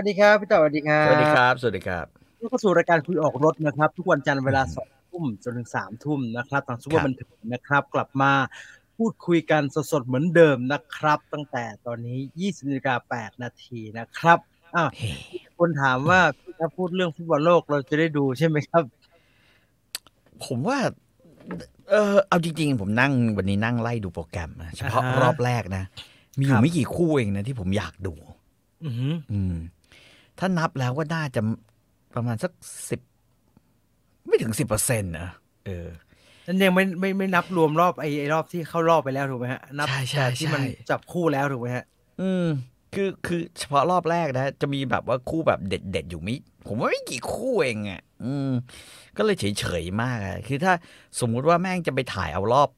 สวัสดีครับพี่ต่อสวัสดีครับ สวัสดีครับ สวัสดีครับนี่ก็สู่รายการคุยออกรถนะครับ ทุกวันจันทร์เวลาสองทุ่มจนถึงสามทุ่มนะครับทางซูเปอครัร์บบันเทิงนะครับ กลับมาพูดคุยกันสดๆเหมือนเดิมนะครับ ตั้งแต่ตอนนี้20นาฬิกา8นาทีนะครับอ้าวเฮ้คนถามว่าถ้าพูดเรื่องฟุตบอลโลกเราจะได้ดูใช่ไหมครับ ผมว่าเออเอาจริงๆ ผมนั่งวันนี้นั่งไล่ดูโปรแกรมนะเฉพาะอ่าฮะรอบแรกนะ มีอครัยู่บไม่กี่คู่เองนะที่ผมอยากดู อือหืออืม ถ้านับแล้วก็น่าจะประมาณสักสิบไม่ถึงสิบเปอร์เซ็นต์นะเออนั่นยังไม่ไม่ไม่นับรวมรอบไอ้ไอ้รอบที่เข้ารอบไปแล้วถูกไหมฮะนับใช่ใช่แต่ที่มันใช่จับคู่แล้วถูกไหมฮะ อืมคือคือเฉพาะรอบแรกนะ จะมีแบบว่าคู่แบบเด็ดเด็ดๆอยู่ไม่ผมว่าไม่กี่คู่เองอะ อืม ก็เลยเฉยเฉยๆมากอะคือถ้าสมมุติว่าแม่งจะไปถ่ายเอารอบ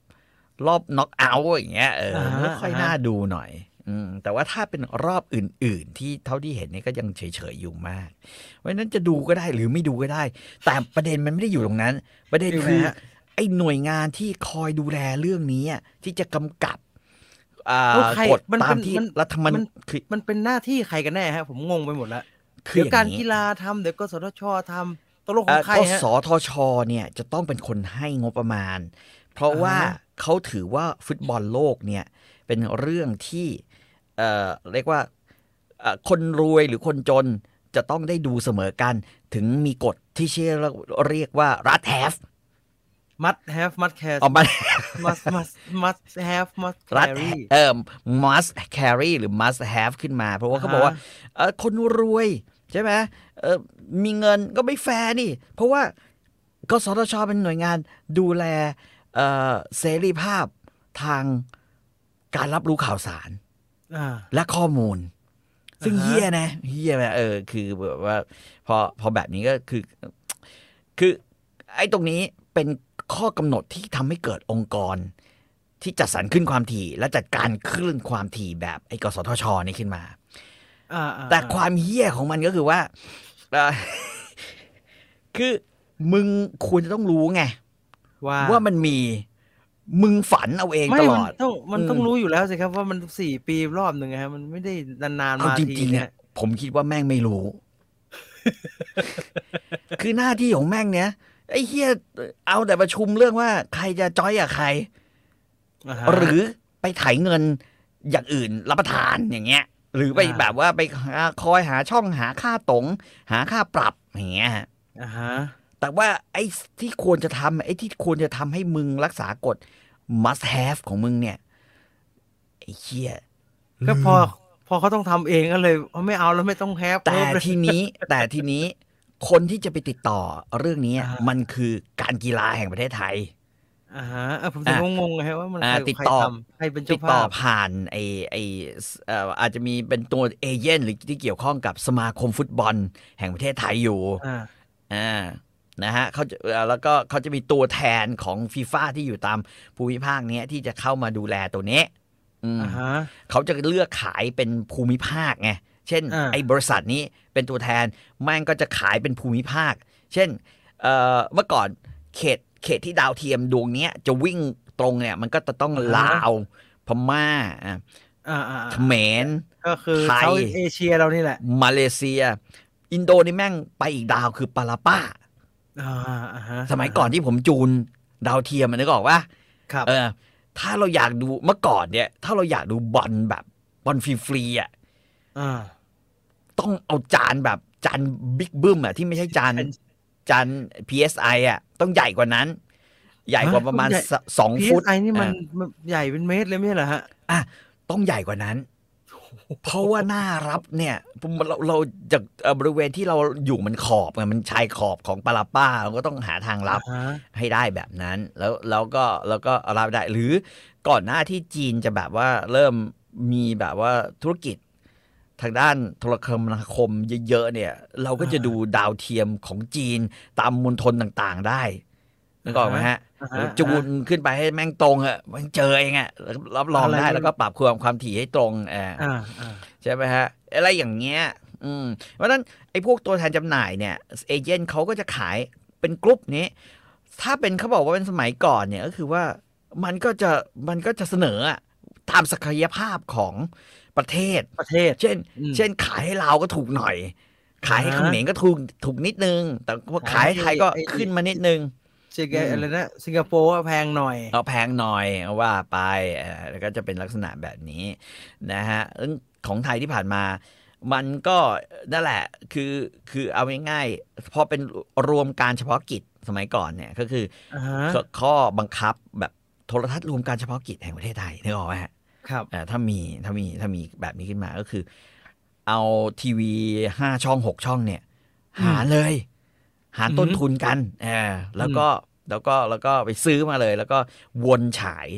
รอบน็อกเอาท์อย่างเงี้ยเอออ่าฮะไม่ค่อยอ่าฮะน่าดูหน่อยอืม แต่ว่าถ้าเป็นรอบอื่น ๆ ที่เท่าที่เห็นเนี่ยก็ยังเฉย ๆ อยู่มาก เพราะฉะนั้นจะดูก็ได้หรือไม่ดูก็ได้ แต่ประเด็นมันไม่ได้อยู่ตรงนั้น ประเด็นอยู่ไหนคือฮะไอ้หน่วยงานที่คอยดูแลเรื่องนี้อะที่จะกำกับอ่าเออใครกฎมันตาเป็มนที่มันรัฐมันมันคือมันเป็นหน้าที่ใครกันแน่ฮะผมงงไปหมดแล้วคือเดี๋ยวอย่างการนี้กีฬาทำเดี๋ยวก็สทชทำตกลงขเอ่อองใครก็ฮะสทชเนี่ยจะต้องเป็นคนให้งบประมาณ เพราะอ่าฮะว่าเขาถือว่าฟุตบอลโลกเนี่ยเป็นเรื่องที่ เอ่อเรียกว่าเอ่อคนรวยหรือคนจนจะต้องได้ดูเสมอกัน ถึงมีกฎที่ชื่อเรียกว่ารัฐแฮฟ must have must care ออกมา must must must have must รัฐ carry เอ่อ must carry หรือ must have ขึ้นมา เพราะว่าเขาบอกว่าเอ่อคนรวยใช่ไหมเอ่อมีเงินก็ไม่แฟร์นี่ เพราะว่ากสทชเป็นหน่วยงานดูแลเอ่อเสรีภาพทางการรับรู้ข่าวสารอ่า และข้อมูล ซึ่งอ่าฮะเฮียนะเฮียแบบเออ คือแบบว่า พอพอแบบนี้ก็คือ คือ ไอ้ตรงนี้เป็นข้อกำหนดที่ทำให้เกิดองค์กร ที่จัดสรรขึ้นความถี่ และจัดการคลื่นความถี่แบบไอ้กสทชนี่ขึ้นมาอ่าอ่าแต่ความเฮี้ยของมันก็คือว่าเอ่อคือมึงควรจะต้องรู้ไงว่าว่ามันมี มึงฝันเอาเองไม่ตลมันอดต้องมันต้องอืมรู้อยู่แล้วสิครับว่ามันสี่ปีรอบหนึ่งฮะมันไม่ได้นานๆเอามาจทีริงๆเนี่เนี่ยยผมคิดว่าแม่งไม่รู้ คือหน้าที่ของแม่งเนี้ยไอ้เฮียเอาแต่ประชุมเรื่องว่าใครจะจอยกับใคราฮะหรือไปไถเงินอย่างอื่นรับประทานอย่างเงี้ย หรือไปอ่าแบบว่าไปหาคอยหาช่องหาค่าตรงหาค่าปรับอย่างเงี้ยฮะอ่าฮะ แต่ว่าไอ้ที่ควรจะทำไอ้ที่ควรจะทำให้มึงรักษากฎ must have ของมึงเนี่ยไอ้เชี่ยก็พอพอเขาต้องทำเองก็เลยเอาไม่เอาแล้วไม่ต้องแฮปแต่เพิ่มเลยทีนี้แต่ทีนี้คนที่จะไปติดต่อเรื่องนี้อ่าฮะมันคือการกีฬาแห่งประเทศไทยอ่าฮะเออผมจะงงๆไงฮะว่ามันอ่าใครติดใครต่อทำใครเป็นติเจ้าดต่อภาพผ่านไอไอเอ่ออาจจะมีเป็นตัวเอเย่นหรือที่เกี่ยวข้องกับสมาคมฟุตบอลแห่งประเทศไทยอยู่อ่าอ่า นะฮะเขาจะเอ่อแล้วก็เขาจะมีตัวแทนของฟีฟ่าที่อยู่ตามภูมิภาคเนี้ยที่จะเข้ามาดูแลตัวเนี้ยอืมอ่าฮะเขาจะเลือกขายเป็นภูมิภาคไงเช่นอ่าไอ้บริษัทนี้เป็นตัวแทนแม่งก็จะขายเป็นภูมิภาค เช่นเอ่อเมื่อก่อนเขตเขตที่ดาวเทียมดวงเนี้ยจะวิ่งตรงเนี่ยมันก็จะต้องลาวพม่าอะอ่าอ่าเขมรก็คือไทยเขาเอเชียเรานี่แหละ มาเลเซีย อินโดนี่แม่งไปอีกดาวคือปาลาป้าอ่าอ่าฮะ สมัยก่อนที่ผมจูนดาวเทียมมันนึกออกว่าครับเออ ถ้าเราอยากดูเมื่อก่อนเนี่ย ถ้าเราอยากดูบอลแบบบอลฟรีๆอะอ่าต้องเอาจานแบบจานบิ๊กบึ้มอะที่ไม่ใช่จานเป็นจาน PSI อะ ต้องใหญ่กว่านั้น ใหญ่กว่าประมาณใหญ่สสองฟุต PSI นี่มันอะมันใหญ่เป็นเมตรเลยไม่ใช่เหรอฮะอะต้องใหญ่กว่านั้น เพราะว่าหน้ารับเนี่ยเราเราจากเอ่อบริเวณที่เราอยู่มันขอบไงมันชายขอบของปาลาป้าเราก็ต้องหาทางรับอ่าฮะให้ได้แบบนั้น แล้วแล้วก็แล้วก็รับได้หรือก่อนหน้าที่จีนจะแบบว่าเริ่มมีแบบว่าธุรกิจทางด้านโทรคมนาคมเยอะๆเนี่ย เราก็จะดูดาวเทียมของจีนตามมณฑลต่างๆได้ นึกออกไหมฮะอ่าฮะแล้วจูนขึ้นไปให้แม่งตรงอะแม่งเจอเองอะรับรองอะไรได้มันแล้วก็ปรับความความถี่ให้ตรงเอออ่าอ่าใช่ไหมฮะอะไรอย่างเงี้ย อืมเพราะฉะนั้นไอ้พวกตัวแทนจำหน่ายเนี่ยเอเจนต์เขาก็จะขายเป็นกลุ่มนี้ ถ้าเป็นเขาบอกว่าเป็นสมัยก่อนเนี่ยก็คือว่ามันก็จะมันก็จะเสนออะตามศักยภาพของประเทศประเทศ เช่นอืมเช่นขายให้เราวก็ถูกหน่อย ขายให้อ่าเขมรก็ถูกถูกนิดนึง แต่พอขายให้ไทยก็ไอ้ขึ้นมานิดนึง สิงคอืมอะไรนะสิงคโปร์ว่าแพงหน่อยเอาแพงหน่อยเอาว่าไปเอ่อแล้วก็จะเป็นลักษณะแบบนี้นะฮะเรื่องของไทยที่ผ่านมามันก็นั่นแหละคือคือเอาง่ายๆพอเป็นรวมการเฉพาะกิจสมัยก่อนเนี่ยก็คืออ่าฮะข้อข้อบังคับแบบโทรทัศน์รวมการเฉพาะกิจแห่งประเทศไทยนึกออกไหมฮะครับเอ่อถ้ามีถ้ามีถ้ามีแบบนี้ขึ้นมาก็คือ เอาทีวีห้าช่องหกช่องเนี่ย หารเลย หารต้นทุนกันเออแล้วก็แล้วก็แล้วก็ไปซื้อมาเลย แล้วก็วนฉาย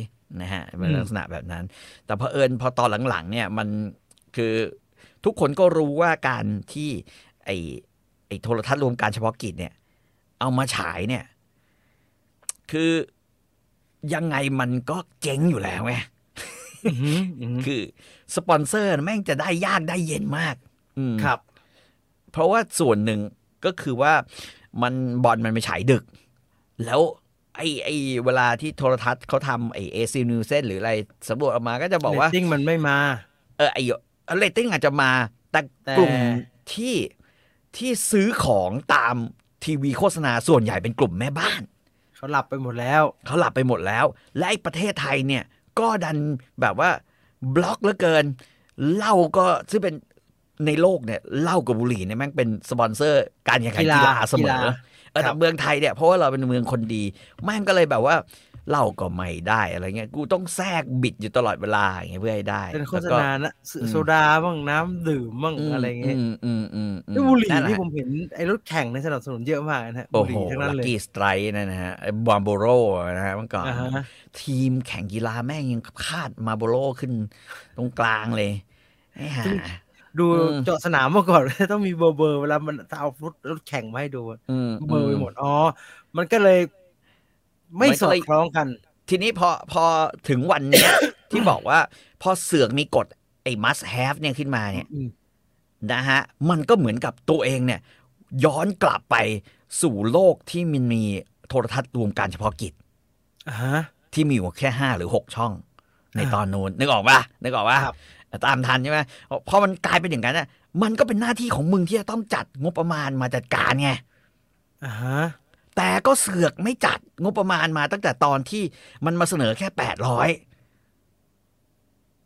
นะฮะเป็นลักษณะแบบนั้น แต่พอเผอิญพอตอนหลังๆ เนี่ยมันคือทุกคนก็รู้ว่าการที่ไอไอโทรทัศน์รวมการเฉพาะกิจเนี่ย เอามาฉายเนี่ย คือยังไงมันก็เจ๊งอยู่แล้วไงอือหืออือหือคือสปอนเซอร์แม่งจะได้ยากได้เย็นมากอืมครับ เพราะว่าส่วนหนึ่งก็คือว่า มันบอลมันไปฉายดึก แล้วไอ้ไอ้เวลาที่โทรทัศน์เขาทำไอ้ AC Nielsen หรืออะไรสำรวจออกมาก็จะบอกว่าเรตติ้งมันไม่มา เออไอ้เรตติ้งอาจจะมาแต่แต่กลุ่มที่ที่ซื้อของตามทีวีโฆษณาส่วนใหญ่เป็นกลุ่มแม่บ้าน เขาหลับไปหมดแล้ว เขาหลับไปหมดแล้ว และไอ้ประเทศไทยเนี่ย ก็ดันแบบว่าบล็อกเหลือเกินเหล้าก็ซึ่งเป็น ในโลกเนี่ยเหล้ากับบุหรี่เนี่ยแม่งเป็นสปอนเซอร์ การแข่งขันกีฬากีฬาเสมกีอฬาเออครัแต่บเมืองไทยเนี่ยเพราะว่าเราเป็นเมืองคนดี แม่งก็เลยแบบว่าเหล้าก็ไม่ได้อะไรเงี้ยกูต้องแทรกบิดอยู่ตลอดเวลาอย่างเงี้ยเพื่อให้ได้เป็นโฆษแล้วก็ณานะอืมโซดาบ้างน้ำดื่มบ้างมอะไรเงี้ยอืมอืมอืมอืมแล้วบุหรี่นั่นแหละนี่ผมเห็นไอ้รถแข่งในสนับสนุนเยอะมากนะฮะบุโอ้หโหรี่ทั้งนั้นลักเลยกี้สไตร์นั่นนะฮะบอมโบโรนะฮะเมื่อก่อนอ่าฮะทีมแข่งกีฬาแม่งยังคาดมาโบโลขึ้นตรงกลางเลยไอ้ห่า ดูอืมเจาะสนามมาก่อนต้องมีเบอร์เบอร์เวลามันเอารถรถแข่งมาให้ดูอืมเบอร์ไปหมดอ๋อมันก็เลย ไม่มันสก็อเลดยคล้องกัน ทีนี้พอพอถึงวันเนี้ยที่บอกว่า พอเสือกมีกฎไอ้ must have เนี่ยขึ้นมาเนี่ยอืมนะฮะ มันก็เหมือนกับตัวเองเนี่ย ย้อนกลับไปสู่โลกที่มันมีโทรทัศน์รวมการเฉพาะกิจอ่าฮะที่มีอยู่แค่ห้าหรือหกช่อง ในอ่าตอนนู้นนึกออกปะนึกออกปะครับ ตามทันใช่ไหมพอมันกลายเป็นอย่างนั้นน่ะมันก็เป็นหน้าที่ของมึงที่จะต้องจัดงบประมาณมาจัดการไงอ่าฮะแต่ก็เสือกไม่จัดงบประมาณมาตั้งแต่ตอนที่มันมาเสนอแค่แปดร้อย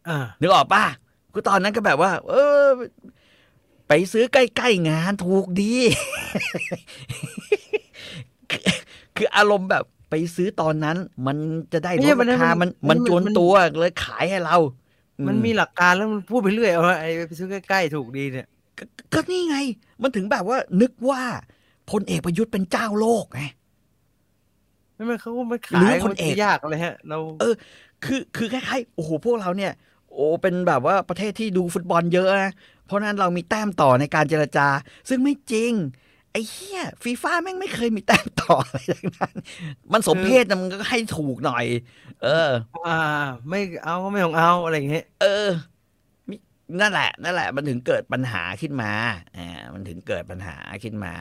อ่านึกออกปะคือตอนนั้นก็แบบว่า เออ ไปซื้อใกล้ๆงานถูกดีคือคืออารมณ์แบบไปซื้อตอนนั้น มันจะได้ลดราคามันมันจวนตัวเลยขายให้เรา มันอืมีหลักการแล้วมันพูดไปเรื่อยเอาไอ้ไปซื้อใกล้ๆถูกดีเนี่ยก็ก็นี่ไง มันถึงแบบว่านึกว่าพลเอกประยุทธ์เป็นเจ้าโลกไงไม่ไม่เขาก็ไม่หรืขายอคนเอกไม่ยากอะไรฮะ เรา เออ คือคือคล้ายๆโอ้โหพวกเราเนี่ย โอ้เป็นแบบว่าประเทศที่ดูฟุตบอลเยอะนะเพราะฉะนั้นเรามีแต้มต่อในการเจรจา ซึ่งไม่จริง ไอ้เหี้ยฟีฟ่าแม่งไม่เคยมีแต้มต่ออะไรทั้งนั้น มันสมเพศนะมันก็ให้ถูกหน่อย เออ อ่า ไม่เอาก็ไม่ของเอาอะไรอย่างเงี้ยเออมินั่นแหละนั่นแหละ มันถึงเกิดปัญหาขึ้นมาอ่ามันถึงเกิดปัญหาขึ้นมา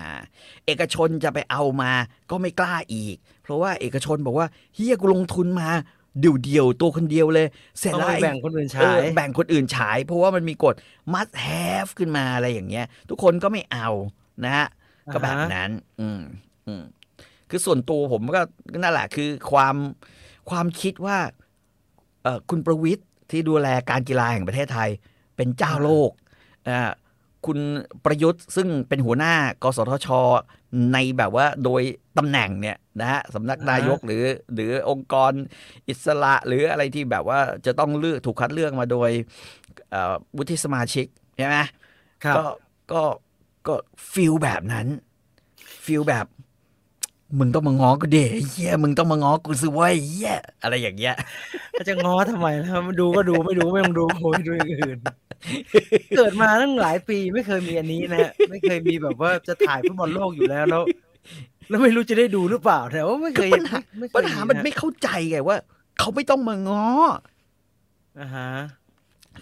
เอกชนจะไปเอามาก็ไม่กล้าอีก เพราะว่าเอกชนบอกว่าเฮียกูลงทุนมาเดี่ยวเดียวๆตัวคนเดียวเลย เสร็จต้องแล้วไปไอ้แบ่งคนอื่นเอใช้อแบ่งคนอื่นฉาย เพราะว่ามันมีกฎ must have ขึ้นมาอะไรอย่างเงี้ย ทุกคนก็ไม่เอานะฮะ ก็แบบนั้น อืมอืมคือส่วนตัวผมก็นั่นแหละคือความความคิดว่าเออคุณประวิทย์ที่ดูแลการกีฬาแห่งประเทศไทย เป็นเจ้าโลกอ่าคุณประยุทธ์ซึ่งเป็นหัวหน้ากสทช ในแบบว่าโดยตำแหน่งเนี่ยนะฮะสำนักนายกหรือ หรือองค์กรอิสระหรืออะไรที่แบบว่าจะต้องเลือกถูกคัดเลือกมาโดยเอ่อวุฒิสมาชิกใช่ไหมครับก็ก็ ก็ feel แบบนั้น feel แบบ มึงต้องมาง้อกูเดไอ้เหี้ยมึงต้องมาง้อกูสิเว้ยไอ้เหี้ยอะไรอย่างเงี้ยก็จะง้อทำไมนะครับดูก็ดูไม่ดูไม่ต้องดูโอ้ยดูอย่างอื่น เกิดมาตั้งหลายปีไม่เคยมีอันนี้นะฮะไม่เคยมีแบบว่าจะถ่ายฟุตบอลโลกอยู่แล้วแล้วแล้วไม่รู้จะได้ดูหรือเปล่าแต่ว่าไม่เคยปัญหาไม่เคยปัญหามันนะไม่เข้าใจไงว่า เขาไม่ต้องมาง้ออ่าฮะ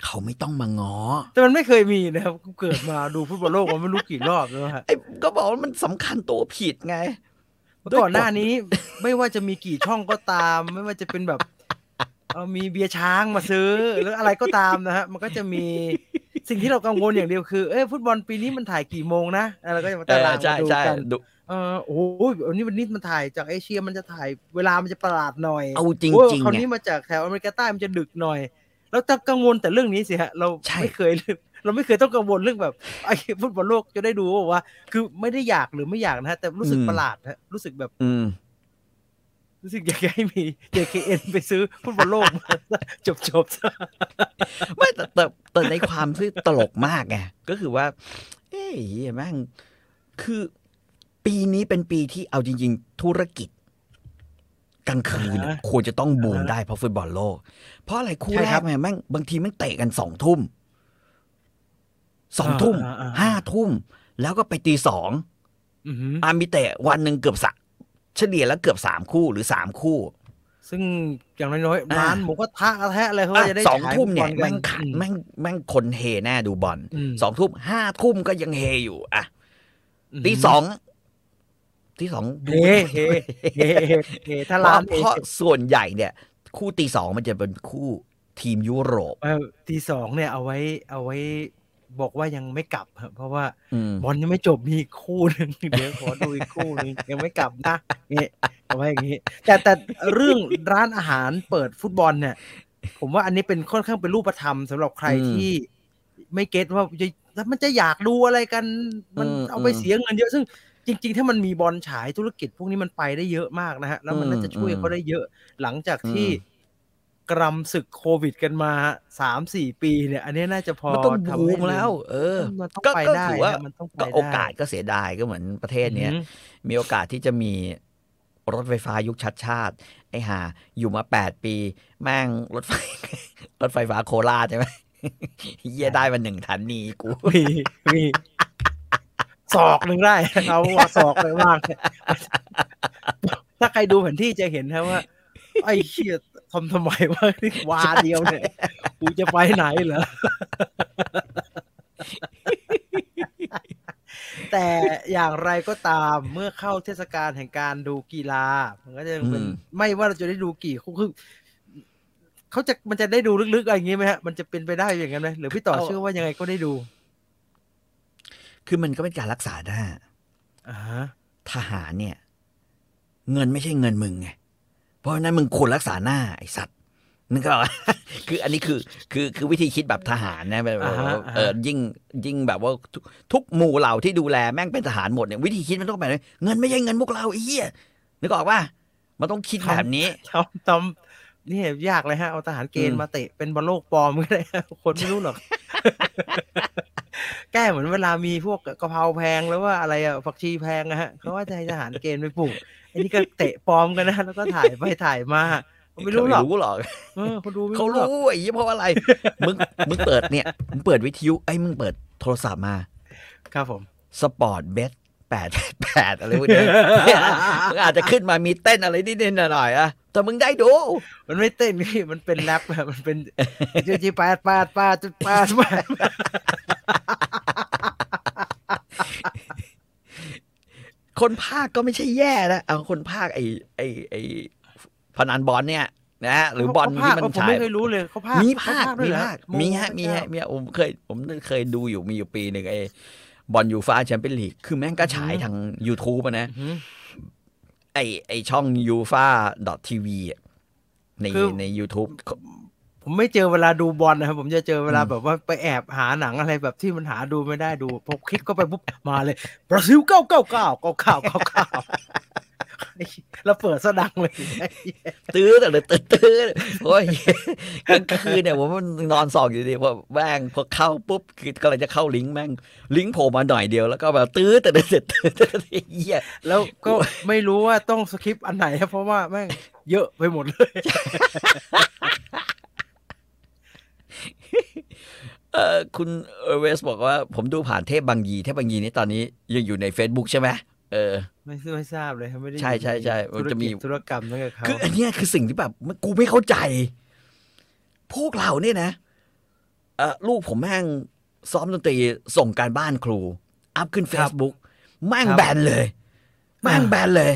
เขาไม่ต้องมาง้อ แต่มันไม่เคยมีนะครับเกิดมาดูฟุตบอลโลกมันไม่รู้กี่รอบแล้วฮะไอ้ก็บอกว่ามันสำคัญตัวผิดไงก่อนหน้านี้ไม่ว่าจะมีกี่ช่องก็ตาม ไม่ว่าจะเป็นแบบเอ่อมีเบียร์ช้างมาซื้อ หรืออะไรก็ตามนะฮะมันก็จะมีสิ่งที่เรากังวลอย่างเดียวคือเอ้ยฟุตบอลปีนี้มันถ่ายกี่โมงนะอะไรก็จะมาเอตาอรางใช่มาดูใช่กันดูเออโอ้โหวันนี้วันนี้มันถ่ายจากเอเชียมันจะถ่ายเวลามันจะประหลาดหน่อยเอาจริงโอ้ยจริงคราวเนี่นี้ยมาจากแถวอเมริกาใต้มันจะดึกหน่อย แล้วจะกังวลแต่เรื่องนี้สิฮะ เราใช่ไม่เคยเราไม่เคยต้องกังวลเรื่องแบบไอ้ฟุตบอลโลกจะได้ดูว่า คือไม่ได้อยากหรือไม่อยากนะฮะแต่รู้สึกประหลาดฮะรู้สึกแบบอืมรู้สึกอยากให้มี JKN ไปซื้อฟุตบอลโลกมาจบจบๆซะไม่แต่แต่แต่ในความที่ตลกมากไงก็คือว่า เอ้ยเหี้ยแม่งคือปีนี้เป็นปีที่เอาจริง ๆ ธุรกิจ กลางคืนน่ะควรจะต้องบูมได้เพราะฟุตบอลโลก เพราะอะไรคู่แรกแม่งแม่งบางทีแม่งเตะกันสองทุ่มสองทุ่มอ่าอ่าอ่าห้าทุ่ม แล้วก็ไปตีสองอือหืออามีเตะวันหนึ่งเกือบสะเฉลี่ยแล้วเกือบสามคู่หรือสามคู่ ซึ่งอย่างน้อยอ่าๆร้านหมูกระทะกระแทะอะไรเขาก็จะได้สองฉายทุ่มเนี่ยฟุตบอลกัแม่งขัดอืแม่งแม่งคนเฮแน่ดูบอลอืมสองทุ่มห้าทุ่มก็ยังเฮอยู่ อะอืมตีสอง ตีสองดูเฮเฮเฮเฮเฮถ้าเพร้าราะนเพราะส่วนใหญ่เนี่ย คู่ตีสองมันจะเป็นคู่ทีมยุโรปเออทีสองเนี่ยเอาไว้เอาไว้บอกว่ายังไม่กลับครับเพราะว่าอืมบอลยังไม่จบมีอีกคู่หนึ่งเดี๋ยวขอดูอีกคู่หนึงยังไม่กลับนะนี่เอาไว้อย่างนี้ แต่แต่เรื่องร้านอาหารเปิดฟุตบอลเนี่ย ผมว่าอันนี้เป็นค่อนข้างเป็นรูปธรรมสำหรับใครอืมที่ไม่เก็ตว่าจะแล้วมันจะอยากดูอะไรกัน มันอืมเอาไปอืมเสียเงินเยอะซึ่ง จริง ๆ ถ้ามันมีบอลฉายธุรกิจพวกนี้มันไปได้เยอะมากนะฮะ แล้วมันอืมน่าจะช่วยอืมเขาได้เยอะ หลังจากที่อืมกรำศึกโควิดกันมาสามสี่ปีเนี่ย อันนี้น่าจะพอมันต้องทำบูให้มแล้ว เออมันต้องก็ไปก็ได้ถือว่านะมันต้องไปก็ได้โอกาสก็เสียดายก็เหมือนประเทศเนี้ยอือหือมีโอกาสที่จะมีรถไฟฟ้ายุคชัดชาติ ไอ้ห่าอยู่มาแปดปี แม่งรถไฟ รถไฟฟ้าโคราชใช่ไหมเยี่ยได้มาหนึ่งทันนีกูมีมี ศอกหนึ่งได้เอาว่าศอกเลยว่างถ้าใครดูแผนที่จะเห็นนะว่า ไอ้เชี่ยทำทำไมวะนี่วาเดียวเนี่ยกูจะไปไหนเหรอแต่อย่างไรก็ตามเมื่อเข้าเทศกาลแห่งการดูกีฬา มันก็จะเป็นอืมไม่ว่าเราจะได้ดูกี่คู่คือเขาจะมันจะได้ดูลึกๆอะไรอย่างงี้ไหมฮะมันจะเป็นไปได้อย่างนั้นไหมหรือพี่ต่อเชื่อว่ายังไงก็ได้ดู คือมันก็เป็นการรักษาหน้าอ่าฮะทหารเนี่ย เงินไม่ใช่เงินมึงไงเพราะฉะนั้นมึงควรรักษาหน้าไอ้สัตว์นึกออกปะคืออันนี้คือคือคือวิธีคิดแบบทหารนะแบบว่าเออยิ่งยิ่งแบบว่าทุกทุกหมู่เหล่าที่ดูแลแม่งเป็นทหารหมดเนี่ยวิธีคิดมันต้องแบบนี้เงินไม่ใช่เงินพวกเราไอ้เหี้ยนึกออกปะมันต้องคิดแบบนี้ทำทำนี่ยากเลยฮะเอาทหารเกณอืฑ์มมาเตะเป็นบอลโลกปลอมก็ได้คนไม่รู้หรอก แก้เหมือนเวลามีพวกกะเพราแพงแล้วว่าอะไรอะผักชีแพงนะฮะเขาว่าจะให้ทหารเกณฑ์ไปปลูกอันนี้ก็เตะปลอมกันนะแล้วก็ถ่ายไปถ่ายมาไม่รู้หรอกรู้หรอกเออเขาดูไม่เขารู้หรอกรู้ไอ้เหี้ยเพราะอะไรมึงมึงเปิดเนี่ยมึงเปิดวิทยุไอ้ยมึงเปิดโทรศัพท์มา ครับผม sportbet แปดแปดอะไรพวกเนี้ยมึงอาจจะขึ้นมามีเต้นอะไรนิดๆหน่อยๆอะ แต่มึงได้ดู มันไม่เต้นพี่มันเป็นแรปอะมันเป็น GG แปดแปดแปดแปดแปดคนภาคก็ไม่ใช่แย่นะเอาคนภาคไอ้ไอ้ไอ้พนันบอลเนี่ยนะฮะหรือบอลเขาพาที่คมันผมฉายไม่เคยรู้เลยเขาพากมีเขภาคด้วยมีเหรอภาคโมมีฮะพระมีเจ้าฮะมีฮะผมเคยผมเคยดูอยู่มีอยู่ปีหนึ่งไอ้บอลยูฟาแชมเปี้ยนลีกคือแม่งก็ฉายอืมทาง YouTube อะนะอืม ไอไอช่องยูฟาดอททีวีในคือใน YouTube ผมไม่เจอเวลาดูบอลนะครับ ผมจะเจอเวลาอืมแบบว่าไปแอบหาหนังอะไรแบบที่มันหาดูไม่ได้ดูพอคลิกเข้าไปปุ๊บมาเลยบราซิลเก้าเก้าเก้าเก้าเก้าเก้า เก้าแล้วเปิดสะดังเลย ตื้อแต่เลยตื้อตื้อโอ้ยกลางคืนเนี่ยผมนอนส่องอยู่ดีพอแม่งพอเข้าปุ๊บคือกำลังจะเข้าลิงก์แม่งลิงก์โผล่มาหน่อยเดียวแล้วก็แบบตื้อแต่เลยเสร็จตื้อแต่เลยเหี้ยแล้วก็ไม่รู้ว่าต้องสคริปต์อันไหนครับเพราะว่าแม่งเยอะไปหมดเลยเออคุณเอเวสบอกว่า ผมดูผ่านเทพบางยีเทพบางยีนี่ตอนนี้ยังอยู่ใน Facebook ใช่ไหม เออ ไม่ไม่ทราบเลยครับไม่ได้ใช่ใช่ใช่ธุรมันจะมีกิจธุรกรรมตั้งแต่เขาคืออันเนี้ยคือสิ่งที่แบบกูไม่เข้าใจ พวกเราเนี่ยนะเออลูกผมแม่งซ้อมดนตรีส่งการบ้านครู อัพขึ้น Facebook แม่งแบนเลยแม่งแบนเลย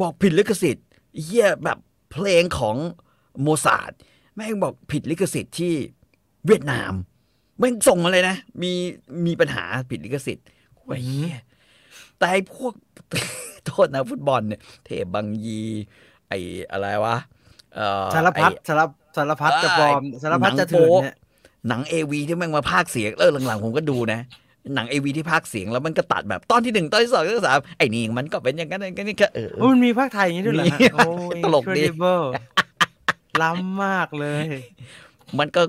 บอกผิดลิขสิทธิ์เหี้ยแบบเพลงของโมซาร์ทแม่งบอกผิดลิขสิทธิ์ที่เวียดนามแม่งส่งมาเลยนะ มีมีปัญหาผิดลิขสิทธิ์โอ้ยเหี้ย แต่ไอ้พวกโทษนะฟุตบอลเนี่ย เทพบางยี ไอ้อะไรวะเอ่อสารพัดไอ้สารสารพัดจะปลอมเอ่อสารพัดหนังจะเถื่อนโป๊ะเนี่ยหนังเอวีที่แม่งมาพากย์เสียงเออหลังๆผมก็ดูนะ หนังเอวีที่พากย์เสียงแล้วมันก็ตัดแบบตอนที่หนึ่งตอนที่สองตอนที่สามไอ้นี่มันก็เป็นอย่างนั้นอย่างนี้ก็เออโอ้มันมีภาคไทยอย่างนี้ด้วยเหรอฮะมีโอ้ยตลกดี incredible ล้ำมากเลย มันก็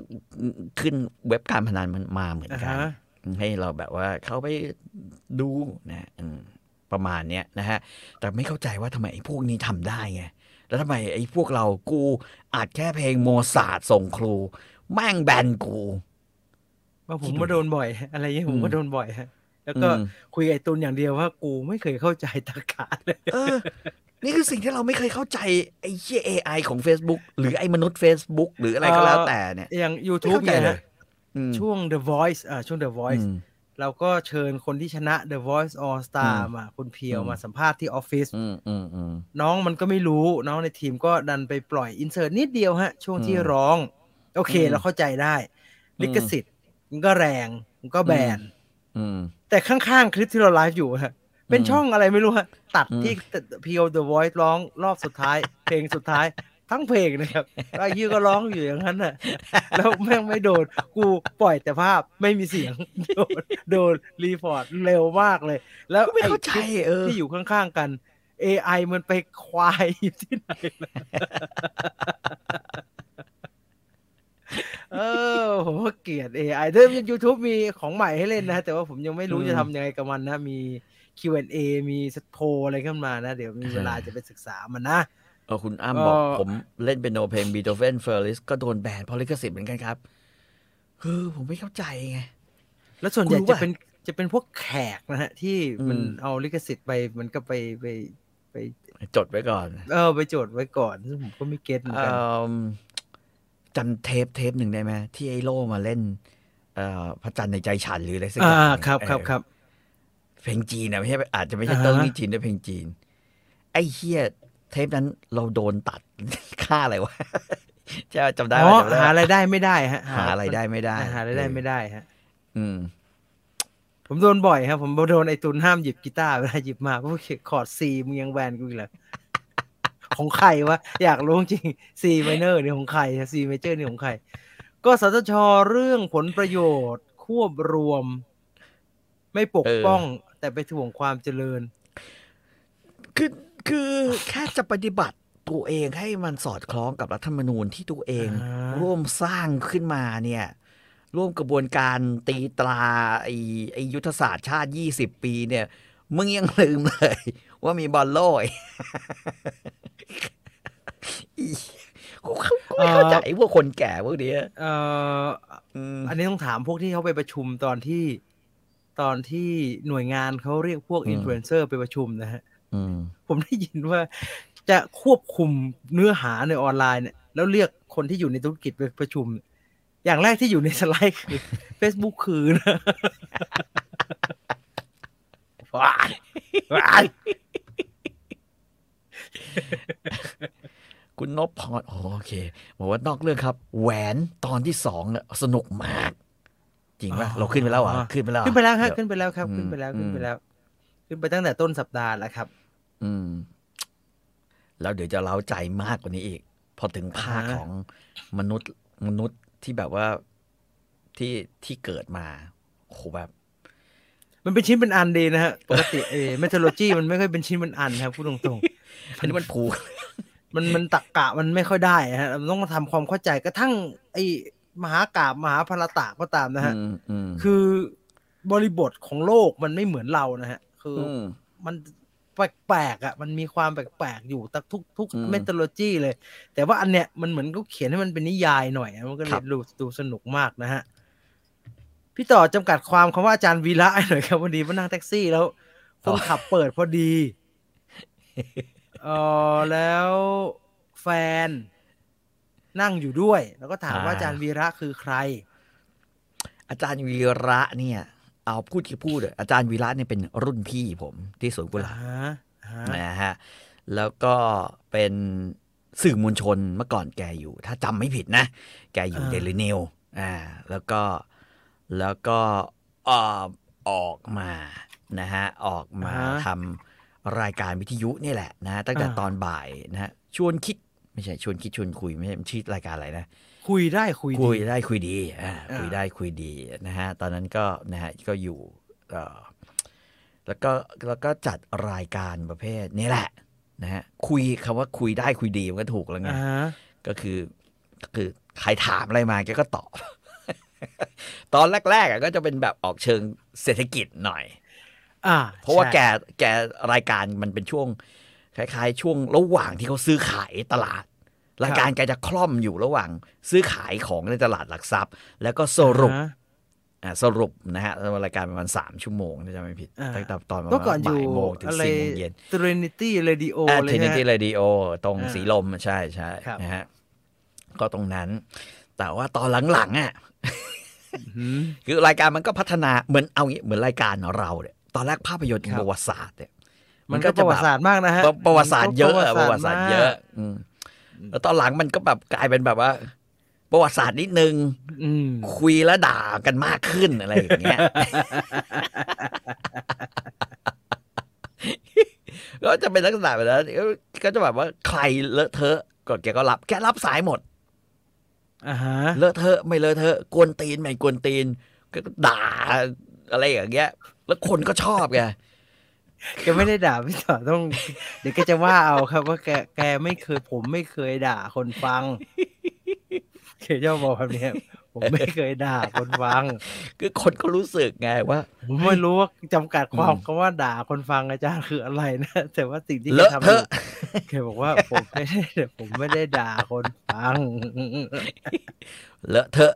ขึ้นเว็บการพนันมันมาเหมือนอ่ากันฮะ ให้เราแบบว่าเขาไปดูนะอืมประมาณเนี้ยนะฮะ แต่ไม่เข้าใจว่าทำไมไอ้พวกนี้ทำได้ไง แล้วทำไมไอ้พวกเรากูอัดแค่เพลงโมซาร์ทส่งครู แม่งแบนกูว่าผมคิดดูมาโดนบ่อย อะไรอย่างเงี้ยผมอืมก็โดนบ่อยฮะแล้วก็อืมคุยกับไอ้ตุนอย่างเดียวว่ากูไม่เคยเข้าใจตรรกะเลยเออนี่คือสิ่งที่เราไม่เคยเข้าใจไอ้เชี่ย AI ของ Facebook หรือไอ้มนุษย์ Facebook หรืออะไรก็แล้วแต่เนี่ยอย่างไม่ YouTube เข้าใจเนี่ยเลฮะยอืม ช่วง The Voice อ่าช่วง The Voice อืมเราก็เชิญคนที่ชนะ The Voice All Star อืมมาคุณเพียวอืมมาสัมภาษณ์ที่ออฟฟิศอืมอืมอืมน้องมันก็ไม่รู้ น้องในทีมก็ดันไปปล่อยอินเสิร์ตนิดเดียวฮะ ช่วงที่อืมร้อง โอเคอืมเราเข้าใจได้อืมลิขสิทธิ์มันก็แรง มันก็แบนอืมแต่ข้างๆ คลิปที่เราไลฟ์อยู่ฮะเป็นอืมช่องอะไรไม่รู้ฮะ ตัดอืมที่พีโอ The Voice ร้องรอบสุดท้าย เพลงสุดท้าย ทั้งเพลงนะครับแล้วไอ้ยี่ก็ร้องอยู่อย่างนั้นน่ะ แล้วแม่งไม่โดน กูปล่อยแต่ภาพไม่มีเสียง โดนโดน report เร็วมากเลย แล้วก็ไม่เข้าใจไอ้คลิปเออที่อยู่ข้างๆกัน AI มันไปควายอยู่ที่ไหนล่ะเออผมว่าเกลียด AI เดิม YouTube มีของใหม่ให้เล่นนะ แต่ว่าผมยังไม่รู้อืมจะทำยังไงกับมันนะ มี Q&A มีสโพลอะไรขึ้นมานะ เดี๋ยวมีเวลาใช่จะไปศึกษามันนะ เออคุณอ้ำบอกเอ่อผมเล่นเปียโนเพลงบีโธเฟนเฟอร์ลิสก็โดนแบนเพราะลิขสิทธิ์เหมือนกันครับคือผมไม่เข้าใจไง แล้วส่วนใหญ่คุณรู้จะป่ะเป็นจะเป็นพวกแขกนะฮะ ที่มันอืมเอาลิขสิทธิ์ไปมันก็ไปไปไปจดไว้ก่อน เออ ไปโจทย์ไว้ก่อนซึ่งผมก็ไม่ get เหมือนเอ่กันอจำเทปเทปหนึ่งได้ไหมที่ไอ้โลมาเล่นเอ่อพระจันทร์ในใจฉันหรืออะไรสักออ่าย่างครับครับเออครับเพลงจีนนะไม่ใช่อาจจะไม่ใช่อ่าฮะเติ้งนี่จีนด้วยเพลงจีน ไอ้เฮีย เทปนั้นเราโดนตัดค่าอะไรวะจะจำได้อ๋ไหมอจำได้หาไหมรายได้ไม่ได้ฮะ หาอะไรายได้ไม่ได้ หารายได้ไม่ได้ฮะ อืม ผมโดนบ่อยครับ ผมโดนไอ้ตุนห้ามหยิบกีตาร์เวลาหยิบมาเพราะว่าคอร์ด C มึงยังแบนกูอีกเหรอของใครวะ อยากรู้จริง C minor นี่ของใคร C major นี่ของใคร ก็สตชเรื่องผลประโยชน์ควบรวม ไม่ปกเออป้อง แต่ไปถ่วงความเจริญ คือ คือแค่จะปฏิบัติตัวเองให้มันสอดคล้องกับรัฐธรรมนูญที่ตัวเองอ่าร่วมสร้างขึ้นมาเนี่ย ร่วมกระบวนการตีตราไอ้ไอ้ยุทธศาสตร์ชาติ 20 ปีเนี่ย มึงยังลืมเลย ว่ามีบอลโลกอีกูเขากูไม่เข้าใจพวกคนแก่พวกเนี้ยเอ่ออืมอันนี้ต้องถามพวกที่เขาไปประชุมตอนที่ตอนที่หน่วยงานเขาเรียกพวกอืมอินฟลูเอนเซอร์ไปประชุมนะฮะอืม ผมได้ยินว่าจะควบคุมเนื้อหาในออนไลน์เนี่ยแล้วเรียกคนที่อยู่ในธุรกิจไปประชุม อย่างแรกที่อยู่ในสไลด์คือ Facebook คือนะว้ายว้ายคุณนพพรอ๋อโอเคบอกว่านอกเรื่องครับ แหวนตอนที่สองเนี่ยสนุกมาก จริงป่ะเราขึ้นไปแล้วเหรอะขึ้นไปแล้วเหรอขึ้นไปแล้วครับเดี๋ยขึ้นไปแล้วครับอืมขึ้นไปแล้วขึ้นไปอืมแล้ว ขึ้นไปตั้งแต่ต้นสัปดาห์แล้วครับ อืม แล้วเดี๋ยวจะเล้าใจมากกว่านี้อีก พอถึงภาคอ่าฮะของมนุษย์มนุษย์ที่แบบว่าที่ที่เกิดมาโอ้โหแบบ มันเป็นชิ้นเป็นอันดีนะฮะปกติเอเมทโลจีมันไม่ค่อยเป็นชิ้นเป็นอันครับพูดตรงๆอันนี้มันผูกมันมันตักกะมันไม่ค่อยได้ฮะมันต้องมาทำความเข้าใจกระทั่ง ไอ้มหากาบมหาพรตะก็ตามนะฮะอืมอืมคือบริบทของโลกมันไม่เหมือนเรานะฮะ คืออมมัน แปลกๆอะมันมีความแปลกๆอยู่ตักทุกทุกอืมเมทโลจีเลย แต่ว่าอันเนี้ยมันเหมือนก็เขียนให้มันเป็นนิยายหน่อยอะมันก็เลครัยบดูดูสนุกมากนะฮะพี่ต่อจำกัดความคำว่าอาจารย์วีระหน่อยครับพอดีมานั่งแท็กซี่แล้วคนขับเปิดพอดีเออแล้วแฟน นั่งอยู่ด้วย แล้วก็ถามว่าอาจารย์วีระคือใคร อาจารย์วีระเนี่ย เอาพูดคือพูดอะอาจารย์วีระเนี่ยเป็นรุ่นพี่ผมที่สวนกุหลาบอ่าฮะนะฮะแล้วก็เป็นสื่อมวลชนเมื่อก่อนแกอยู่ ถ้าจำไม่ผิดนะ แกอยู่อ่าเดลินิวอ่าแล้วก็แล้วก็เออออกมานะฮะออกมาทำรายการวิทยุนี่แหละนะ ตั้งแต่ตอนบ่ายนะฮะชวนคิดไม่ใช่ชวนคิดชวนคุยไม่ใช่มันชื่อรายการอะไรนะ คุยได้คุยดีคุยได้คุยดีอ่าอ่าคุยได้คุยดีนะฮะตอนนั้นก็นะฮะก็อยู่เอ่อแล้วก็แล้วก็จัดรายการประเภทนี่แหละนะฮะคุยคำว่าคุยได้คุยดีมันก็ถูกแล้วไงอ่าฮะก็คือก็คือใครถามอะไรมาแกก็ตอบ ตอนแรกๆอะก็จะเป็นแบบออกเชิงเศรษฐกิจหน่อยอ่าเพราะว่าใช่แกแกรายการมันเป็นช่วงคล้าย ๆ ช่วงระหว่างที่เขาซื้อขายตลาด รายการแกจะคล่อมอยู่ระหว่าง ซื้อขายของในตลาดหลักทรัพย์ แล้วก็สรุปอ่าฮะอ่าสรุปนะฮะรายการประมาณสามชั่วโมงถ้าจำไม่ผิดอ่าตั้งแต่ตอนประเมื่อก่อมานณอยู่บ่ายโมงถึงอะไรสี่โมงเย็น Trinity Radio อ่าเลเทยนิฮะตี้เรดิโอตรงอ่าสีลมใช่ใช่ครับนะฮะก็ตรงนั้น แต่ว่าตอนหลังๆอะอืมคือรายการมันก็พัฒนาเหมือนเอางี้เหมือนรายการเราเนี่ยตอนแรกภาพยนตร์ครับประวัติศาสตร์เนี่ยมันก็ประวัติศาสตร์มากนะฮะแบบประวัติศาสตร์เยอะอะมันปก็ระวัติศาสตร์เยอะอืม แล้วตอนหลังมันก็แบบกลายเป็นแบบว่า ประวัติศาสตร์นิดนึงอืมคุยแล้วด่ากันมากขึ้นอะไรอย่างเงี้ยก็จะเป็นลักษณะแบบนั้นก็จะแบบว่าใครเลอะเทอะก็แกก็รับแกรับสายหมดอ่าฮะเลอะเทอะไม่เลอะเทอะกวนตีนไม่กวนตีนก็ด่าอะไรอย่างเงี้ย แล้วคนก็ชอบแก แกไม่ได้ด่าพี่ต่อต้อง เดี๋ยวแกจะว่าเอาครับ ว่าแกแกไม่เคย ผมไม่เคยด่าคนฟังแกชอบบอกแบบนี้ผมไม่เคยด่าคนฟัง คือคนก็รู้สึกไงว่าผมไม่รู้ว่าจำกัดความอืมคำว่าด่าคนฟังอาจารย์คืออะไรนะ แต่ว่าสิ่งที่แกเลอะทำอเทยู่อะแกบอกว่าผมไม่ได้ผมไม่ได้ด่าคนฟัง เลอะเทอะ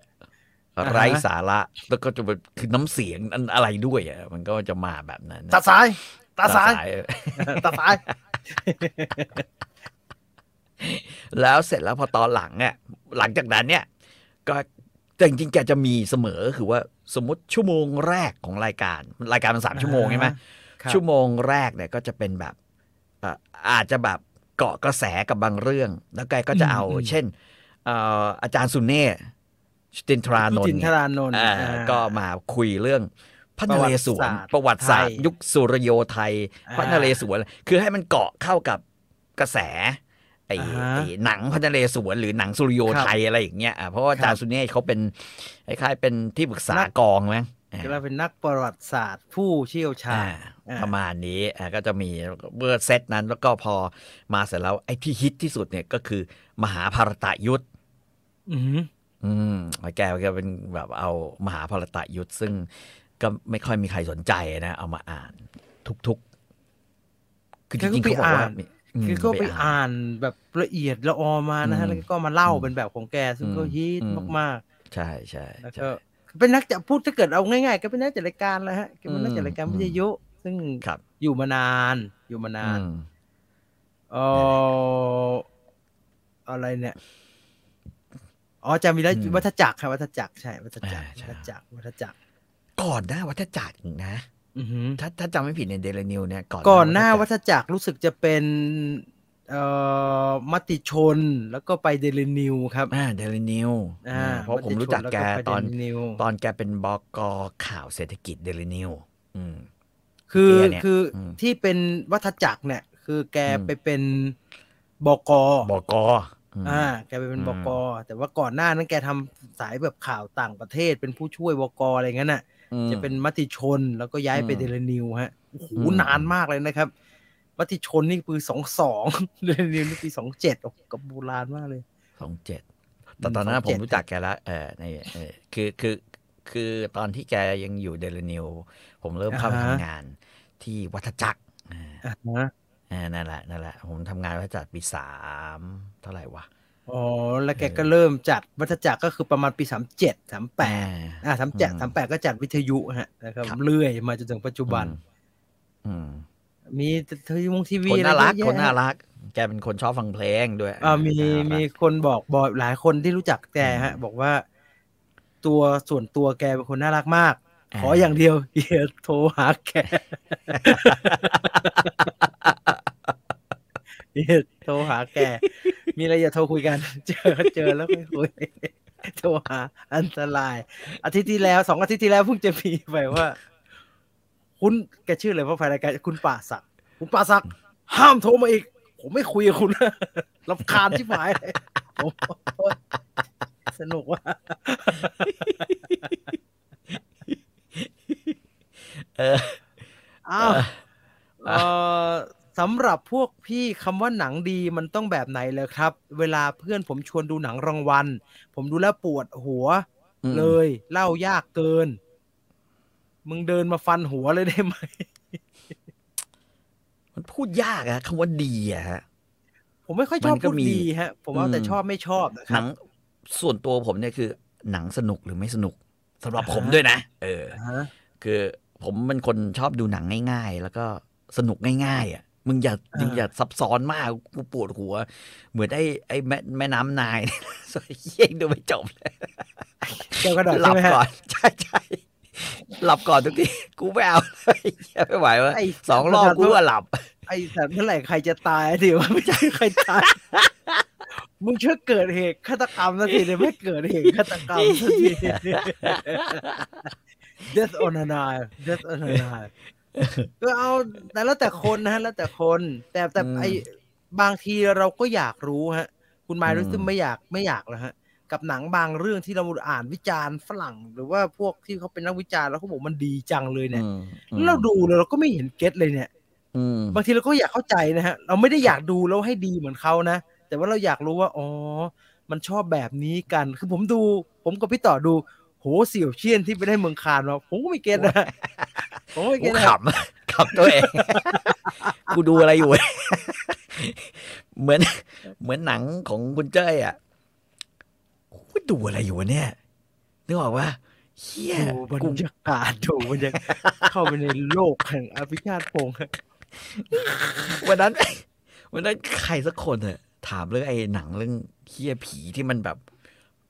อ่าฮะไร้สาระ แล้วก็จะเป็นคือน้ำเสียงอันอะไรด้วยอะมันก็จะมาแบบนั้นนะตาสาย ตาสายเออตาสาย แล้วเสร็จแล้วพอตอนหลังเนี่ยหลังจากนั้นเนี่ย ก็แต่จริงๆแกจะมีเสมอคือว่าสมมติชั่วโมงแรกของรายการ รายการมันสามชั่วโมงใช่ไหมครับชั่วโมงแรกเนี่ยก็จะเป็นแบบเอ่ออาจจะแบบเกาะกระแสกับบางเรื่อง แล้วแกก็จะเอาอืมเช่นเอ่ออาจารย์สุเน่สตินทรานนจินท์ทเนี่ยรานนท์อ่าอ่าก็มาคุยเรื่อง พระนเรศวรปประระวัวัติติศาศาสสตตร์ร์ยุคสุริโยไทยอ่าพระนเรศวรคือให้มันเกาะเข้ากับกระแสไอ้อ่าฮะไอ้หนังพระนเรศวรหรือหนังสุริโยไทยอะไรอย่างเงี้ยอะเพราะว่าอาจารย์สุเน่เขาเป็นคล้ายๆเป็นที่ปรึกษากองมั้งอ่าเราเป็นนักประวัติศาสตร์ผู้เชี่ยวชาญอ่าอ่าประมาณนี้อ่าก็จะมีเมื่อเซตนั้นแล้วก็พอมาเสร็จแล้วไอ้ที่ฮิตที่สุดเนี่ยก็คือ มหาภารตะยุทธอืมอืมแกก็เป็นแบบเอามหาภารตะยุทธซึ่ง ก็ไม่ค่อยมีใครสนใจนะ เอามาอ่านทุกๆ คือจริงๆเขาบอกว่ามีมคือก็ไปอ่านแบบละเอียดละออมานะฮะอืมแล้วก็มาเล่าอืมเป็นแบบของแกซึ่งก็อืมฮิตอืมมากใช่ใช่ๆแล้วใช่ก็เป็นนักจะพูดถ้าเกิดเอาง่ายๆ ก็เป็นนักจัดรายการแล้วฮะก็เป็นนักจัดรายการอืมวิทยุ ซึ่งครับอยู่มานาน อยู่มานานอืมเอออะไรเนี่ยอ๋อจำมีแล้วอืมวัฏจักรครับวัฏจักรใช่วัฏจักรอ่าใช่วัฏจักรวัฏจักร ก่อนหน้าวัฏจักรอีกนะอือหือถ้าถ้าจำไม่ผิดในเดลนิวเนี่ยก่อนก่อนหน้าวัวัฏจักรฏจักรรู้สึกจะเป็นเอ่อมติชนแล้วก็ไปเดลินิวครับอ่าเดลนิวอ่าเพราะผมรู้จักแกมติชตอนล้วไป Daily News ตอนแกเป็นบอกข่าวเศรษฐกิจเดลนิวอืมคือเปียเนี่ยคืออมที่เป็นวัฏจักรเนี่ย คือแกอืมไปเป็นบกบอกอืมอ่า แกไปเป็นอืบมกแต่ว่าก่อนหน้านั้นแกทำสายแบบข่าวต่างประเทศเป็นผู้ช่วยบกอะไรอย่างนั้นน่ะอืม จะเป็นมติชนแล้วก็ย้ายไปอืมเดลินิวฮะโอ้โหอืมนานมากเลยนะครับมติชนนี่ปีสองสองเดลินิวนี่ปีสองเจ็ดโอ้โหกับโบราณมากเลยสองเจ็ดแต่ตอนนั้น27ผมรู้จักแกแล้วเออในเออคือคือคือตอนที่แกยังอยู่เดลนิว ผมเริ่มเข้าไปอ่าฮะทำงานที่วัฏจักรอ่าอ่าฮะอ่านั่นแหละนั่นแหละ ผมทำงานวัฏจักรปีสามเท่าไหร่วะ อ๋อแล้วแกเออก็เริ่มจัดวัฏจักรก็คือประมาณปีสามเจ็ดสามแปดอ่าอ่าสามเจ็ดอืมสามแปดก็จัดวิทยุฮะนะครับครับเรื่อยมาจนถึงปัจจุบัน อืมมีทีวีทีวีคนน่ารักอะไเยอะคนแยะน่ารัก แกเป็นคนชอบฟังเพลงด้วยอ่ามีน่ารักมีคนบอกบอกหลายคนที่รู้จักแกฮะอืมบอกว่า ตัวส่วนตัวแกเป็นคนน่ารักมากอ่าขออย่างเดียวอย่าโทรหาแก อย่าโทรหาแก มีอะไรอย่าโทรคุยกัน เจอเจอแล้วค่อยคุย โทรหาอันตราย อาทิตย์ที่แล้วสองอาทิตย์ที่แล้วเพิ่งจะมีไปว่า คุณแกชื่ออะไรว่าภายรายการคุณป่าศักดิ์คุณป่าศักดิ์ห้ามโทรมาอีก ผมไม่คุยกับคุณนะรำคาญที่หายเลยผมสนุกว่ะเอออ้าวเออ สำหรับพวกพี่คำว่าหนังดีมันต้องแบบไหนเลยครับ เวลาเพื่อนผมชวนดูหนังรางวัล ผมดูแล้วปวดหัวอืมเลย เล่ายากเกิน มึงเดินมาฟันหัวเลยได้ไหม มันพูดยากอะคำว่าดีอะฮะ ผมไม่ค่อยชอบมันก็พูดมีดีฮะ ผมเอาแต่อืมชอบไม่ชอบนะคหรันับงส่วนตัวผมเนี่ยคือ หนังสนุกหรือไม่สนุกสำหรับอ่าฮะผมด้วยนะ เออฮะคือผมเป็นคนชอบดูหนังง่าย ๆ แล้วก็สนุกง่าย ๆ อะ มึงอย่าอ่ามึงอย่าซับซ้อนมากกูปวดหัว เหมือนไอ้ไอ้แม่แม่น้ำนายสวยเยี่ยงดูไม่จบเลยเกี่ยวกระดาษหลัใช่ไหมฮะก่อนใช่ใช่หลับก่อนทุกทีกูไม่เอาเลยเหี้ยไม่ไหววะไอ้สองรอบกูก็หลับ ไอ้สัตว์เมื่อไหร่ใครจะตายเดี๋ยวไม่ใช่ใครตายมึงช่วยเกิดเหตุฆาตกรรมสักทีเดี๋ยวไม่เกิดเหตุฆาตกรรมสักที Death on a knife Death on a knife ก็เอาแต่แล้วแต่คนนะฮะแล้วแต่คน แต่แต่อืมไอ้บางทีเราก็อยากรู้ฮะ คุณไมล์อืมรู้สึกไม่อยากไม่อยากแล้วฮะ กับหนังบางเรื่องที่เราอ่านวิจารณ์ฝรั่ง หรือว่าพวกที่เขาเป็นนักวิจารณ์แล้วเขาบอกมันดีจังเลยเนี่ยอืมแล้วเราดูแล้วเราก็ไม่เห็นเก็ตเลยเนี่ยอืมบางทีเราก็อยากเข้าใจนะฮะ เราไม่ได้อยากดูแล้วให้ดีเหมือนเขานะแต่ว่าเราอยากรู้ว่าอ๋อมันชอบแบบนี้กัน คือผมดู ผมกับพี่ต่อดู โหเสี่ยวเชียนที่ไปได้เมืองคานมาผมก็ไม่เก็ตนะผมก็ไม่กูเก็ตนะขำขำตัวเองกูดูอะไรอยู่เหมือน เหมือนหนังของคุณเจ้ยอะกูดูอะไรอยู่วะเนี่ยนึกออกว่าเฮียดูบรกูรยากาศดูบรรยากาศเข้าไปในโลกแห่งอภิชาติพงศ์ฮะวันนั้นวันนั้นใครสักคนอะถามเรื่องไอ้หนังเรื่องเฮียผีที่มันแบบ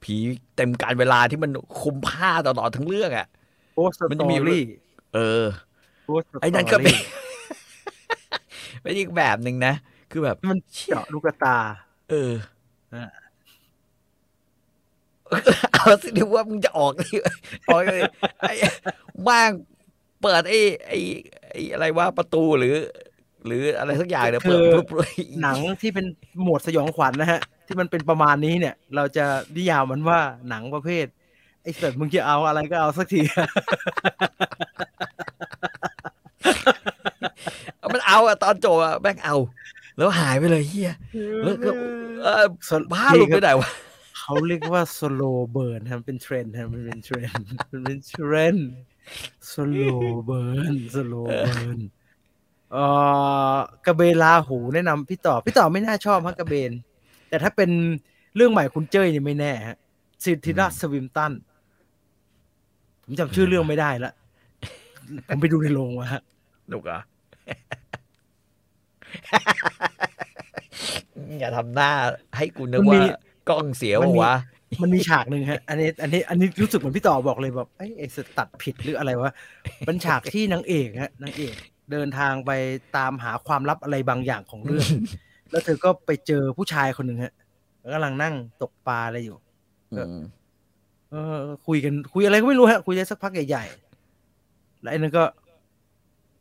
ผีเต็มการเวลาที่มันคุมผ้าตลอดทั้งเรื่องอะโพสต์สมันตจะอมีรี่เออโพสต์สตอรี่ไอ้นั่นก็เป็นเป็นอีกแบบหนึ่งนะ คือแบบมันเชี่ยเจาะลูกตา เอออะเอาสิเดี๋ยวว่ามึงจะออกดิออกเลยไอ้ว่างเปิดไอ้ไอ้ไอ้อะไรว่าประตูหรือ หรืออะไรสักอย่างเนี่ยเปิดปุ๊บปุ๊บหนังที่เป็นหมวดสยองขวัญนะฮะ ที่มันเป็นประมาณนี้เนี่ย เราจะนิยามมันว่าหนังประเภท ไอ้สิร์มึงจะเอาอะไรก็เอาสักทีมันเอาอะตอนจบอะแม่งเอา แล้วหายไปเลยเฮียแล้วก็เออบ้าหลุดไปไหนวะเขาเรียกว่า slow burn ฮะเป็นเทรนด์ฮะมันเป็นเทรนด์มันเป็นเทรนด์ slow burn slow burn เอ่อกระเบนลาหูแนะนำพี่ต่อ พี่ต่อไม่น่าชอบฮะกระเบน แต่ถ้าเป็นเรื่องใหม่คุณเจ้ยนี่ไม่แน่ฮะซิทิราสวิมตันผมจำชื่อเรื่องไม่ได้ละผมไปดูในโรงมาฮะหนุกเหรออย่าทำหน้าให้กูนึกมันมีว่ากล้องเสียมันมีวะมันมีฉากหนึ่งฮะ อันนี้ อันนี้ อันนี้รู้สึกเหมือนพี่ต่อบอกเลยแบบไอ้ยไอ้สตัดผิดหรืออะไรวะเป็นฉากที่นางเอกฮะนางเอก เดินทางไปตามหาความลับอะไรบางอย่างของเรื่อง แล้วเธอก็ไปเจอผู้ชายคนหนึ่งฮะแล้วกำลังนั่งตกปลาอะไรอยู่อืมเออคุยกันคุยอะไรก็ไม่รู้ฮะ คุยได้สักพักใหญ่ๆแล้วไอ้นั่นก็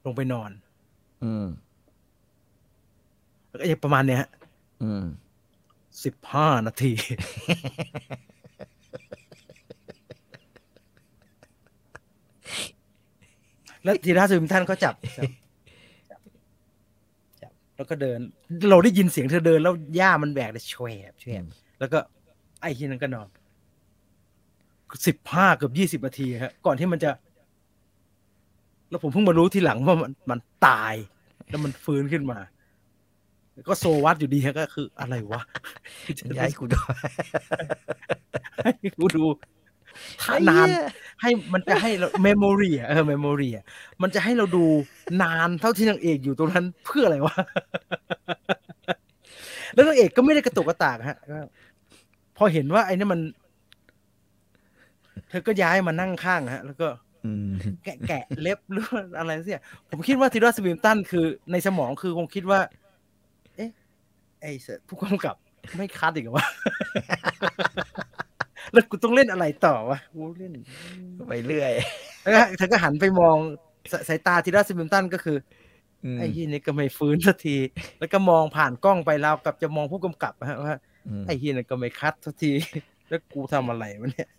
ลงไปนอน อืมแล้วก็ประมาณเนี้ยฮะอืมสิบห้านาที แล้วทีท่าซึมท่านก็จับจับจับจับ แล้วก็เดิน เราได้ยินเสียงเธอเดิน แล้วหญ้ามันแบกเลยแชวบแชวบแล้วก็ไอ้ที่นั้นก็นอนสิบห้าเกือบยี่สิบนาทีฮะก่อนที่มันจะ แล้วผมเพิ่งมารู้ทีหลังว่ามันมันตาย แล้วมันฟื้นขึ้นมา ก็โซวัดอยู่ดีฮะก็คืออะไรวะย้ายกูด้วยให้กูดูถ้า นานให้มันจะให้เราเมมโมรีอะเออเมมโมรีอะมันจะให้เราดูนานเท่าที่นางเอกอยู่ตรงนั้นเพื่ออะไรวะแล้วนางเอกก็ไม่ได้กระตุกกระตากฮะก็พอเห็นว่าไอ้นี่มัน เธอก็ย้ายมานั่งข้างฮะ แล้วก็อืมแกะแกะเล็บหรือว่าอะไรเสียผมคิดว่าทีรอสวิมตันคือในสมองคือคงคิดว่า เอ๊ะ ไอ้เสือผู้กำกับไม่คัดอีกเหรอวะ แล้วกูต้องเล่นอะไรต่อวะกูเล่นไปเรื่อยแล้วก็เธอก็หันไปมองสสายตาทีราซิมิลตันก็คือมไอ้ที่นี่ก็ไม่ฟื้นสักที แล้วก็มองผ่านกล้องไปแล้วกับจะมองผู้กำกับอะฮะว่ามไอ้ที่นั่นก็ไม่คัดสักที แล้วกูทำอะไรวะเนี่ย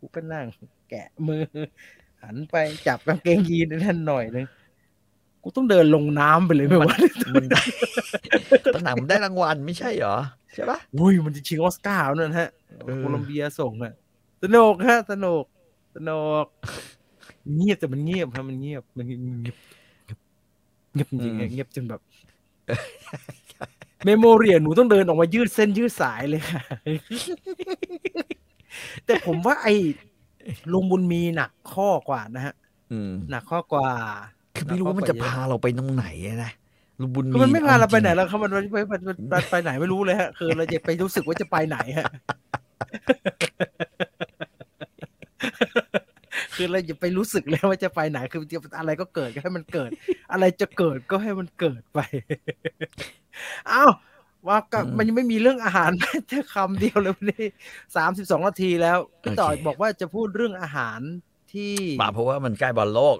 กูก็นั่ง แกะมือ หันไปจับกางเกงยีนนั่นหน่อยนึงกูต้องเดินลงน้ำไปเลยไหมวะมันได้ตอนหนังมันได้รางวัลไม่ใช่เหรอ ใช่ปะอุ้ยมันจะชิงออสการ์แล้วนั่นฮะเออโคลัมเบียส่งอะสนุกฮะสนุกสนุกเงียบแต่มันเงียบครับมันเงียบมันเงียบเงียบเงียบจริงๆอะเงียบจนแบบเมโมเรียหนูต้องเดินออกมายืดเส้นยืดสายเลยค่ะ แต่ผมว่าไอ้ลุงบุญมีหนักข้อกว่านะฮะอืมหนักข้อกว่า คือไม่รู้ว่ามันจะพาเราไปตรงไหนอะนะ ลุงบุญคือมีมันไม่พาเราไปไหนอจงแล้วครับมันมันมันมันมันมันไปไหนไม่รู้เลยฮะ คือเราจะไปรู้สึกว่าจะไปไหนฮะคือเราจะไปรู้สึกเลยว่าจะไปไหนคือจะอะไรก็เกิดก็ให้มันเกิด อะไรจะเกิดก็ให้มันเกิดไป เอ้าว่าก็มันยังไม่มีเรื่องอาหารแม้แต่คำเดียวเลยวันนี้สามสิบสองนาทีแล้วพี่ต่อยบอกว่าจะพูดเรื่องอาหารที่ป่าเพราะว่ามันใกล้บอลโลก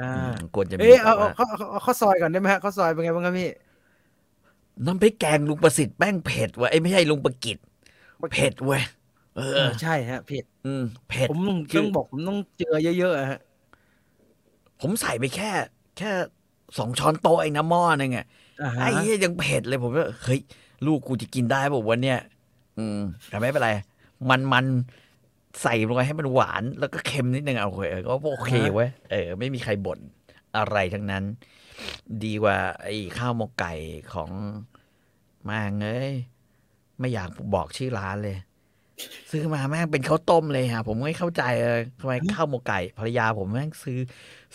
อ่าควรจะมีเอ๊ะเอาแบบเอาว่าเขาเอาข้าวซอยก่อนได้ไหมฮะข้าวซอยเป็นไงบ้างครับพี่น้ำพริกแกงลุงประสิทธิ์แป้งเผ็ดเว้ยไอ้ยไม่ใช่ลุงประกิตเผ็ดเว้ยเอเอออใช่ฮะเผ็ดอืมเผ็ดผมต้องคือต้องบอกผมต้องเจอเยอะๆอะฮะผมใส่ไปแค่ แค่สองช้อนโต๊ะไอ้น้ำหม้อนึงอะอ่าฮะไอ้เหี้ยยังเผ็ดเลยผมก็เฮ้ย ลูกกูจะกินได้บอกวันเนี้ยอืมแต่ไม่เป็นไร มันมัน ใส่ลงไปให้มันหวาน แล้วก็เค็มนิดนึงเอาโอเคก็โอเคเว้ยเออ ไม่มีใครบ่นอะไรทั้งนั้น ดีกว่า ไอ้ข้าวหมกไก่ของมางเอ้ยไม่อยากบอกชื่อร้านเลย ซื้อมาแม่งเป็นข้าวต้มเลยฮะผมไม่เข้าใจเลยทำไมข้าวหมกไก่ภรรยาผมแม่งซื้อ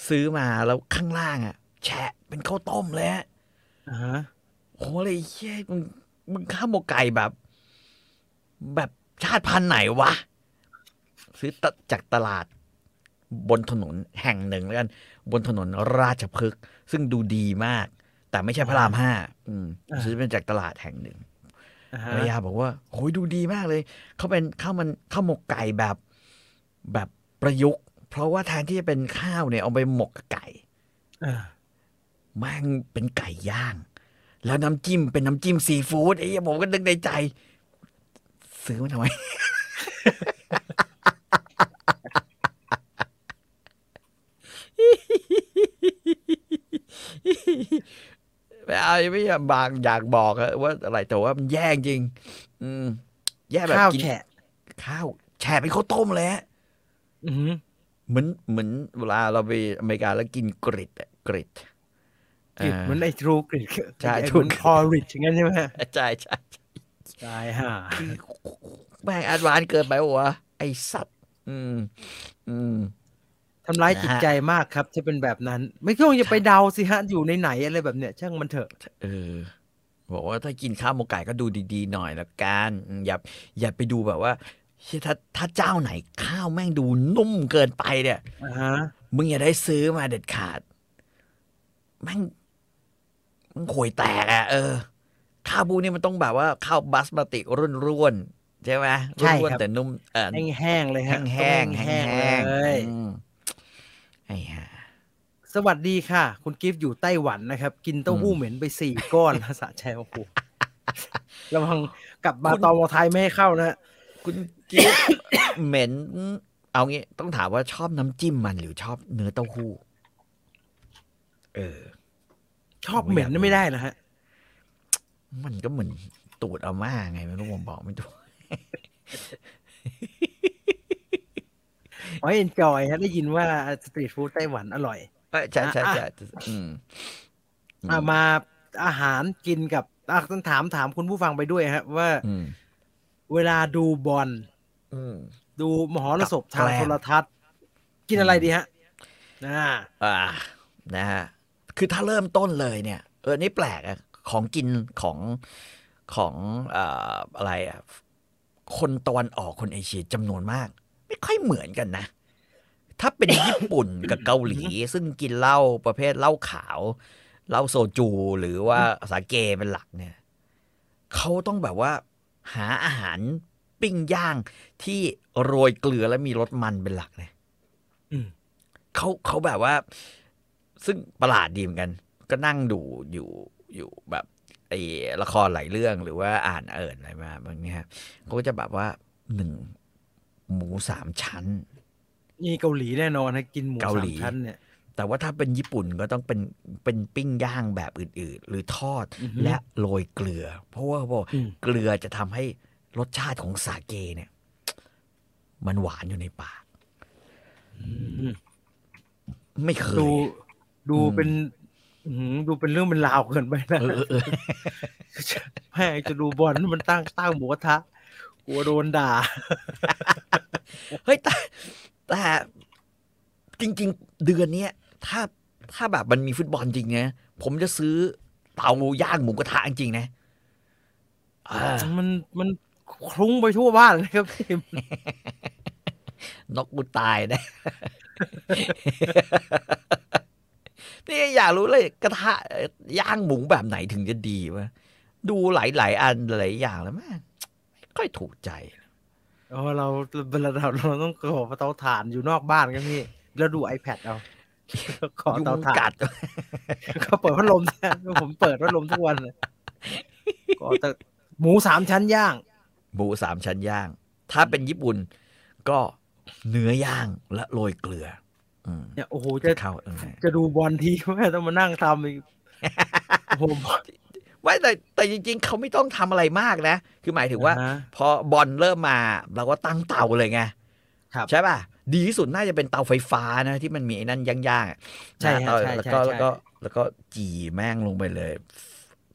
ซื้อมาแล้วข้างล่างอะ แฉะเป็นข้าวต้มเลยฮะอ่าฮะโหเลยเฮ้ยมึงมึงข้าวหมกไก่แบบ แบบชาติพันธุ์ไหนวะ ซื้อตะจากตลาดบนถนนแห่งหนึ่งแล้วกัน บนถนนราชพฤกษ์ซึ่งดูดีมาก แต่ไม่ใช่พระรามห้าอืมซื้อเป็นจากตลาดแห่งหนึ่งอ่าภฮะรรยาบอกว่าโหยดูดีมากเลยเขาเป็นข้าวมันข้าวหมกไก่แบบแบบประยุกต์ เพราะว่าแทนที่จะเป็นข้าวเนี่ยเอาไปหมกกับไก่อ่าแม่งเป็นไก่ย่าง แล้วน้ำจิ้มเป็นน้ำจิ้มซีฟู้ดไอ้เหี้ยผมก็นึกในใจ ซื้อมาทำไม ไม่เอาไม่อยากบางอยากบอกอะว่าอะไรแต่ว่ามันแย่จริง อืม แย่แบบข้าวกินแฉะข้าวแฉะเป็นข้าวต้มเลยฮะอือหือเหมือนเหมือนเวลาเราไปอเมริกาแล้วกินกริดอะกริดกลิ่นเหมือนไอ้ทรูกลิ่นใช่ไอ้ถูกเหมือนพอริชอย่างนั้นใช่ไหมฮะใช่ใช่ใช่ฮะแม่งแอดวานซ์เกินไปวะไอสัตว์ อืม อืม ทำร้ายนะฮะจิตใจมากครับ ถ้าเป็นแบบนั้น ไม่ต้องจะไปเดาสิฮะ อยู่ในไหนอะไรแบบเนี้ย ช่างมันเถอะ เออ บอกว่าถ้ากินข้าวหมกไก่ก็ดูดีๆหน่อยละกันอืมอย่า อย่าไปดูแบบว่าเชี่ยถ้าถ้าเจ้าไหนข้าวแม่งดูนุ่มเกินไปเนี่ยอ่าฮะมึงอย่าได้ซื้อมาเด็ดขาด แม่งมันข่วยแตกอะเออ ข้าวบูนี่มันต้องแบบว่าข้าวบาสมาติร่วนๆใช่ไหมร่วนๆแต่นุ่มเออแห้งๆเลยฮะแห้งๆต้องแห้งแห้งๆๆเลยอืม ไอ้ห่าสวัสดีค่ะ คุณกิฟต์อยู่ไต้หวันนะครับ กินเต้าหู้เหม็นไปสี่ก้อนนะสะใจโอ้โหระวังกลับมาตอมอไทยไม่ให้เข้านะคุณกิ๊ฟเหม็น เอางี้ต้องถามว่าชอบน้ำจิ้มมันหรือชอบเนื้อเต้าหู้ เออ ชอบเหม็นนี่ไม่ได้นะฮะ มันก็เหมือนตูดอาม่าไงไม่รู้ผมบอกไม่ถูก อ๋อเอ็นจอยฮะได้ยินว่าสตรีทฟู้ดไต้หวันอร่อยเอ้ยใช่ใช่อะใช่อืมอะมาอาหารกินกับอะต้องถามถามคุณผู้ฟังไปด้วยฮะ ว่าอืมเวลาดูบอลอืมดูมหรสพทางกับแกล้มโทรทัศน์ กินอะไรดีฮะอ่าอ่านะฮะคือถ้าเริ่มต้นเลยเนี่ย เออนี่แปลกอะของกินของของเอ่ออะไรอะคนตะวันออกคนเอเชียจำนวนมาก ไม่ค่อยเหมือนกันนะ ถ้าเป็นญี่ปุ่นกับเกาหลี ซึ่งกินเหล้าประเภทเหล้าขาวเหล้าโซจูหรือว่าสาเกเป็นหลักเนี่ยเขาต้องแบบว่า หาอาหารปิ้งย่างที่โรยเกลือและมีรสมันเป็นหลักเลยอืมเขาเขาแบบว่า ซึ่งประหลาดดีเหมือนกัน ก็นั่งดูอยู่อยู่แบบไอ้ละครหลายเรื่องหรือว่าอ่านเอิญอะไรมาบางเนี้ยเขาก็จะแบบว่าหนึ่ง หมูสามชั้น นี่เกาหลีแน่นอนนะกินหมูเกาสาหลีมชั้นเนี่ยแต่ว่าถ้าเป็นญี่ปุ่นก็ต้องเป็นเป็นปิ้งย่างแบบอื่น ๆ หรือทอดอือฮึและโรยเกลือ เพราะว่าเขาบอกอืมเกลือจะทำให้รสชาติของสาเกเนี่ย มันหวานอยู่ในปากไม่เคดูยดูอืมเป็นอื้อหือดูเป็นเรื่องเป็นราวเกินไปนะเออเออเออแม่งจะดูบอลมันตั้งตั้งหมูกระทะกลัวโดนด่า เฮ้ยแต่แต่จริง ๆ เดือนเนี้ยถ้าถ้าแบบมันมีฟุตบอลจริงนะผมจะซื้อเตาย่างหมูกระทะจริงๆนะอ่ามันมันคลุ้งไปทั่วบ้านเลยครับพี่นกกูตายนะนี่อยากรู้เลยกระทะเอ่อย่างหมูแบบไหนถึงจะดีวะดูหลายๆอันหลายอย่างแล้วแม่งไม่ค่อยถูกใจ เออเราเวลาเราเราต้องขอเตาถ่านอยู่นอกบ้านกันพี่แล้วดู iPad เอาขอยุเตางถ่านกัดเขาเปิดพัดลมแทนผมเปิดพัดลมทุกวันเลยก็แต่หมูสามชั้นย่าง หมูสามชั้นย่าง ถ้าเป็นญี่ปุ่นก็เนื้อย่างและโรยเกลืออืมเนี่ยโอ้โหจะจะเข้าเออจะดูบอลทีแม่ต้องมานั่งทำอีกโอ้โห ไม่แต่แต่จริง ๆ เขาไม่ต้องทำอะไรมากนะ คือหมายถึงว่าอ่าฮะพอบอลเริ่มมาเราก็ตั้งเตาเลยไงครับใช่ป่ะ ดีที่สุดน่าจะเป็นเตาไฟฟ้านะ ที่มันมีไอ้นั่นย่างๆอะใช่นะฮะเตาใช่แล้วใช่ก็ใช่แล้วก็แล้วก็จี่แม่งลงไปเลย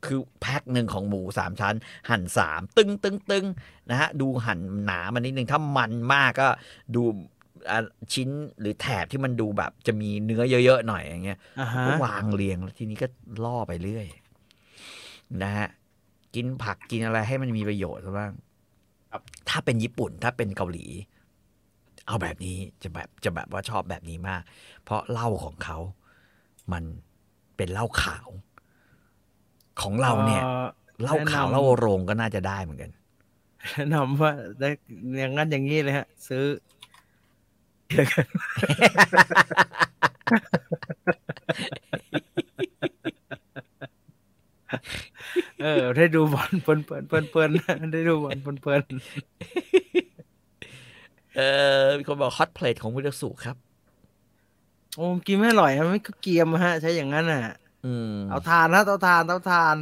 คือแพ็คหนึ่งของหมูสามชั้น หั่นสามตึงตึงตึงนะฮะ ดูหั่นหนามันนิดนึง ถ้ามันมากก็ดูอะชิ้นหรือแถบที่มันดูแบบจะมีเนื้อเยอะๆหน่อยอย่างเงี้ยอ่าฮะก็วางเรียงแล้วทีนี้ก็ล่อไปเรื่อย นะฮะกินผักกินอะไรให้มันมีประโยชน์ซะบ้างครับถ้าเป็นญี่ปุ่นถ้าเป็นเกาหลี เอาแบบนี้จะแบบจะแบบว่าชอบแบบนี้มาก เพราะเหล้าของเขา มันเป็นเหล้าขาว ของเราเนี่ยอ่อเหล้าขาวแนะนำเหล้าโรงก็น่าจะได้เหมือนกันแนะนำว่าได้อย่างนั้นอย่างนี้เลยฮะ ซื้อ เดี๋ยวกันเออ ได้ดูบอลเพลินเพลินเพลินเพลินได้ดูบอลเพลินเพลินเออมีคนบอกฮอตเพลทของมุตสุครับ โอ้กินไม่อร่อยฮะไม่ก็เกรียมฮะ ใช้อย่างนั้นอะอืมเอาทานนะเอาทานเอาทาน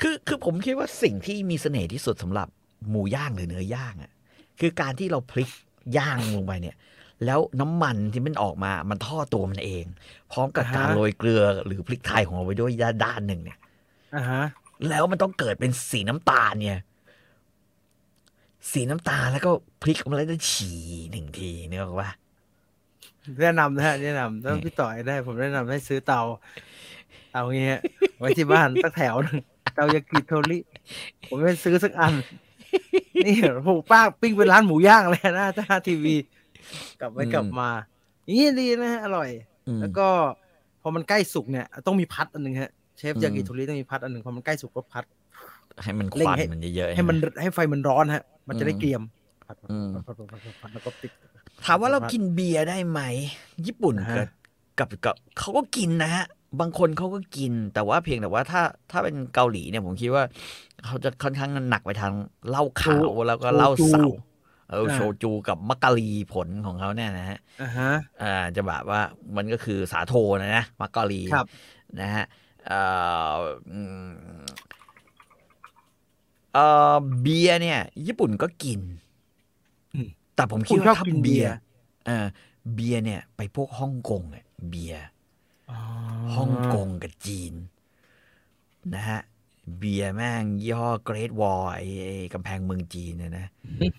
คือคือผมคิดว่าสิ่งที่มีเสน่ห์ที่สุดสำหรับหมูย่างหรือเนื้อย่างอะ คือการที่เราพลิกย่างลงไปเนี่ย แล้วน้ำมันที่มันออกมา มันทอดตัวมันเอง พร้อมกับอ่าฮะการโรยเกลือหรือพริกไทยของเราไปด้วยด้านหนึ่งเนี่ย อ่าฮะแล้วมันต้องเกิดเป็นสีน้ำตาลเนี่ย สีน้ำตาลแล้วก็พริกมันแล้วจะฉี่หนึ่งทีเนี่ยหรอกปะแนะนำนะฮะแนะนำถ้าพี่ต่อยได้ผมแนะนำให้ซื้อเตาเตาเงี้ยไว้ที่บ้านสักแถวหนึงเตายากิโทริผมไม่ซื้อสักอัน นี่โอ้โหป้าปิ้งเป็นร้านหมูย่างเลยนะถ้าทีวี กลับไปกลับมาอย่างนี้ดีนะฮะอร่อย อืมแล้วก็พอมันใกล้สุกเนี่ย ต้องมีพัดอันหนึ่งฮะเช ฟอืมยากิโทริต้องมีพัดอันหนึ่งพอมันใกล้สุกก็พัด ให้มันคเร่งวันให้มันเยอะๆให้มันช่ไให้ไฟมันร้อนฮะ มันจะได้อืมเกรียมพัดอืมพัดพัดพัดพัดพัดแล้วก็ปิดถามว่าเรากินเบียร์ได้ไหม ญี่ปุ่นอ่าฮะกับกับกับเขาก็กินนะฮะบางคนเขาก็กิน แต่ว่าเพียงแต่ว่าถ้าถ้าเป็นเกาหลีเนี่ยผมคิดว่าเขาจะค่อนข้างหนักไปทางเหล้าขาวแล้วก็เหล้าเสาเออโชจูกับมักกะลีผลของเขาเนี่ยนะฮะอ่าฮะอ่าจะแบบว่ามันก็คือสาโทนะนะมักกะลีครับนะฮะ เอ่ออืมเอ่อเบียร์เนี่ย ญี่ปุ่นก็กินอืมแต่ผมคิดคุณชอว่าบถ้ากินเบีเบียยร์ร์เออเบียร์เนี่ย ไปพวกฮ่องกงเนี่ยเบียร์อ๋อฮ่องกงกับจีน นะฮะ เบียร์แม่งยี่ห้อ Great Wall ไอ้ไอ้กำแพงเมืองจีนเนี่ยนะ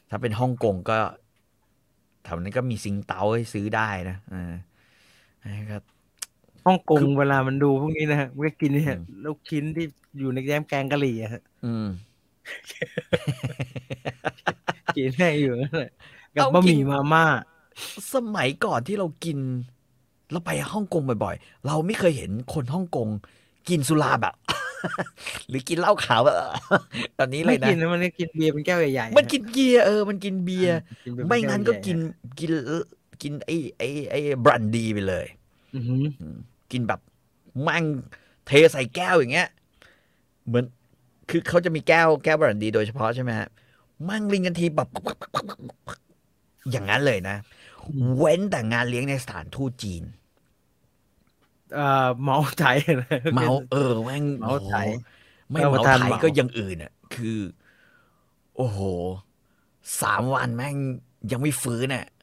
ถ้าเป็นฮ่องกงก็แถวนั้นก็มีซิงเตาให้ซื้อได้นะเออให้ก็ ฮ่องกงเวลามันดูพวกนี้นะฮะมันก็กินเนี่ยอืมลูกชิ้นที่อยู่ในแย้มแกงกะหรี่อะฮะอืมกินให้อยู่นั่นแหละกับเอาบะหมี่กินมาม่า สมัยก่อนที่เรากิน เราไปฮ่องกงบ่อยๆ เราไม่เคยเห็นคนฮ่องกง กินสุราแบบ หรือกินเหล้าขาวเออตอนนี้เลไม่ยนะกินนะมันก็กินเบียร์เป็นแก้วใหญ่ๆ มันกินเบียร์เออ มันกินเบียร์กินเบียร์เป็ไม่งั้นก็แวใหญ่ๆกินกินกินไอ้ไอ้ไอ้บรันดีไปเลย อือหือ กินแบบแมั่งเทใส่แก้วอย่างเงี้ย เหมือนคือเขาจะมีแก้วแก้วบรันดีโดยเฉพาะใช่ไหมฮะมั่งลิงกันทีแบบอย่างนั้นเลยนะ เว้นแต่งานเลี้ยงในสถานทูตจีน เอ่อเมาไทยนะเมาเออแม่งเมาไถโอ้โหไม่เออเมาประธานไถเมาก็อยังอื่นอะ คือ โอ้โหสามวันแม่งยังไม่ฟื้นอะอ่าฮะ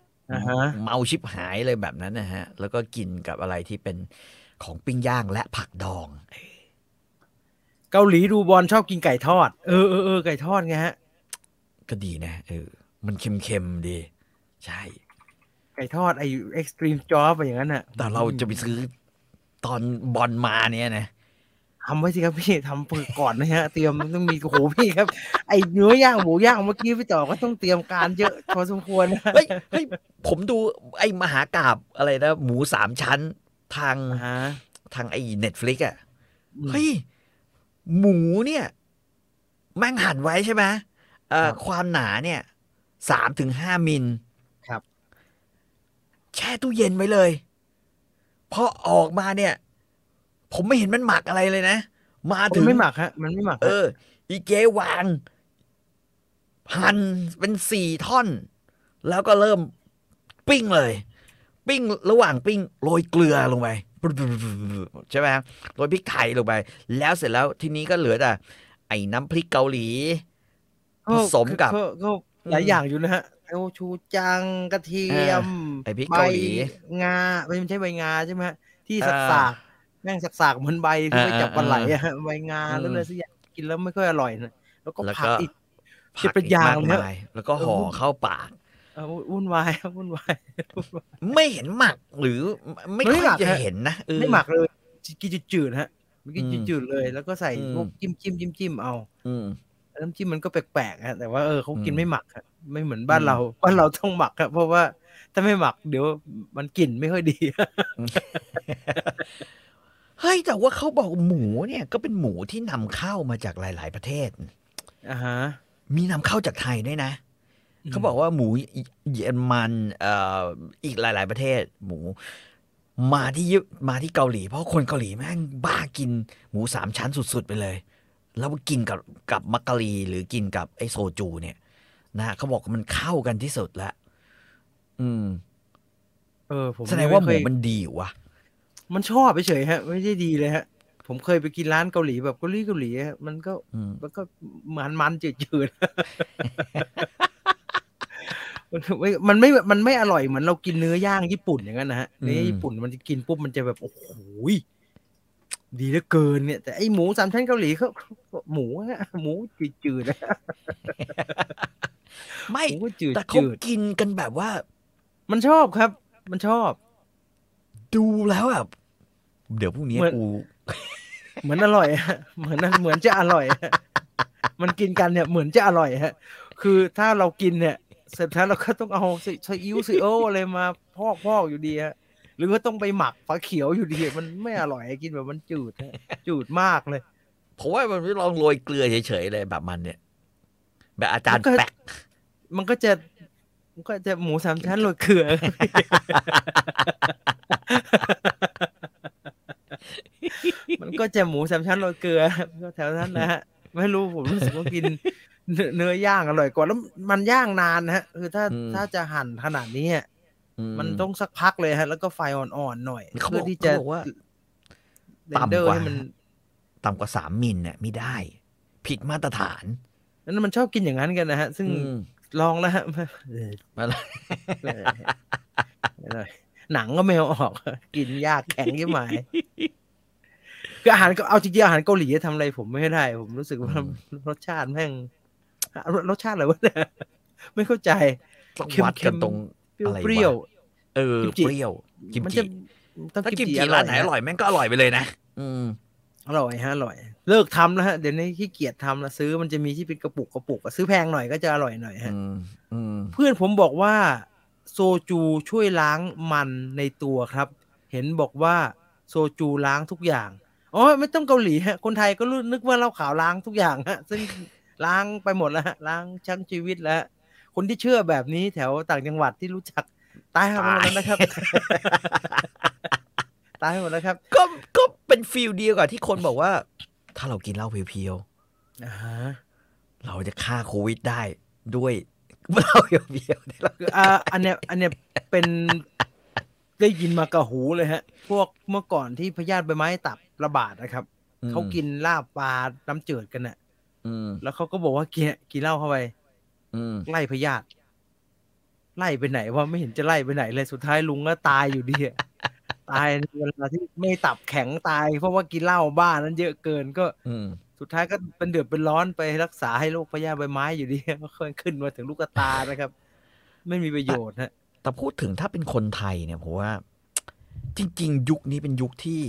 เมาชิบหายเลยแบบนั้นนะฮะ แล้วก็กินกับอะไรที่เป็นของปิ้งย่างและผักดอง เกาหลีดูบอลชอบกินไก่ทอด เออเออเออไก่ทอดไงฮะ ก็ดีนะเออ มันเค็มๆดี ใช่ ไก่ทอดไอเอ็กซ์ตรีมจ็อบอย่างนั้นอะ แต่เราจะไปซื้อตอนบอลมาเนี่ยนะ ทำไว้สิครับพี่ทำเผื่อก่อนนะฮะเตรียมต้องมีโอ้โหพี่ครับ ไอ้เนื้อย่างหมูย่างเมื่อกี้พี่ต่อก็ต้องเตรียมการเยอะพอสมควรนะเฮ้ยเฮ้ยผมดูไอ้มหากาพย์อะไรนะหมูสามชั้นทางฮะทางไอ้ Netflix อะอืมเฮ้ยหมูเนี่ยแม่งหั่นไว้ใช่ไหมเอ่อครับความหนาเนี่ยสามถึงห้ามิลครับ แช่ตู้เย็นไว้เลยพอออกมาเนี่ย ผมไม่เห็นมันหมักอะไรเลยนะ มามัถึนงไม่หมักฮะ มันไม่หมัก เอฮะออีเกวาง หั่นเป็นสี่ท่อน แล้วก็เริ่มปิ้งเลย ปิ้งระหว่างปิ้งโรยเกลือลงไปใช่ไหมโรยพริกไทยลงไป แล้วเสร็จแล้วทีนี้ก็เหลือแต่ไอ้น้ำพริกเกาหลีผสมกับก็หลายอย่างอยู่นะฮะโอชูจังกระเทียมไอ้พริกใบเกาหลีงาไม่ใช่ใบงาใช่ไหมฮะที่เอสัอกสากๆ แม่งสักสากๆเหมือนใบที่ไปเออจับปลาไหลเอออะฮะใบงาอืมแล้วเลยสักอย่างกินแล้วไม่ค่อยอร่อยนะแล้วก็แล้วผัก็กอีกผักเป็นอีกอย่างมากเลยมายแล้วก็ห่อเออเข้าปากเออวุ่นวายครับวุ่นวายไม่เห็นหมักหรือไม่ไม่ค่อยหมักจะฮะเห็นนะเออไม่หมักเลยกินจืดๆฮะมันกินอืมจืดๆเลย แล้วก็ใส่อืมพวกจิ้มจิ้มจิ้มจิ้มเอา อืมน้ำจิ้มมันก็แปลกๆฮะแต่ว่าเออเขากินอืมไม่หมักฮะไม่เหมือนบ้านอืมเราบ้านเราต้องหมักครับเพราะว่าถ้าไม่หมักเดี๋ยวมันกลิ่นไม่ค่อยดี เฮ้ยแต่ว่าเขาบอกหมูเนี่ยก็เป็นหมูที่นำเข้ามาจากหลาย ๆ ประเทศอ่าฮะมีนำเข้าจากไทยด้วยนะ เขาบอกว่าหมูเยอรมันเอ่ออีกหลาย ๆ ประเทศ หมู มาที่ญี่มาที่เกาหลี เพราะคนเกาหลีแม่งบ้ากินหมูสามชั้นสุด ๆ ไปเลย แล้วกินกับกับมักกะลีหรือกินกับไอโซจู เนี่ย นะเขาบอกว่ามันเข้ากันที่สุดละอืม เออผมแสดงว่าหไเคมูยมันดีอยู่วะ มันชอบเฉยๆฮะ ไม่ได้ดีเลยฮะ ผมเคยไปกินร้านเกาหลีแบบเกาหลีเกาหลีฮะมันก็อืมมันก็มันมันๆจืดๆมันไม่มันไม่มันไม่อร่อยเหมือนเรากินเนื้อย่างญี่ปุ่นอย่างนั้นนะฮะเนื้อญี่ปุ่นมันจะกินปุ๊บมันจะแบบโอ้โหยดีเหลือเกินเนี่ยแต่ไอหมูสามชั้นเกาหลีเขาหมูฮะหมูจืดๆนะไม่หมูก็จืดแต่เขาจืดกินกันแบบว่า มันชอบครับ มันชอบ ดูแล้วแบบ เดี๋ยวพรุ่งนี้เหมือนกูเหมือนอร่อยฮะเหมือนเหมือนจะอร่อยฮะมันกินกันเนี่ยเหมือนจะอร่อยฮะ คือถ้าเรากินเนี่ย เสร็จแล้วเราก็ต้องเอาซีซีอิ๊วซีโออะไรมาพอกพอกอยู่ดีฮะหรือว่าต้องไปหมักฝาเขียวอยู่ดีมันไม่อร่อยกินแบบมันจืดฮะจืดมากเลยผมว่ามันไม่ลองโรยเกลือเฉยๆเลยแบบมันเนี่ย แบบอาจารย์มันก็แปะมันก็จะมันก็จะหมูสามชั้นโรยเกลือ มันก็จะหมูสามชั้นโรยเกลือก็แถวนั้นนะฮะไม่รู้ผมรู้สึกว่ากินเนื้อเนื้อย่างอร่อยกว่าแล้วมันย่างนานนะฮะ คือถ้าถ้าจะหั่นขนาดนี้อะอืมันต้องสักพักเลยฮะ แล้วก็ไฟอ่อนๆหน่อยเขาบอกเพื่อที่จะเขาบอกว่า render ต่ำกว่าให้มันต่ำกว่าสามมิลเนี่ยไม่ได้ ผิดมาตรฐานนั้นมันชอบกินอย่างนั้นกันนะฮะ ซึ่งอืมลองแล้วฮะเออมาแล้วเออไม่ได้ หนังก็ไม่เอาออก กินยากแข็งยิ่งหมายคืออาหารก็เอาจริงๆอาหารเกาหลีทำอะไรผมไม่ได้ ผมรู้สึกว่ารสชาติแม่งรสรสชาติอะไรวะเนี่ยไม่เข้าใจต้องเค็มวัดกันเค็มตรงเปรี้ยวอะไรวะเปรี้ยวเออกิมจิเปรี้ยวกิมมันจิจะต้องถ้ากิกิมมจิจิร้านไหนอฮะร่อยแม่งก็อร่อยไปเลยนะอืมอร่อยฮะอร่อย เลิกทำแล้วฮะเดี๋ยวนี้ขี้เกียจทำแล้วซื้อมันจะมีที่เป็นกระปุกกระปุกอะซื้อแพงหน่อยก็จะอร่อยหน่อยฮะอืมอืมเพื่อนผมบอกว่า โซจูช่วยล้างมันในตัวครับ เห็นบอกว่าโซจูล้างทุกอย่างอ๋อไม่ต้องเกาหลีฮะคนไทยก็รู้นึกว่าเหล้าขาวล้างทุกอย่างฮะซึ่งล้างไปหมดแล้วฮะล้างชั้งชีวิตแล้วฮะคนที่เชื่อแบบนี้แถวต่างจังหวัดที่รู้จักตายหาหมดแล้วนะครับ ตายหมดแล้วครับ ก็ก็เป็นฟีลเดียวกับที่คนบอกว่า ถ้าเรากินเหล้าเพียวอ่าฮะๆเราจะฆ่าโควิดได้ด้วย เหล้าเพียวๆได้หรอคืออ่าอันเนี้ยอันเนี้ยเป็นได้ยินมากระหูเลยฮะ พวกเมื่อก่อนที่พยาธิใบไม้ตับระบาดนะครับเขากินลาบปลาน้ำจืดกันน่ะอืมแล้วเขาก็บอกว่ากินกินเหล้าเข้าไปอืมไล่พยาธิไล่ไปไหนว่าไม่เห็นจะไล่ไปไหนเลยสุดท้ายลุงก็ตายอยู่ดีอะตายในเวลาที่ไม่ตับแข็งตาย เพราะว่ากินเหล้าบ้านั้นเยอะเกินก็อืม สุดท้ายก็เป็นเดือดเป็นร้อนไปรักษาให้โรคพยาธิใบไม้อยู่ดีก็ค่อยขึ้นมาถึงลูกตานะครับ ไม่มีประโยชน์ฮะแต่พูดถึงถ้าเป็นคนไทยเนี่ยผมว่า จริง ๆ ยุคนี้เป็นยุคที่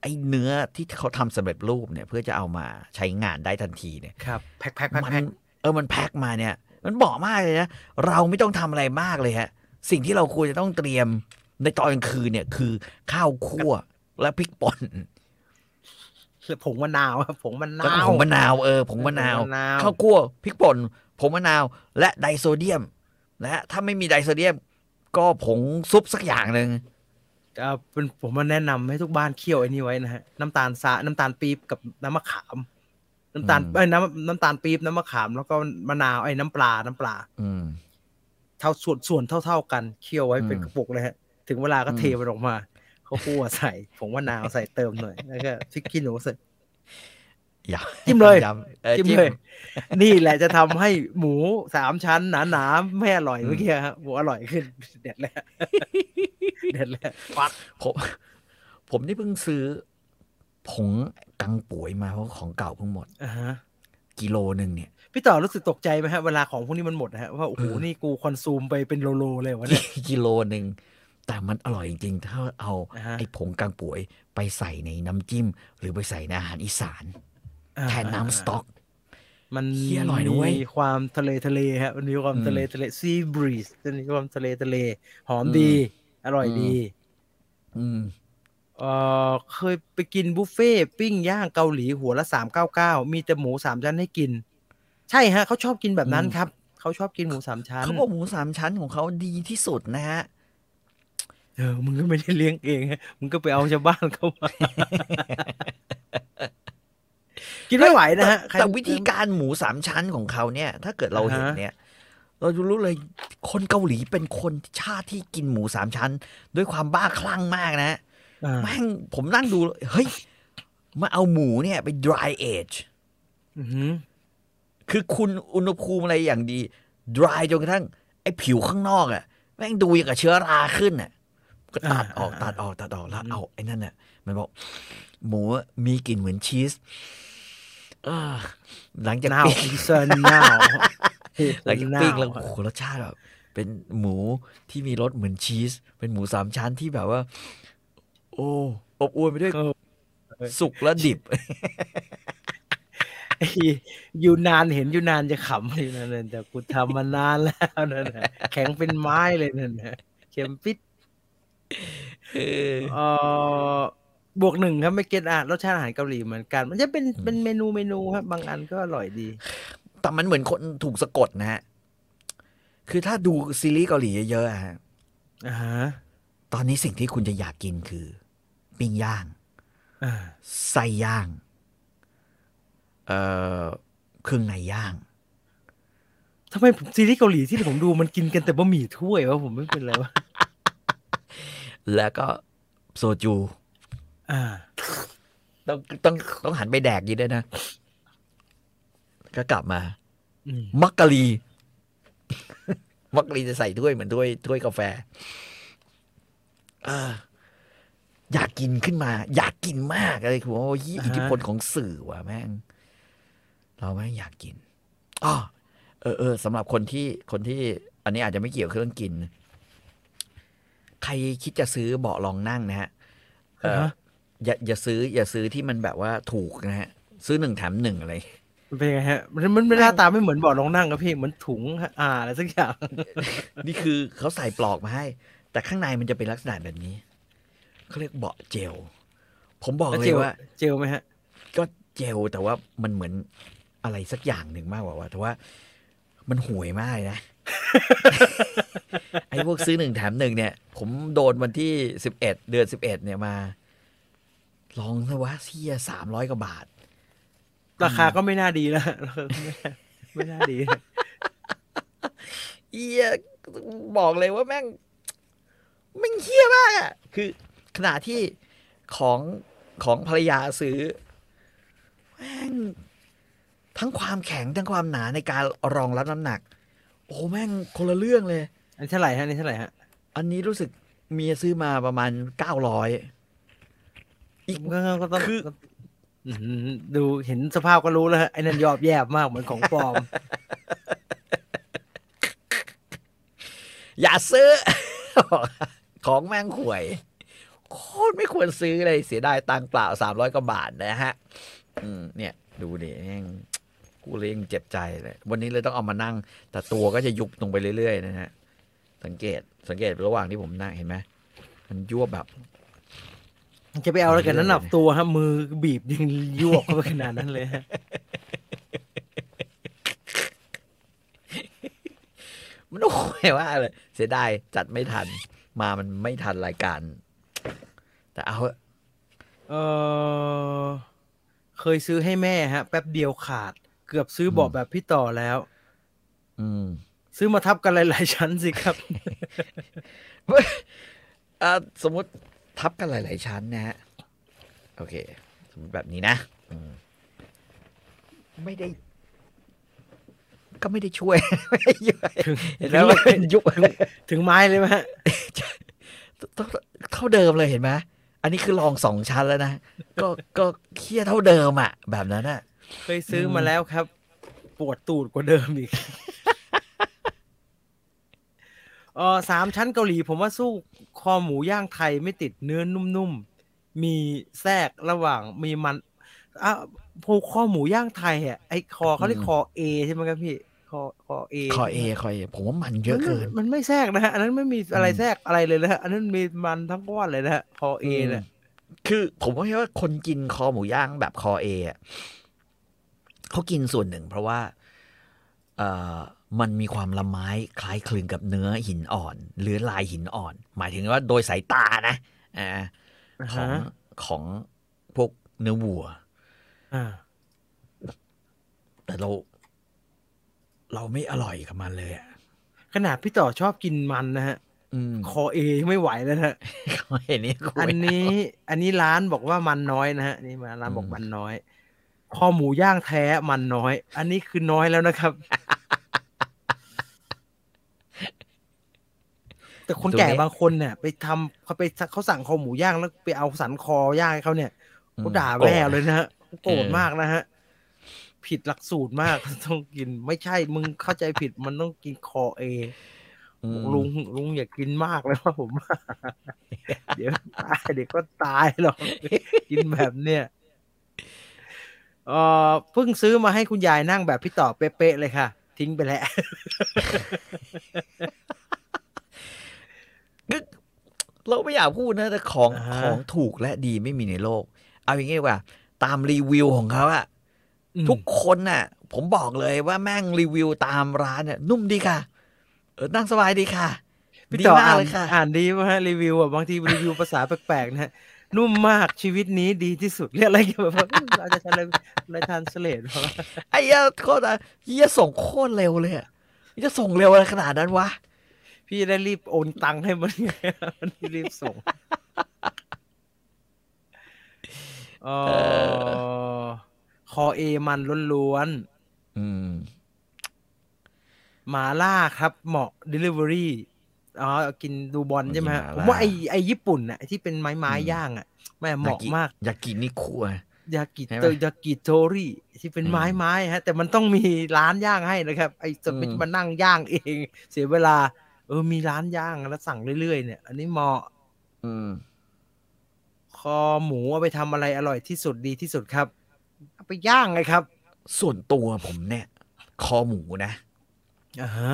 ไอ้เนื้อที่เขาทำสำเร็จรูปเนี่ย เพื่อจะเอามาใช้งานได้ทันทีเนี่ยครับแพ็คแพ็คแพ็คมันแพ็คเออมันแพ็คมาเนี่ย มันบอกมากเลยนะเราไม่ต้องทำอะไรมากเลยฮะ สิ่งที่เราควรจะต้องเตรียมในตอนกลางคืนเนี่ยคือข้าวคั่วและพริกป่น ผงมะนาวครับผงมะนาแล้วก็วผงมะนาวเออผงมะนาวผงมะนาวข้าวคั่วพริกป่นผงมะนาว และไดโซเดียมนะฮะถ้าไม่มีไดโซเดียม ก็ผงซุปสักอย่างหนึ่งเอ่อเป็นผมมาแนะนำให้ทุกบ้านเคี่ยวไอ้นี่ไว้นะฮะน้ำตาลทรายน้ำตาลปี๊บกับน้ำมะขาม น้ำตาลเอ้ยน้ำน้ำตาลปี๊บน้ำมะขามแล้วก็มะนาวไอ้น้ำปลาน้ำปลา อืมเท่าส่วนส่วนเท่าเท่าๆกันเคี่ยวไว้เป็นอืมกระปุกเลยฮะ ถึงเวลาก็อืมเทมันออกมาเขาคั่วใส่ผงมะนาวใส่เติมหน่อย แล้วก็พริกขี้หนูใส่อย่าจิ้มเลยำออจิ้มเลย นี่แหละจะทำให้หมูสามชั้นหนาๆไม่อร่อยเมื่อกี้ฮะหมูอร่อยขึ้น เด็ดแล้วเด็ดแล้วปักผมผมนี่เพิ่งซื้อผงกังป่วยมาเพราะของเก่าเพิ่งหมดอ่าฮะกิโลหนึ่งเนี่ยพี่ต่อรู้สึกตกใจไหมฮะเวลาของพวกนี้มันหมดนะฮะว่าโอ้โหเออนี่กูคอนซูมไปเป็นโลโลเลยวะเนี่ยกิโลหนึ่ง แต่มันอร่อยจริงๆ ถ้าเอาอ่าฮะไอ้ผงกังป่วยไปใส่ในน้ำจิ้ม หรือไปใส่ในอาหารอีสาน แทนน้ำสต๊อก มันเหี้ยอร่อยนะเว้ยมีความทะเลทะเลฮะมันมีความอืมทะเลทะเลซีบรีสมันมีความทะเลทะเล หอมอืมดี อร่อยอืมดี อืมเออเคยไปกินบุฟเฟ่ต์ปิ้งย่างเกาหลีหัวละสามเก้าเก้ามีแต่หมูสามชั้นให้กิน ใช่ฮะเขาชอบกินแบบนั้นอืมครับเขาชอบกินหมูสามชั้นเขาบอกหมูสามชั้นของเขาดีที่สุดนะฮะ เออมึงก็ไม่ได้เลี้ยงเองฮะมึงก็ไปเอาชาวบ้านเข้ามากินไม่ไหวนะฮะใครแต่วิธีการหมูสามชั้นของเขาเนี่ย ถ้าเกิดเราเห็นอ่าฮะเนี่ย เราจะรู้เลยคนเกาหลีเป็นคนชาติที่กินหมูสามชั้น ด้วยความบ้าคลั่งมากนะอ่าแม่งผมนั่งดู เฮ้ย มาเอาหมูเนี่ยไป dry age อือหือคือคุณอุณหภูมิอะไรอย่างดี dry จนกระทั่ง ไอ้ผิวข้างนอกอะ่ะ แม่งดูอย่างกับเชื้อราขึ้นอะ ก็ตัดออกตัดออกตัดออกแล้วเอาไอ้นั่นน่ะมันบอก หมูมีกลิ่นเหมือนชีสเออหลังจากนาวปิ้งอีเซนนาวหลังจากปิ้งแล้วโอ้โหรสชาติแบบเป็นหมูที่มีรสเหมือนชีส เป็นหมูสามชั้นที่แบบว่า โอ้อบอวลไปด้วยเออสุกและดิบไอ้ยูนานเห็นยูนานจะขำเลยนั่นนะแต่กูทำมานานแล้วนั่นนะแข็งเป็นไม้เลยนั่นนะเข็มปิด เออเอ่อบวกหนึ่งครับไม่เก็ตอะรสชาติอาหารเกาหลีเหมือนกัน มันจะเป็นเป็นเมนูเมนูครับ บางอันก็อร่อยดี แต่มันเหมือนคนถูกสะกดนะฮะ คือถ้าดูซีรีส์เกาหลีเยอะๆอะฮะอ่าฮะตอนนี้สิ่งที่คุณจะอยากกินคือ ปิ้งย่างอ่าไส้ย่างเอ่อเครื่องในย่างทำไมผมซีรีส์เกาหลีที่ผมดูมันกินกันแต่บะหมี่ถ้วยวะผมไม่เป็นไรวะ แล้วก็โซจูอ่าต้องต้องต้องหันไปแดกอยีด้วยนะ ก็กลับมาอืมมักกะลี มักกะลีจะใส่ถ้วยเหมือนถ้วยถ้วยกาแฟเอออยากกินขึ้นมา อยากกินมากเลยคือว่าโอ้ยอิทธิพลของสื่อว่ะแม่ง เราแม่งอยากกินอ๋อเออเออสำหรับคนที่คนที่ อันนี้อาจจะไม่เกี่ยวกับเรื่องกิน ใครคิดจะซื้อเบาะรองนั่งนะฮะเอออ่าฮะอย่าอย่าซื้อ อย่าซื้อที่มันแบบว่าถูกนะฮะ ซื้อหนึ่งแถมหนึ่งอะไรมันเป็นไงฮะมันมันมันหน้าตาไม่เหมือนเบาะรองนั่งครับพี่เหมือนถุงอ่าอะไรสักอย่างนี่คือเขาใส่ปลอกมาให้ แต่ข้างในมันจะเป็นลักษณะแบบนี้เขาเรียกเบาะเจล ผมบอกแล้วเลเจยลว่า เจลไหมฮะ ก็เจลแต่ว่ามันเหมือนอะไรสักอย่างหนึ่งมากกว่าว่าแต่ว่า มันห่วยมากเลยนะ ไอ้พวกซื้อหนึ่งแถมหนึ่งเนี่ย ผมโดนวันที่สิบเอ็ดเดือนสิบเอ็ดเนี่ยมา ลองซะวะเสียสามร้อยกว่าบาท ราคาก็ไม่น่าดีแล้วไม่น่าไม่น่าดีเอียบอกเลยว่าแม่งแม่งเฮี้ยมากอะ คือขณะที่ของของภรรยาซื้อแม่ง ทั้งความแข็งทั้งความหนาในการรองรับน้ำหนัก โอ้แม่งคนละเรื่องเลย อันนี้เท่าไหร่ฮะอันนี้เท่าไหร่ฮะ อันนี้รู้สึกเมียซื้อมาประมาณเก้าร้อยอีกก็ก็ต้องคือก็อื้อหือดูเห็นสภาพก็รู้แล้วฮะไอ้นั่นยอบแยบมากเหมือนของปลอม อย่าซื้อ ของแม่งข่วย โคตรไม่ควรซื้อเลยเสียดายตังค์เปล่าสามร้อยกว่าบาทนะฮะ อืมเนี่ย ดูดิแม่ง กูเลยยังเจ็บใจเลยวันนี้เลยต้องเอามานั่ง แต่ตัวก็จะยุบลงไปเรื่อยๆนะฮะสังเกตสังเกตระหว่างที่ผมนั่งเห็นไหมมันยั่วแบบจะไปเอาอะไรกันนั้นหนับตัวฮะมือบีบยังยวกเข้าไปขนาดนั้นเลยฮะมันโอ้ยว่าเลยเสียดายจัดไม่ทัน มามันไม่ทันรายการ แต่เอาเถอะเออเคยซื้อให้แม่ฮะ แป๊บเดียวขาด เกือบซื้อเบาะแบบพี่ต่อแล้ว อืม ซื้อมาทับกันหลาย ๆ ชั้นสิครับอ่าสมมติทับกันหลาย ๆ ชั้นนะฮะโอเค สมมติแบบนี้นะอืมไม่ได้ ก็ไม่ได้ช่วยไม่ได้ช่วยเห็นไหมว่าเป็นยุบถึงไม้เลยไหมฮะเท่าเดิมเลยเห็นไหมอันนี้คือลองสองชั้นแล้วนะ ก็ก็เครียดเท่าเดิมอะ แบบนั้นอะ เคยซื้อมาแล้วครับ ปวดตูดกว่าเดิมอีกเออสามชั้นเกาหลี ผมว่าสู้คอหมูย่างไทยไม่ติดเนื้อนุ่มๆ มีแทรกระหว่างมีมันอะพวกคอหมูย่างไทยอะไอคอเขาเรียกอืมคอเอใช่ไหมครับพี่คอคอเอคอเอคอเอผมว่ามันเยอะเกิน มันไม่แทรกนะฮะอันนั้นไม่มีอะไรอืมแทรกอะไรเลยนะฮะอันนั้นมีมันทั้งก้อนเลยนะฮะคอเอเนี่ยคือ ผมว่าว่าคนกินคอหมูย่างแบบคอเอะ เขากินส่วนหนึ่ง เพราะว่าเอ่อมันมีความละไม้คล้ายคลึงกับเนื้อหินอ่อน หรือลายหินอ่อน หมายถึงว่าโดยสายตานะอ่าอ่าของฮะของพวกเนื้อวัวอ่าแต่เรา เราไม่อร่อยกับมันเลยอะขนาดพี่ต่อชอบกินมันนะฮะอืมคอเอไม่ไหวแล้วนะฮะเขาเห็นนี่กูอันไม่นี้ อันนี้ร้านบอกว่ามันน้อยนะฮะนี่มาร้านบอกอืมมันน้อย คอหมูย่างแท้มันน้อย อันนี้คือน้อยแล้วนะครับ แต่คนแก่บางคนเนี่ย ไปทำเขาไปเขาสั่งคอหมูย่างแล้วไปเอาสันคอย่างให้เขาเนี่ยเขาด่าแม่เลยนะฮะโกรธมากนะฮะผิดหลักสูตรมากต้องกิน ไม่ใช่มึงเข้าใจผิดมันต้องกินคอเออืมลุงลุงอย่ากินมากเลยว่าผมว่าเดี๋ยวตายเดี๋ยวก็ตายหรอกกินแบบเนี้ย เออเพิ่งซื้อมาให้คุณยายนั่งแบบพี่ต่อเป๊ะๆเลยค่ะ ทิ้งไปแล้วเราไม่อยากพูดนะ แต่ของอ่าฮะของถูกและดีไม่มีในโลก เอาอย่างงี้ดีกว่า ตามรีวิวของเขาอะอืมทุกคนน่ะ ผมบอกเลยว่าแม่งรีวิวตามร้านเนี่ยนุ่มดีค่ะ เออนั่งสบายดีค่ะพี่ดีต่อมากอ่านเลยค่ะอ่านดีป่ะฮะรีวิวอะบางทีรีวิวภาษาแปลกๆนะฮะ นุ่มมากชีวิตนี้ดีที่สุดเรียกอะไรกันแบบว่าเราจะใช้อะไรอะไรทานสเลดไอ้เหี้ยโคตรอะเหี้ยส่งโคตรเร็วเลยอะจะส่งเร็วอะไรขนาดนั้นวะพี่จะได้รีบโอนตังค์ให้มันไงมันรีบส่งเออคอเอมันล้วนอืมๆหมาล่าครับเหมาะ Delivery อ๋อกินดูบอลใช่ไหมฮะกินหผม่าล่ามว่าไอไอญี่ปุ่นน่ะที่เป็นไม้ไม้อืมย่างอะแม่เหมาะมากอยากกินนี่คั่วยากิใช่ไหมโตยากิโทริที่เป็นอืมไม้ไม้ฮะ แต่มันต้องมีร้านย่างให้นะครับ ไอ้จะไปอืมมานั่งย่างเอง เสียเวลา เออมีร้านย่างแล้วสั่งเรื่อยๆเนี่ย อันนี้เหมาะอืมคอหมูเอาไปทำอะไรอร่อยที่สุดดีที่สุดครับเอาไปย่างไงครับ ส่วนตัวผมเนี่ย คอหมูนะอ่าฮะ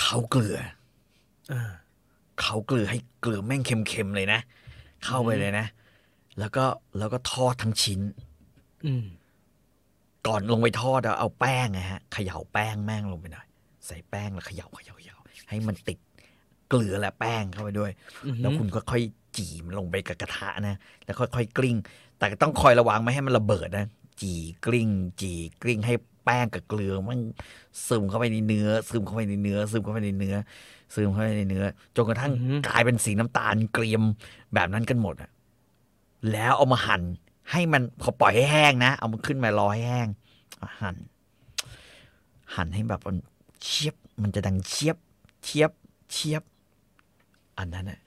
เขาเกลืออ่า เขาเกลือให้เกลือแม่งเค็มๆเลยนะ เข้าไปเลยนะ แล้วก็แล้วก็ทอดทั้งชิ้นอืมก่อนลงไปทอดอะเอาแป้งนะฮะเขย่าแป้งแม่งลงไปหน่อยใส่แป้งแล้วเขย่าเขย่าเขย่าให้มันติดเกลือและแป้งเข้าไปด้วยอือหือแล้วคุณก็ค่อยจีมนลงไปกับกระทะนะ แล้วค่อยๆกลิ้ง แต่ก็ต้องคอยระวังไม่ให้มันระเบิดนะ จีกลิ้ง จีกลิ้งให้แป้งกับเกลือมันซึมเข้าไปในเนื้อ ซึมเข้าไปในเนื้อ ซึมเข้าไปในเนื้อซึมเข้าไปในเนื้อจนกระทั่งกลายเป็นสีน้ำตาลเกรียมแบบนั้นกันหมดอะแล้วเอามาหั่นให้มันพอปล่อยให้แห้งนะ เอามันขึ้นมารอให้แห้งเอาหั่นหั่นให้แบบมันเชียบ มันจะดังเชียบเชียบเชียบ อันนั้นอะ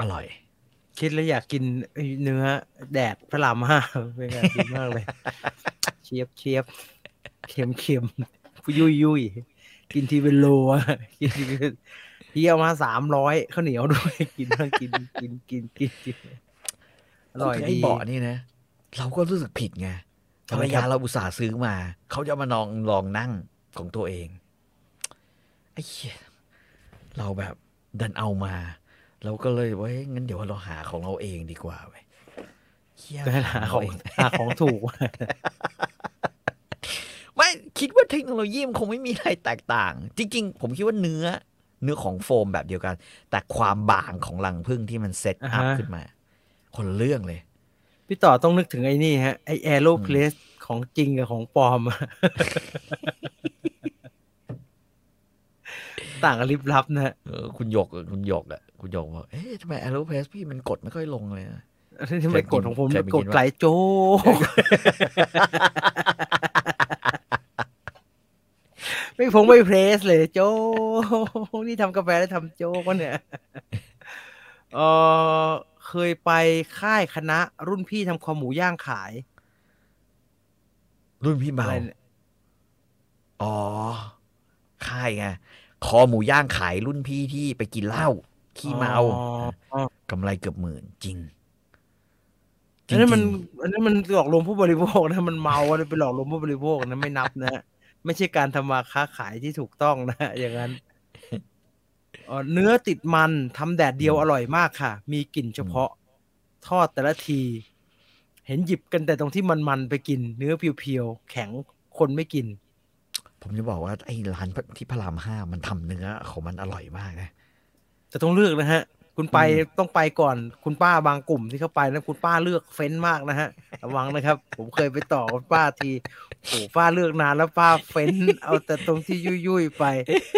อร่อย คิดแล้วอยากกินไอ้เนื้อแดดพระรามห้าเป็นไงดีมากเลย เชียบเชียบเค็มเค็มยุยยุย กินทีเป็นโลอะกินทีเป็นเที่ยวมาสามร้อยข้าวเหนียวด้วย กินทั้งกินกินกินกินกินอร่อยไอ้ดีเบาะนี่นะ เราก็รู้สึกผิดไงภทำรไมรครัยาบเราอุตส่าห์ซื้อมา เขาจะมาลองลองนั่งของตัวเองไอ้เหี้ยเราแบบดันเอามา เราก็เลยว่าเฮ้ยงั้นเดี๋ยวเราหาของเราเองดีกว่าเว้ยเหี้ยก็หาของเเหาของถูก ไม่คิดว่าเทคโนโลยีมันคงไม่มีอะไรแตกต่าง จริง ๆ ผมคิดว่าเนื้อ เนื้อของโฟมแบบเดียวกัน แต่ความบางของรังผึ้งที่มันเซตอัพอ่าฮะขึ้นมา คนละเรื่องเลย พี่ต่อต้องนึกถึงไอ้นี่ฮะ ไอแอโรเพลสของจริงกับของปลอมอะต่างกันลิบลับนะฮะเออคุณหยกคุณหยกอะคุณหยกบอกเอ๊ะทำไมแอโรเพสพี่มันกดไม่ค่อยลงเลยอะที่ไม่กดของผมเคยไปกินกดไกลโจ ไม่พงไม่เพรสเลยโจนี่ทำกาแฟแล้วทำโจ๊กวะเนี่ยเออเคยไปค่ายคณะ รุ่นพี่ทำคอหมูย่างขาย รุ่นพี่เมาอะไรเนี่ยอ๋อ ค่ายไงคอหมูย่างขายรุ่นพี่ที่ไปกินเหล้าขี้เมาอ๋อกำไรเกือบหมื่นจริงอันนั้นมันจริงอันนั้นมันหลอกลวงผู้บริโภคนะมันเมาอะไรไปหลอกลวงผู้บริโภคนะไม่นับนะฮะ ไม่ใช่การทำมาค้าขายที่ถูกต้องนะ อย่างนั้นเอ่อเนื้อติดมันทำแดดเดียวอร่อยมากค่ะ มีกลิ่นเฉพาะ ทอดแต่ละที เห็นหยิบกันแต่ตรงที่มันๆไปกิน เนื้อเพียวๆแข็งคนไม่กิน ผมจะบอกว่าไอ้ร้านที่พระรามห้ามันทำเนื้อของมันอร่อยมากนะแต่ต้องเลือกนะฮะ คุณไปอืมต้องไปก่อน คุณป้าบางกลุ่มที่เข้าไปนะคุณป้าเลือกเฟ้นมากนะฮะระวังนะครับ ผมเคยไปต่อคุณป้าทีโอ้ป้าเลือกนานแล้วป้าเฟ้น เอาแต่ตรงที่ยุ่ยๆไป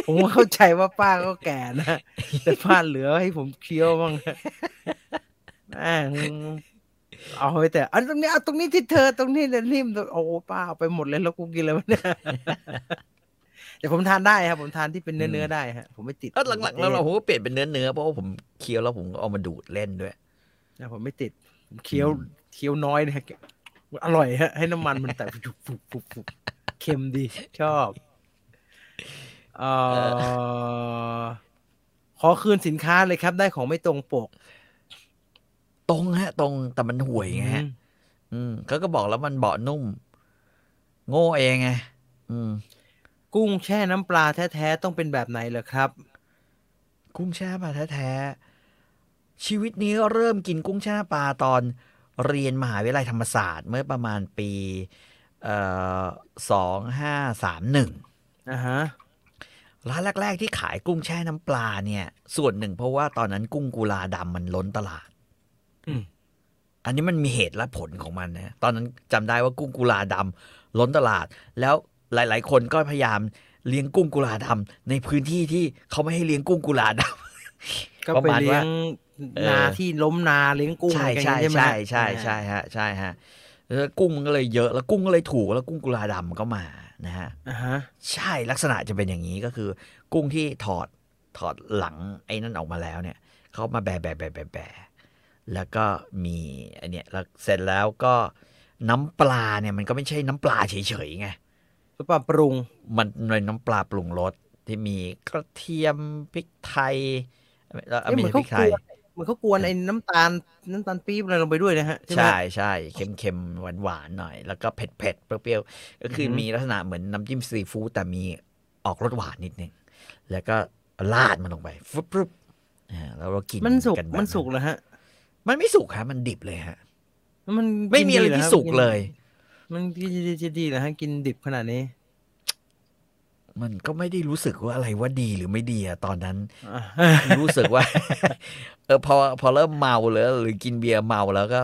ผมก็เข้าใจว่าป้าก็แก่นะแต่ป้าเหลือให้ผมเคี้ยวบ้างนะแม่งเอาไปแต่ อันตรงนี้เอาตรงนี้ที่เธอตรงนี้เนี่ยนิ่มโอ้ป้าเอาไปหมดเลยแล้วกูกินอะไรวะเนี่ย แต่ผมทานได้ครับ ผมทานที่เป็นเนื้อเนื้อๆได้ฮะผมไม่ติดแล้วหลังๆแล้วเราผมก็เปลี่ยนเป็นเนื้อเนื้อเพราะว่าผมเคี้ยวแล้วผมก็เอามาดูดเล่นด้วยนะผมไม่ติดผมเคี้ยวอืมเคี้ยวน้อยนะฮะอร่อยฮะให้น้ำมันมันแต่ฟุบฟุบฟุบฟุบเค็มดี ชอบเอ่อขอคืนสินค้าเลยครับ ได้ของไม่ตรงปก ตรงฮะ ตรงแต่มันห่วยไงฮะ อืมอืมเขาก็บอกแล้วมันเบาะนุ่ม โง่เองไงอืม กุ้งแช่น้ำปลาแท้ๆต้องเป็นแบบไหนเหรอครับ กุ้งแช่ปลาแท้ๆชีวิตนี้เริ่มกินกุ้งแช่ปลาตอนเรียนมหาวิทยาลัยธรรมศาสตร์เมื่อประมาณปีเอ่อสองห้าสามหนึ่งอ่าฮะร้านแรก ๆ ที่ขายกุ้งแช่น้ำปลาเนี่ย ส่วนหนึ่งเพราะว่าตอนนั้นกุ้งกุลาดำมันล้นตลาดอืมอันนี้มันมีเหตุและผลของมันนะ ตอนนั้นจำได้ว่ากุ้งกุลาดำล้นตลาด แล้ว หลาย ๆ คนก็พยายามเลี้ยงกุ้งกุลาดำในพื้นที่ที่เขาไม่ให้เลี้ยงกุ้งกุลาดำก็ประไปมาณเลี้ยว่างเออนาที่ล้มนาเลี้ยงกุ้งใช่อะไรกันใช่ใช่ไหมใช่ใช่ใช่ฮะใช่ฮะแล้วกุ้งมันก็เลยเยอะแล้วกุ้งก็เลยถูกแล้วกุ้งกุลาดำก็มานะฮะอ่าฮะใช่ลักษณะจะเป็นอย่างนี้ก็คือ กุ้งที่ถอดถอดหลังไอ้นั่นออกมาแล้วเนี่ยเขามาแบะแบะแบะแบะแบะแล้วก็มีอันเนี้ยแล้วเสร็จแล้วก็น้ำปลาเนี่ยมันก็ไม่ใช่น้ำปลาเฉยๆไง ซุปเปอร์ปรุงมันเป็นน้ำปลาปรุงรสที่มีกระเทียมพริกไทยแล้วเอ้ยไม่เหมือนใช่พเขาริกไทยเขากวนเหมือนเขากวนไอ้น้ำตาลน้ำตาลปี๊บอะไรลงไปด้วยนะฮะ ใช่ไหมใช่ใช่เค็มเค็มหวานหวานๆหน่อย แล้วก็เผ็ดเผ็ดๆเปรี้ยวๆก็คือออหือมีลักษณะเหมือนน้ำจิ้มซีฟู้ดแต่มีออกรสหวานนิดนึงแล้วก็ราดมันลงไปฟึบฟึบอ่าแล้วเรากินมันสุกกันแบบมันสุกเหรอฮะ มันไม่สุกฮะมันดิบเลยฮะ มันไม่มีอะไรกินดีหที่คบสุกเลย มันกินดีจะดีเหรอฮะกินดิบขนาดนี้ มันก็ไม่ได้รู้สึกว่าอะไรว่าดีหรือไม่ดีอะตอนนั้นอะรู้สึกว่า เออพอพอเริ่มเมาแล้ว หรือกินเบียร์เมาแล้วก็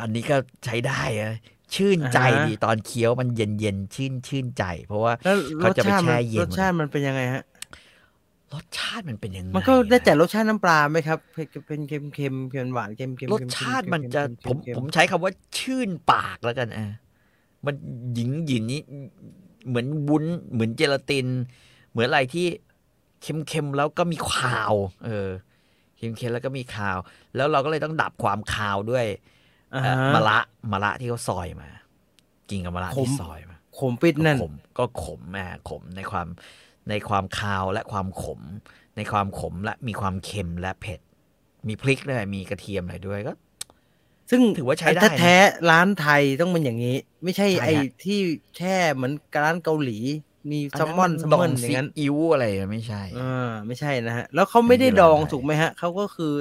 อันนี้ก็ใช้ได้อะชื่นใจดีตอนเคี้ยวมันเย็นเย็นๆชื่นชื่นใจ เพราะว่าแล้วรเขาสจะไปชาติแช่มันเย็นรสชาติมันเป็นยังไงฮะรสชาติมันเป็นยังไง มันก็ได้แต่อะรสชาติน้ำปลาไหมครับ เป็นเค็มเค็มเค็มหวานเค็มเค็มรสชาติมันจะเค็ผมเค็ผมใช้คำว่าชื่นปากแล้วกันอะ มันหยิงหยินนี้เหมือนวุ้นเหมือนเจลาติน เหมือนอะไรที่เค็มๆแล้วก็มีคาว เออเค็มๆแล้วก็มีคาว แล้วเราก็เลยต้องดับความคาวด้วยอ่าเอ่อฮะมะระมะระที่เขาซอยมา กินกับมะระขมที่ซอยมาขมปิดนั่นก็ขมก็ขมแม่ขมในความในความคาวและความขม ในความขมและมีความเค็มและเผ็ด มีพริกด้วยมีกระเทียมอะไรด้วยก็ ซึ่งถือว่าใช้ได้นะถ้าแท้ร้านไทยต้องเป็นอย่างนี้ ไม่ใช่ใช่ฮะไอ้ที่แช่เหมือนร้านเกาหลีมีแซลมอนแซลดอมอนงอซีย่างนั้นอิ๊วอะไรอะไม่ใช่อ่าไม่ใช่นะฮะ แล้วเขาไม่ได้ไม่ได้ดองร้านไทยถูกไหมฮะเขาก็คือ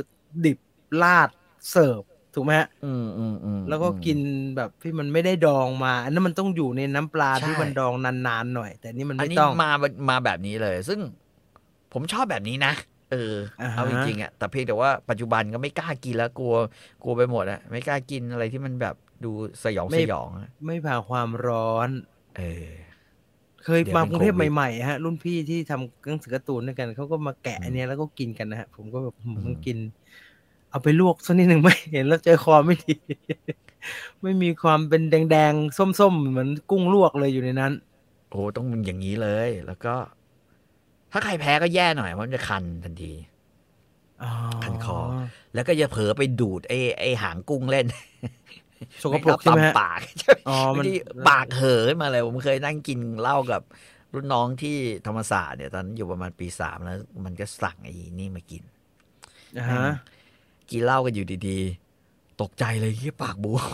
ดิบลาดเสิร์ฟถูกไหมฮะอืมอืมอืมแล้วก็กินแบบที่มันไม่ได้ดองมา อันนั้นมันต้องอยู่ในน้ำปลาใช่ที่มันดองนานๆหน่อย แต่นี่มันอันไม่นี้ต้องมามาแบบนี้เลย ซึ่งผมชอบแบบนี้นะ เอออ่าฮะเอาจริงๆอะแต่เพียงแต่ว่าปัจจุบันก็ไม่กล้ากินแล้วกลัวกลัวไปหมดอะไม่กล้ากินอะไรที่มันแบบดูสยองสยองอะไม่ผ่าความร้อน เออ เคยเดี๋ยวมาเป็นกรุงเทพโควิดใหม่ๆฮะ รุ่นพี่ที่ทำหนังสือการ์ตูนด้วยกันเขาก็มาแกะอันเนี้ยแล้วก็กินกันนะฮะผมก็แบบอืมอืมกิน เอาไปลวกสักนิดหนึ่งไม่เห็นแล้วใจคอไม่ดีไม่มีความเป็นแดงๆ ส้มๆ เหมือนกุ้งลวกเลยอยู่ในนั้น โอ้ต้องเป็นอย่างนี้เลย แล้วก็ ถ้าใครแพ้ก็แย่หน่อยเพราะมันจะคันทันทีอ๋อคันคอ แล้วก็อย่าเผลอไปดูดไอ้ไอ้หางกุ้งเล่นสกปรกใช่ไหมฮะตำปากใช่ไหมอ๋อมันที่ปากเห่อขึ้นมาเลย ผมเคยนั่งกินเหล้ากับรุ่นน้องที่ธรรมศาสตร์เนี่ย ตอนนั้นอยู่ประมาณปีสามแล้ว มันก็สั่งไอ้นี่มากินอ่าฮะกินเหล้ากันอยู่ดีๆ ตกใจเลยที่ปากบวม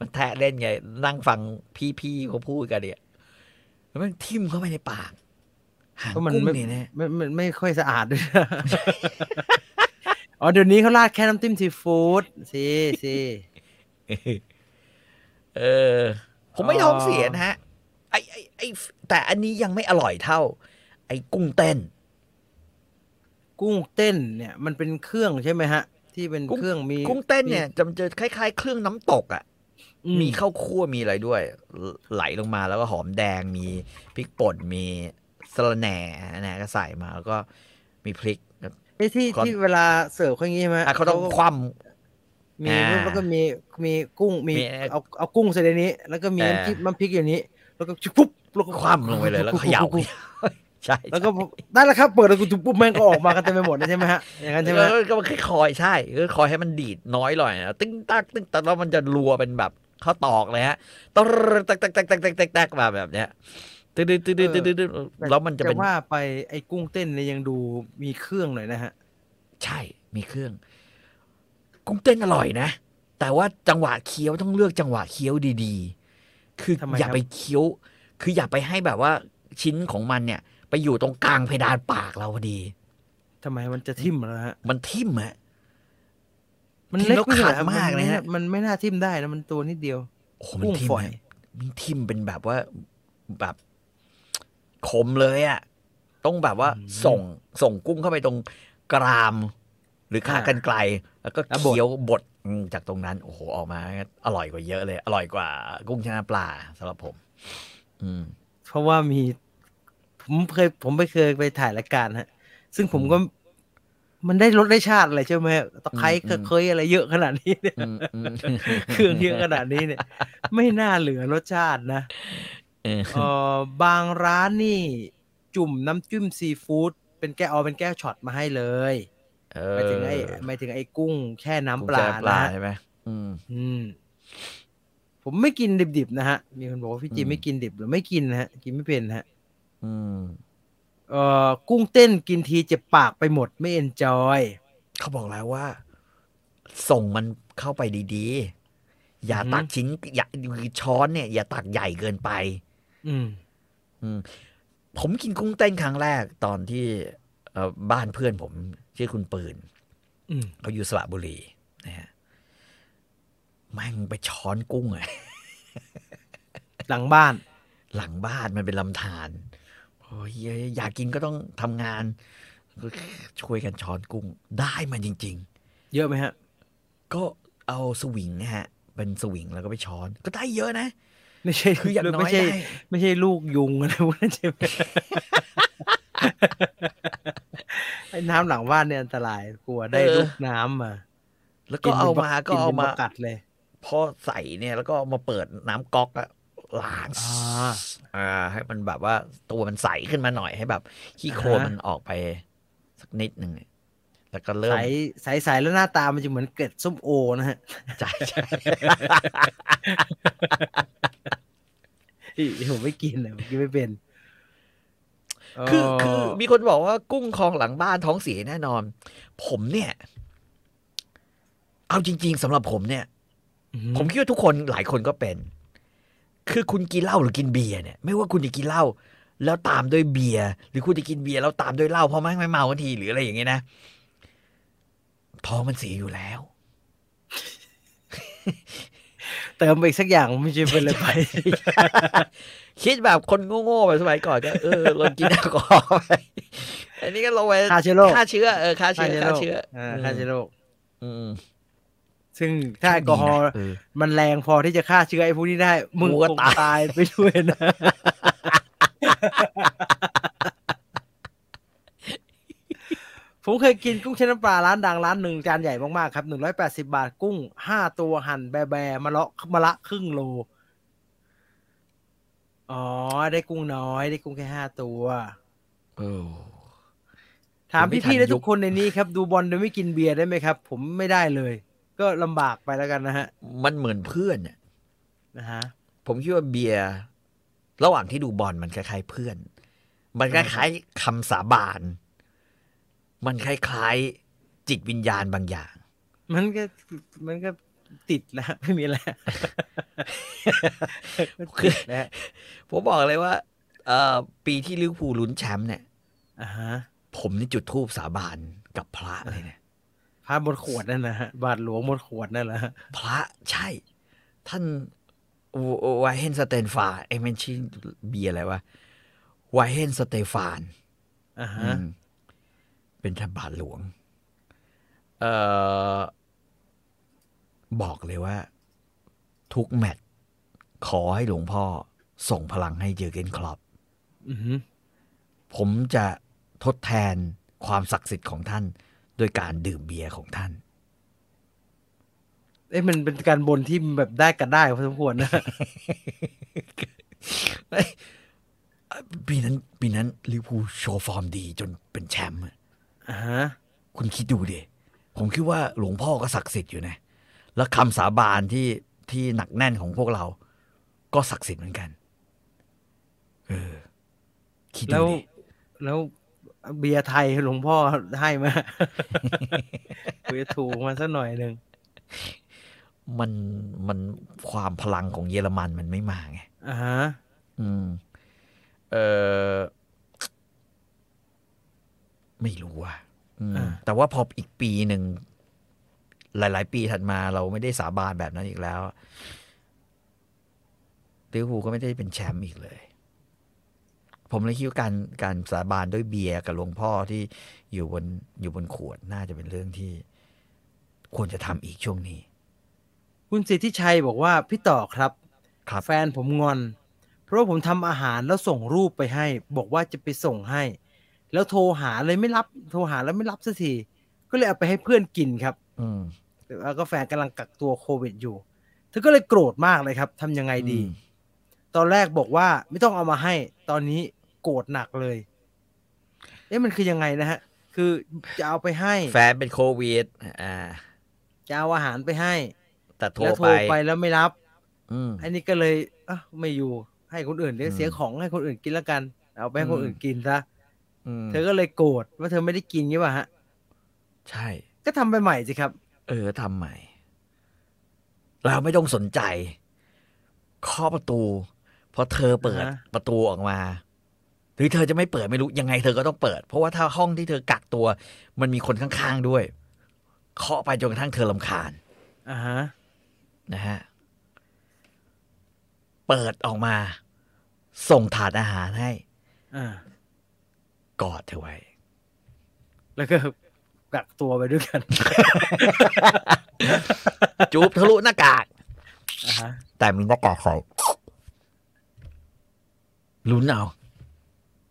มันแทะเล่นไง นั่งฟังพี่ๆเขาพูดกันเนี่ย แล้วมันทิ่มเข้าไปในปากหางก็มันกุ้งไม่เนี่ยนะไม่ไม่ไม่ค่อยสะอาดด้วยนะอ๋อเดี๋ยวนี้เขาราดแค่น้ำจิ้มซีฟู้ดสิสิเออ ผมไม่ท้องเสียนะฮะไอไอไอแต่อันนี้ยังไม่อร่อยเท่า ไอ้กุ้งเต้น กุ้งเต้นเนี่ย มันเป็นเครื่องใช่ไหมฮะ ที่เป็นกุ้งเครื่องมี กุ้งเต้นเนี่ยจะมันจะคล้าย ๆ เครื่องน้ำตกอะอื มีข้าวคั่วมีอะไรด้วย ไหลลงมาแล้วก็หอมแดงมีพริกป่นมีสะระแหน่นะก็ใส่มาแล้วก็มีพริกไอ้ที่ก่อนที่เวลาเสิร์ฟเขาอย่างงี้ใช่ไหมอะเขาต้องก็คว่มีอ่าแล้วก็มีมีกุ้งมีมีเอาเอากุ้งใส่ในนี้ แล้วก็มีเออน้ำจิ้มน้ำพริกอย่างนี้ แล้วก็ชุบปุ๊บแล้วก็ำคว่ำลงไปเลยแล้วเขย่าใช่แล้วก็ได้แล้วครับ เปิดแล้วก็ทุบปุ๊บแม่งก็ออกมากันเต็มไปหมดเลยใช่ไหมฮะอย่างนั้นใช่ไหมแล้วก็มันคอยๆใช่ก็คอยให้มันดีดน้อยหน่อยนะตึ้งตักตึ้งตักแล้วมันจะรัวเป็นแบบ ข้าวตอกเลยฮะตรตักตักตักตักตักตักตักมาแบบเนี้ยตึ๊ดตึ๊ดตึ๊ดตึ๊ดตึ๊ดตึ๊ดแล้วมันจะเป็นว่าไปไอ้กุ้งเต้นเนี่ยยังดูมีเครื่องหน่อยนะฮะ ใช่มีเครื่อง กุ้งเต้นอร่อยนะ แต่ว่าจังหวะเคี้ยวต้องเลือกจังหวะเคี้ยวดีๆ คืออย่าไปเคี้ยว คืออย่าไปให้แบบว่าชิ้นของมันเนี่ย ไปอยู่ตรงกลางเพดานปากเราพอดีทำไมมันจะทิ่มแล้วฮะ มันทิ่มอะ มันทิ่มเล็กแล้วไม่ใช่ขาดเหรอมากนเลยฮะมันไม่น่าทิ่มได้นะมันตัวนิดเดียวโอ้โหมันกุ้งทิ่มฝอยอะมันทิ่มเป็นแบบว่าแบบคมเลยอะต้องแบบว่าอืมส่งส่งกุ้งเข้าไปตรงกราม หรือขาอ่ากันไกล แล้วก็แล้วบดเคี้ยวบดอืมจากตรงนั้น โอ้โหออกมา อร่อยกว่าเยอะเลย อร่อยกว่า กุ้งชนะปลาสำหรับผม อืม เพราะว่ามี ผมเคย ผมไปเคยไปถ่ายรายการฮะ ซึ่งผมก็ มันได้รสได้ชาติอะไรใช่ไหมตะไคร้อืมเคยอะไรเยอะขนาดนี้เนี่ยอืมอืมเครื่องเยอะขนาดนี้เนี่ย ไม่น่าเหลือรสชาตินะเออเออบางร้านนี่ จุ่มน้ำจิ้มซีฟู้ดเป็นแก้วเอาเป็นแก้วช็อตมาให้เลยเอหมายถึงไอ้หมายถึงไอ้กุ้งแช่น้ำปลากุ้งแช่ปลานะใช่ไหมอืมอืมผมไม่กินดิบๆนะฮะมีคนบอกว่าพี่จีอืมไม่กินดิบหรือไม่กินนะฮะ กินไม่เป็นฮะ อืม เอ่อกุ้งเต้นกินทีเจ็บปากไปหมดไม่เอนจอยเขาบอกแล้วว่า ส่งมันเข้าไปดีๆ อย่าอือหือตักชิ้น อย่าช้อนเนี่ย อย่าตักใหญ่เกินไป อืม อืม ผมกินกุ้งเต้นครั้งแรกตอนที่เอ่อบ้านเพื่อนผม ชื่อคุณปืนอืมเขาอยู่สระบุรีนะฮะแม่งไปช้อนกุ้งอะหลังบ้าน หลังบ้านมันเป็นลำธารโอ้ ยอยากกินก็ต้องทำงานก็ช่วยกันช้อนกุ้ง ได้มาจริงเยอะไหมฮะๆก็เอาสวิงนะฮะ เป็นสวิงแล้วก็ไปช้อน ก็ได้เยอะนะ ไม่ใช่คืออย่างน้อยไม่ใช่ได้ไม่ใช่ลูกยุงอะไรพวกนั้นใช่ไหมไอ้น้ำหลังบ้านเนี่ยอันตรายกลัวได้ลูกน้ำมาแล้วก็เอามาก็เอามานป็นประกัดเลย พอใส่เนี่ยแล้วก็เอามาเปิดน้ำก๊อกอะ ล้างอ่าอ่าให้มันแบบว่าตัวมันใสขึ้นมาหน่อยให้แบบขี้โคลนอ่าฮะมันออกไปสักนิดหนึ่งแล้วก็เริ่มใสใสใสแล้วหน้าตามันจะเหมือนเกล็ดส้มโอนะฮะใช่ใช่ที่ผมไม่กินเลยผมกินไม่เป็นคือคือมีคนบอกว่ากุ้งคลองหลังบ้านท้องเสียแน่นอน ผมเนี่ย เอาจริง ๆสำหรับผมเนี่ยอืผมคิดว่าทุกคนหลายคนก็เป็น คือคุณกินเหล้าหรือกินเบียร์เนี่ย ไม่ว่าคุณจะกินเหล้าแล้วตามด้วยเบียร์หรือคุณจะกินเบียร์แล้วตามด้วยเหล้าเพราะไม่ไม่เมากันทีหรืออะไรอย่างเงี้ยนะท้องมันเสียอยู่แล้ว เติมไปอีกสักอย่างไม่ใช่เป็นอะไรไป คิดแบบคนโง่ๆแบบสมัยก่อนก็เออลงกินแอลกอฮอล์ไปอันนี้ก็ลงไปฆ่าเชื้อโรคฆ่าเชื้อเออฆ่าเชื้อฆ่าเชื้ออ่าฆ่าเชื้อโรคอืม ซึ่งถ้าแอลกอฮอล์เออมันแรงพอที่จะฆ่าเชื้อไอ้พวกนี้ได้ มึงกูคก็งตายตายไปด้วยนะผมเคยกินกุ้งแช่น้ำปลาร้านดังร้านหนึ่งจานใหญ่มากๆครับหนึ่งร้อยแปดสิบาทกุ้งห้าตัวหั่นแบแบมาละมาละครึ่งโล อ๋อ ได้กุ้งน้อย ได้กุ้งแค่ห้าตัวเออถามผมไม่ทันพี่ๆและยุคทุกคนในนี้ครับ ดูบอลโดยไม่กินเบียร์ได้ไหมครับ ผมไม่ได้เลย ก็ลำบากไปแล้วกันนะฮะ มันเหมือนเพื่อนเนี่ยนะฮะ ผมคิดว่าเบียร์ระหว่างที่ดูบอลมันคล้ายๆเพื่อน มันคล้ายๆคำสาบาน มันคล้ายๆจิตวิญญาณบางอย่าง มันก็มันก็ติดแล้วไม่มีอะไรคือติดแล้วผมบอกเลยว่า เอ่อปีที่ลิเวอร์พูลลุ้นแชมป์เนี่ยอ่าฮะผมนี่จุดธูปสาบานกับพระเลยเนี่ย พระบนขวดนั่นนะฮะบาทหลวงบนขวดนั่นแหละฮะพระใช่ ท่านไวเฮนสเตนฟานไอ้มันชื่อเบียร์อะไรวะ Weihenstephan อ่าฮะอืมเป็นบาทหลวง เอ่อ บอกเลยว่า ทุกแมตช์ขอให้หลวงพ่อส่งพลังให้เจอเกนคลอปอือหือผมจะทดแทนความศักดิ์สิทธิ์ของท่าน โดยการดื่มเบียร์ของท่าน เอ้ยมันเป็นการบนที่แบบได้กันได้พอสมควรนะเอ้ยปีนั้นปีนั้นลิเวอร์พูลโชว์ฟอร์มดีจนเป็นแชมป์อะอ่าฮะคุณคิดดูดิผมคิดว่าหลวงพ่อก็ศักดิ์สิทธิ์อยู่นะ แล้วคำสาบานที่ที่หนักแน่นของพวกเรา ก็ศักดิ์สิทธิ์เหมือนกัน เออคิดดูดิแล้วแล้ว เบียร์ไทยหลวงพ่อให้มาคุยถูกมาสักหน่อยหนึ่งมันมันความพลังของเยอรมันมันไม่มาไงอ่าฮะอืม เออไม่รู้ว่ะอืมอ่าแต่ว่าพออีกปีหนึ่ง หลาย ๆ ปีถัดมาเราไม่ได้สาบานแบบนั้นอีกแล้วลิเวอร์พูลก็ไม่ได้เป็นแชมป์อีกเลย ผมเลยคิดว่าการการสาบานด้วยเบียร์กับหลวงพ่อที่อยู่บนอยู่บนขวดน่าจะเป็นเรื่องที่ ควรจะทำอีกช่วงนี้ คุณสิทธิชัยบอกว่าพี่ต่อครับครับ แฟนผมงอน เพราะว่าผมทำอาหารแล้วส่งรูปไปให้ บอกว่าจะไปส่งให้ แล้วโทรหาเลยไม่รับ โทรหาแล้วไม่รับสักทีก็เลยเอาไปให้เพื่อนกินครับ อืมแล้วก็แฟนกำลังกักตัวโควิดอยู่เธอก็เลยโกรธมากเลยครับทำยังไงดีอืม ตอนแรกบอกว่าไม่ต้องเอามาให้ ตอนนี้โกรธหนักเลย เอ๊ะมันคือยังไงนะฮะ คือจะเอาไปให้ แฟนเป็นโควิด อ่า จะเอาอาหารไปให้ แต่โทรแล้วโทไปรไปแล้วไม่รับ อืมอันนี้ก็เลยอะไม่อยู่ ให้คนอื่นเดี๋ยวอืมเสียของให้คนอื่นกินแล้วกัน เอาไปให้คนอืมอื่นกินซะอืมเธอก็เลยโกรธว่าเธอไม่ได้กินใช่ป่ะฮะ ใช่ ก็ทำไปใหม่สิครับ เออทำใหม่ เราไม่ต้องสนใจเคาะประตู พอเธอเปิดอ่าฮะประตูออกมา หรือเธอจะไม่เปิดไม่รู้ยังไงเธอก็ต้องเปิด เพราะว่าถ้าห้องที่เธอกักตัว มันมีคนข้างๆด้วยเคาะไปจนกระทั่งเธอลำคาญอ่าฮะนะฮะเปิดออกมา ส่งถาดอาหารให้อ่ากอดเธอไว้ แล้วก็กักตัวไปด้วยกัน จูบทะลุหน้ากากอ่าฮะแต่มีหน้ากากใส่ ลุ้นเอา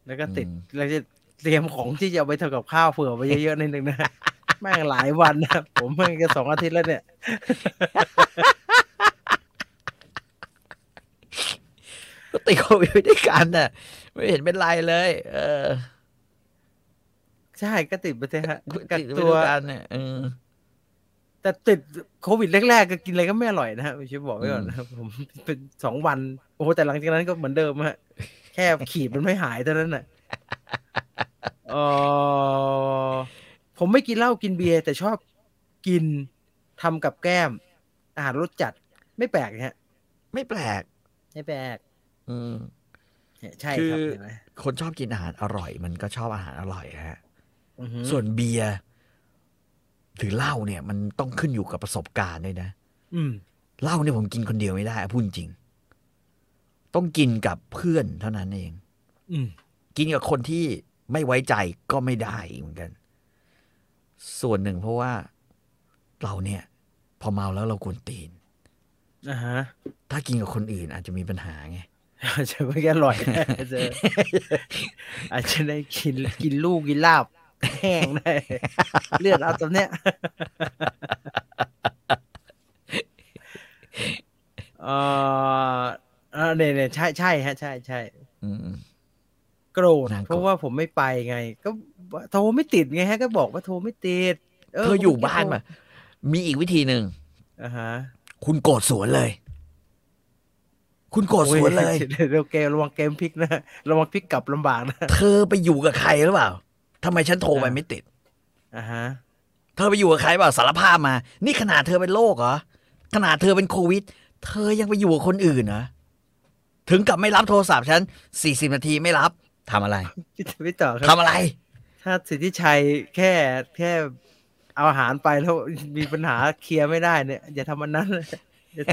แล้วก็ติดอืมแล้วจะเตรียมของที่จะเอาไปทำกับข้าวเผื่อไปเยอะๆนิดนึงนะแม่งหลายวันนะผมเพิ่งจะสองอาทิตย์แล้วเนี่ย ก็ติดโควิดไปด้วยกันน่ะ ไม่เห็นเป็นไรเลย เออ ใช่ก็ติดไปเถอะฮะกัติกดไปตัด้ววยกันเนี่ยเออแต่ติดโควิดแรกๆก็กินอะไรก็ไม่อร่อยนะฮะพี่ชิบบอกไว้ก่อนนะครับผมเป็นสองวัน โอ้โหแต่หลังจากนั้นก็เหมือนเดิมฮะ แค่ขีดมันไม่หายเท่านั้นน่ะเออผมไม่กินเหล้ากินเบียร์แต่ชอบกินทำกับแก้ม อาหารรสจัดไม่แปลกนะฮะไม่แปลก ไม่แปลก อืมเนี่ยใช่คืครับอเห็นไหมคนชอบกินอาหารอร่อย มันก็ชอบอาหารอร่อยฮะอือฮึส่วนเบียร์หรือเหล้าเนี่ย มันต้องขึ้นอยู่กับประสบการณ์ด้วยนะ อืมเหล้าเนี่ยผมกินคนเดียวไม่ได้อะพูดจริง ต้องกินกับเพื่อนเท่านั้นเองอืมกินกับคนที่ไม่ไว้ใจก็ไม่ได้เหมือนกัน ส่วนหนึ่งเพราะว่าเราเนี่ย พอเมาแล้วเรากวนตีนอ่าฮะ ถ้ากินกับคนอื่นอาจจะมีปัญหาไงอาจจะไม่อร่อยนะอาจจะอาจจะได้กินกินลูกกินลาบแห้งได้เลือดเอาตรงเนี้ยเออเออเนี่ยเนี่ยใช่ใช่ฮะ ใช่ใช่อืมโกรธนางโกรธเพราะว่าผมไม่ไปไง ก็โทรไม่ติดไงฮะ ก็บอกว่าโทรไม่ติดเธออยู่บ้านมา มีอีกวิธีหนึ่งอ่าฮะ คุณโกรธสวนเลย คุณโกรธสวนเลยโอ้เดี๋ยวเกมระวังเกมพลิกนะระวังพลิกกลับลำบากนะเธอไปอยู่กับใครหรือเปล่าทำไมฉันโทรไปไม่ติดอ่าฮะ เธอไปอยู่กับใครเปล่าสารภาพมา นี่ขนาดเธอเป็นโรคเหรอขนาดเธอเป็นโควิด เธอยังไปอยู่กับคนอื่นนะ ถึงกับไม่รับโทรศัพท์ฉันสี่สิบนาทีไม่รับทำอะไรพี่พี่ต่อครับทำอะไร ถ้าสิทธิชัยแค่แค่เอาอาหารไปแล้วมีปัญหาเคลียร์ไม่ได้เนี่ยอย่าทำมันนั้นเลยอย่าท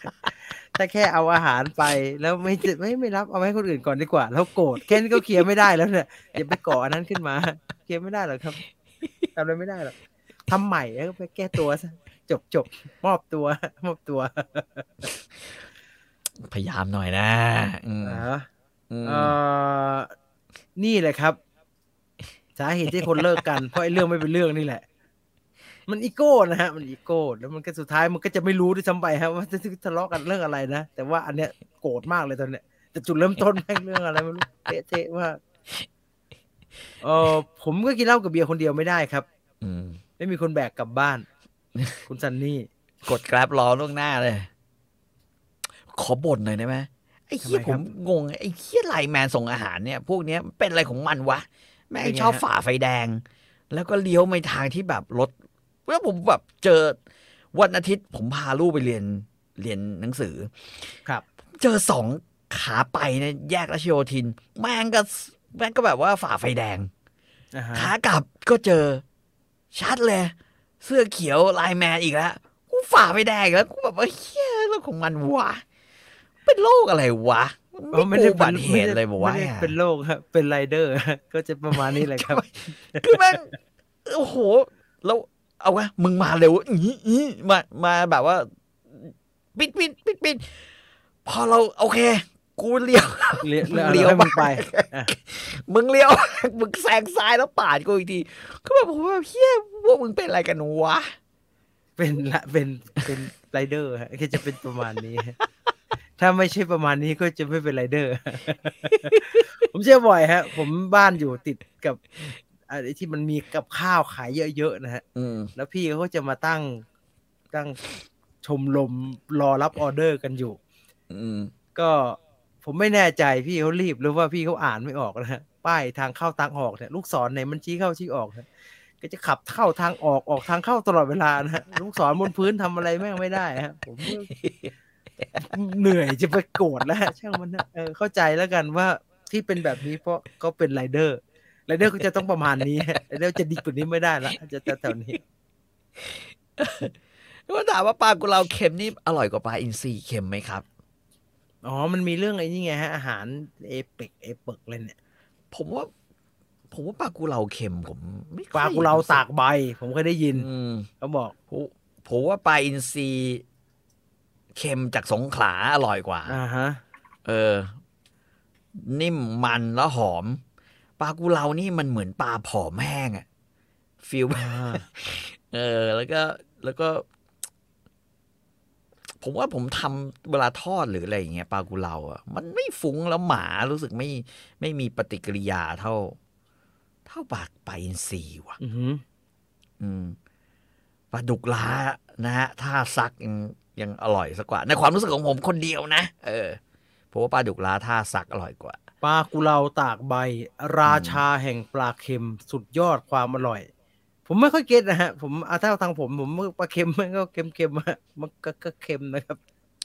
ำถ้าแค่เอาอาหารไปแล้วไม่ไม่ไม่รับเอาไว้ให้คนอื่นก่อนดีกว่า แล้วโกรธแค่นี้ก็เคลียร์ไม่ได้แล้วเนี่ยอย่าไปก่ออันนั้นขึ้นมา เคลียร์ไม่ได้หรอกครับทำอะไรไม่ได้หรอกทำใหม่แล้วก็ไปแก้ตัวซะจบจบมอบตัว มอบตัว พยายามหน่อยนะอืมอ่าอืมเอ่อนี่แหละครับ สาเหตุที่คนเลิกกัน เพราะไอ้เรื่องไม่เป็นเรื่องนี่แหละ มันอีโก้นะฮะ มันอีโก้ แล้วมันก็สุดท้ายมันก็จะไม่รู้ด้วยซ้ำไปครับว่าจะทะเลาะกันเรื่องอะไรนะ แต่ว่าอันเนี้ยโกรธมากเลยตอนเนี้ยแต่จุดเริ่มต้นแม่งเรื่องอะไรไม่รู้เทะๆมากเออผมก็กินเหล้ากับเบียร์คนเดียวไม่ได้ครับ อืมไม่มีคนแบกกลับบ้าน คุณซันนี่ กดแกร็บรอล่วงหน้าเลย ขอบ่นหน่อยได้ไหมไอ้เคี้ยทำไมผครัมบงงไอ้เหี้ย LINE MAN ส่งอาหารเนี่ย พวกเนี้ยเป็นอะไรของมันวะ แม่งเป็นไงชอบฮะฝ่าไฟแดง แล้วก็เลี้ยวไปทางที่แบบรถแล้วผมแบบเจอวันอาทิตย์ผมพาลูกไปเรียนเรียนหนังสือ ครับ เจอสองขาไปเนี่ยแยกรัชโยธิน แม่งก็แม่งก็แบบว่าฝ่าไฟแดงนะฮะขากลับก็เจอ ชัดเลย เสื้อเขียว LINE MAN อีกแล้วกูฝ่าไฟแดงอีกแล้วกูแบบว่าเหี้ยเรื่องของมันวะ เป็นโรคอะไรวะอ๋อไม่กลัวอุบัติเหตุเลยบอกว่าไม่ได้เป็นโรคครับเป็นไรเดอร์ ก็จะประมาณนี้แหละครับ คือแม่งโอ้โห แล้วเอาวะมึงมาเร็วอีอีมามาแบบว่า ปิดปิดปิดปิดพอเราโอเค กูเลี้ยวเลี้ยวเลี้ยวให้มึงไปอะมึงเลี้ยว มึงแซงซ้ายแล้วปาดกูอีกทีก็แบบผมว่าเฮียพวกมึงเป็นอะไรกันวะ เป็นละเป็นเป็นไรเดอร์ฮะก็จะเป็นประมาณนี้ ถ้าไม่ใช่ประมาณนี้ก็จะไม่เป็นไรเดอร์ ผมเชื่อบ่อยฮะ ผมบ้านอยู่ติดกับอะไรที่มันมีกับข้าวขายเยอะๆนะฮะอืมแล้วพี่เขาจะมาตั้งตั้งชมรมรอรับออเดอร์กันอยู่อืมก็ผมไม่แน่ใจพี่เขารีบหรือว่าพี่เขาอ่านไม่ออกนะฮะป้ายทางเข้าทางออกเนี่ยลูกศรไหนมันชี้เข้าชี้ออกนะก็จะขับเข้าทางออกออกทางเข้าตลอดเวลานะฮะลูกศรบนพื้นทำอะไรแม่งไม่ได้ฮะผมก็ เหนื่อยจะไปโกรธแล้วฮะช่างมันนะเออเข้าใจแล้วกันว่าที่เป็นแบบนี้เพราะเขาเป็นไรเดอร์ไรเดอร์ก็จะต้องประมาณนี้ฮะไรเดอร์จะดีกว่านี้ไม่ได้ละจะแถวๆนี้ว่าถามว่าปลากุเลาเค็มนี่อร่อยกว่าปลาอินทรีเค็มไหมครับอ๋อ มันมีเรื่องไอ้นี่ไงฮะ อาหารเอเปกเอเปกเลยเนี่ย ผมว่า ผมว่าปลากุเลาเค็ม ผมไม่ค่อยปลากุเลาตากใบ ผมเคยได้ยินอืมเขาบอกผมผมว่าปลาอินทรี เค็มจากสงขลาอร่อยกว่าอ่าฮะเออ นิ่มมันแล้วหอม ปลากุเลานี่มันเหมือนปลาผอมแห้งอะฟิลอ่าเออ แล้วก็แล้วก็ ผมว่าผมทำเวลาทอดหรืออะไรอย่างเงี้ยปลากุเลาอะมันไม่ฟุ้งแล้วหมารู้สึกไม่ ไม่มีปฏิกิริยาเท่า เท่าปลาปลาอินทรีว่ะอือหืออืมปลาดุกล้านะฮะถ้าซัก ยังยังอร่อยสักกว่า ในความรู้สึกของผมคนเดียวนะ เออผมว่าปลาดุกล้าท่าซักอร่อยกว่าปลากุเลาตากใบ ราชาแห่งปลาเค็มสุดยอดความอร่อย ผมไม่ค่อยเก็ตนะฮะ ผมเอาถ้าทางผมผมปลาเค็มมันก็เค็มเค็มๆอะมันก็ก็เค็มนะครับ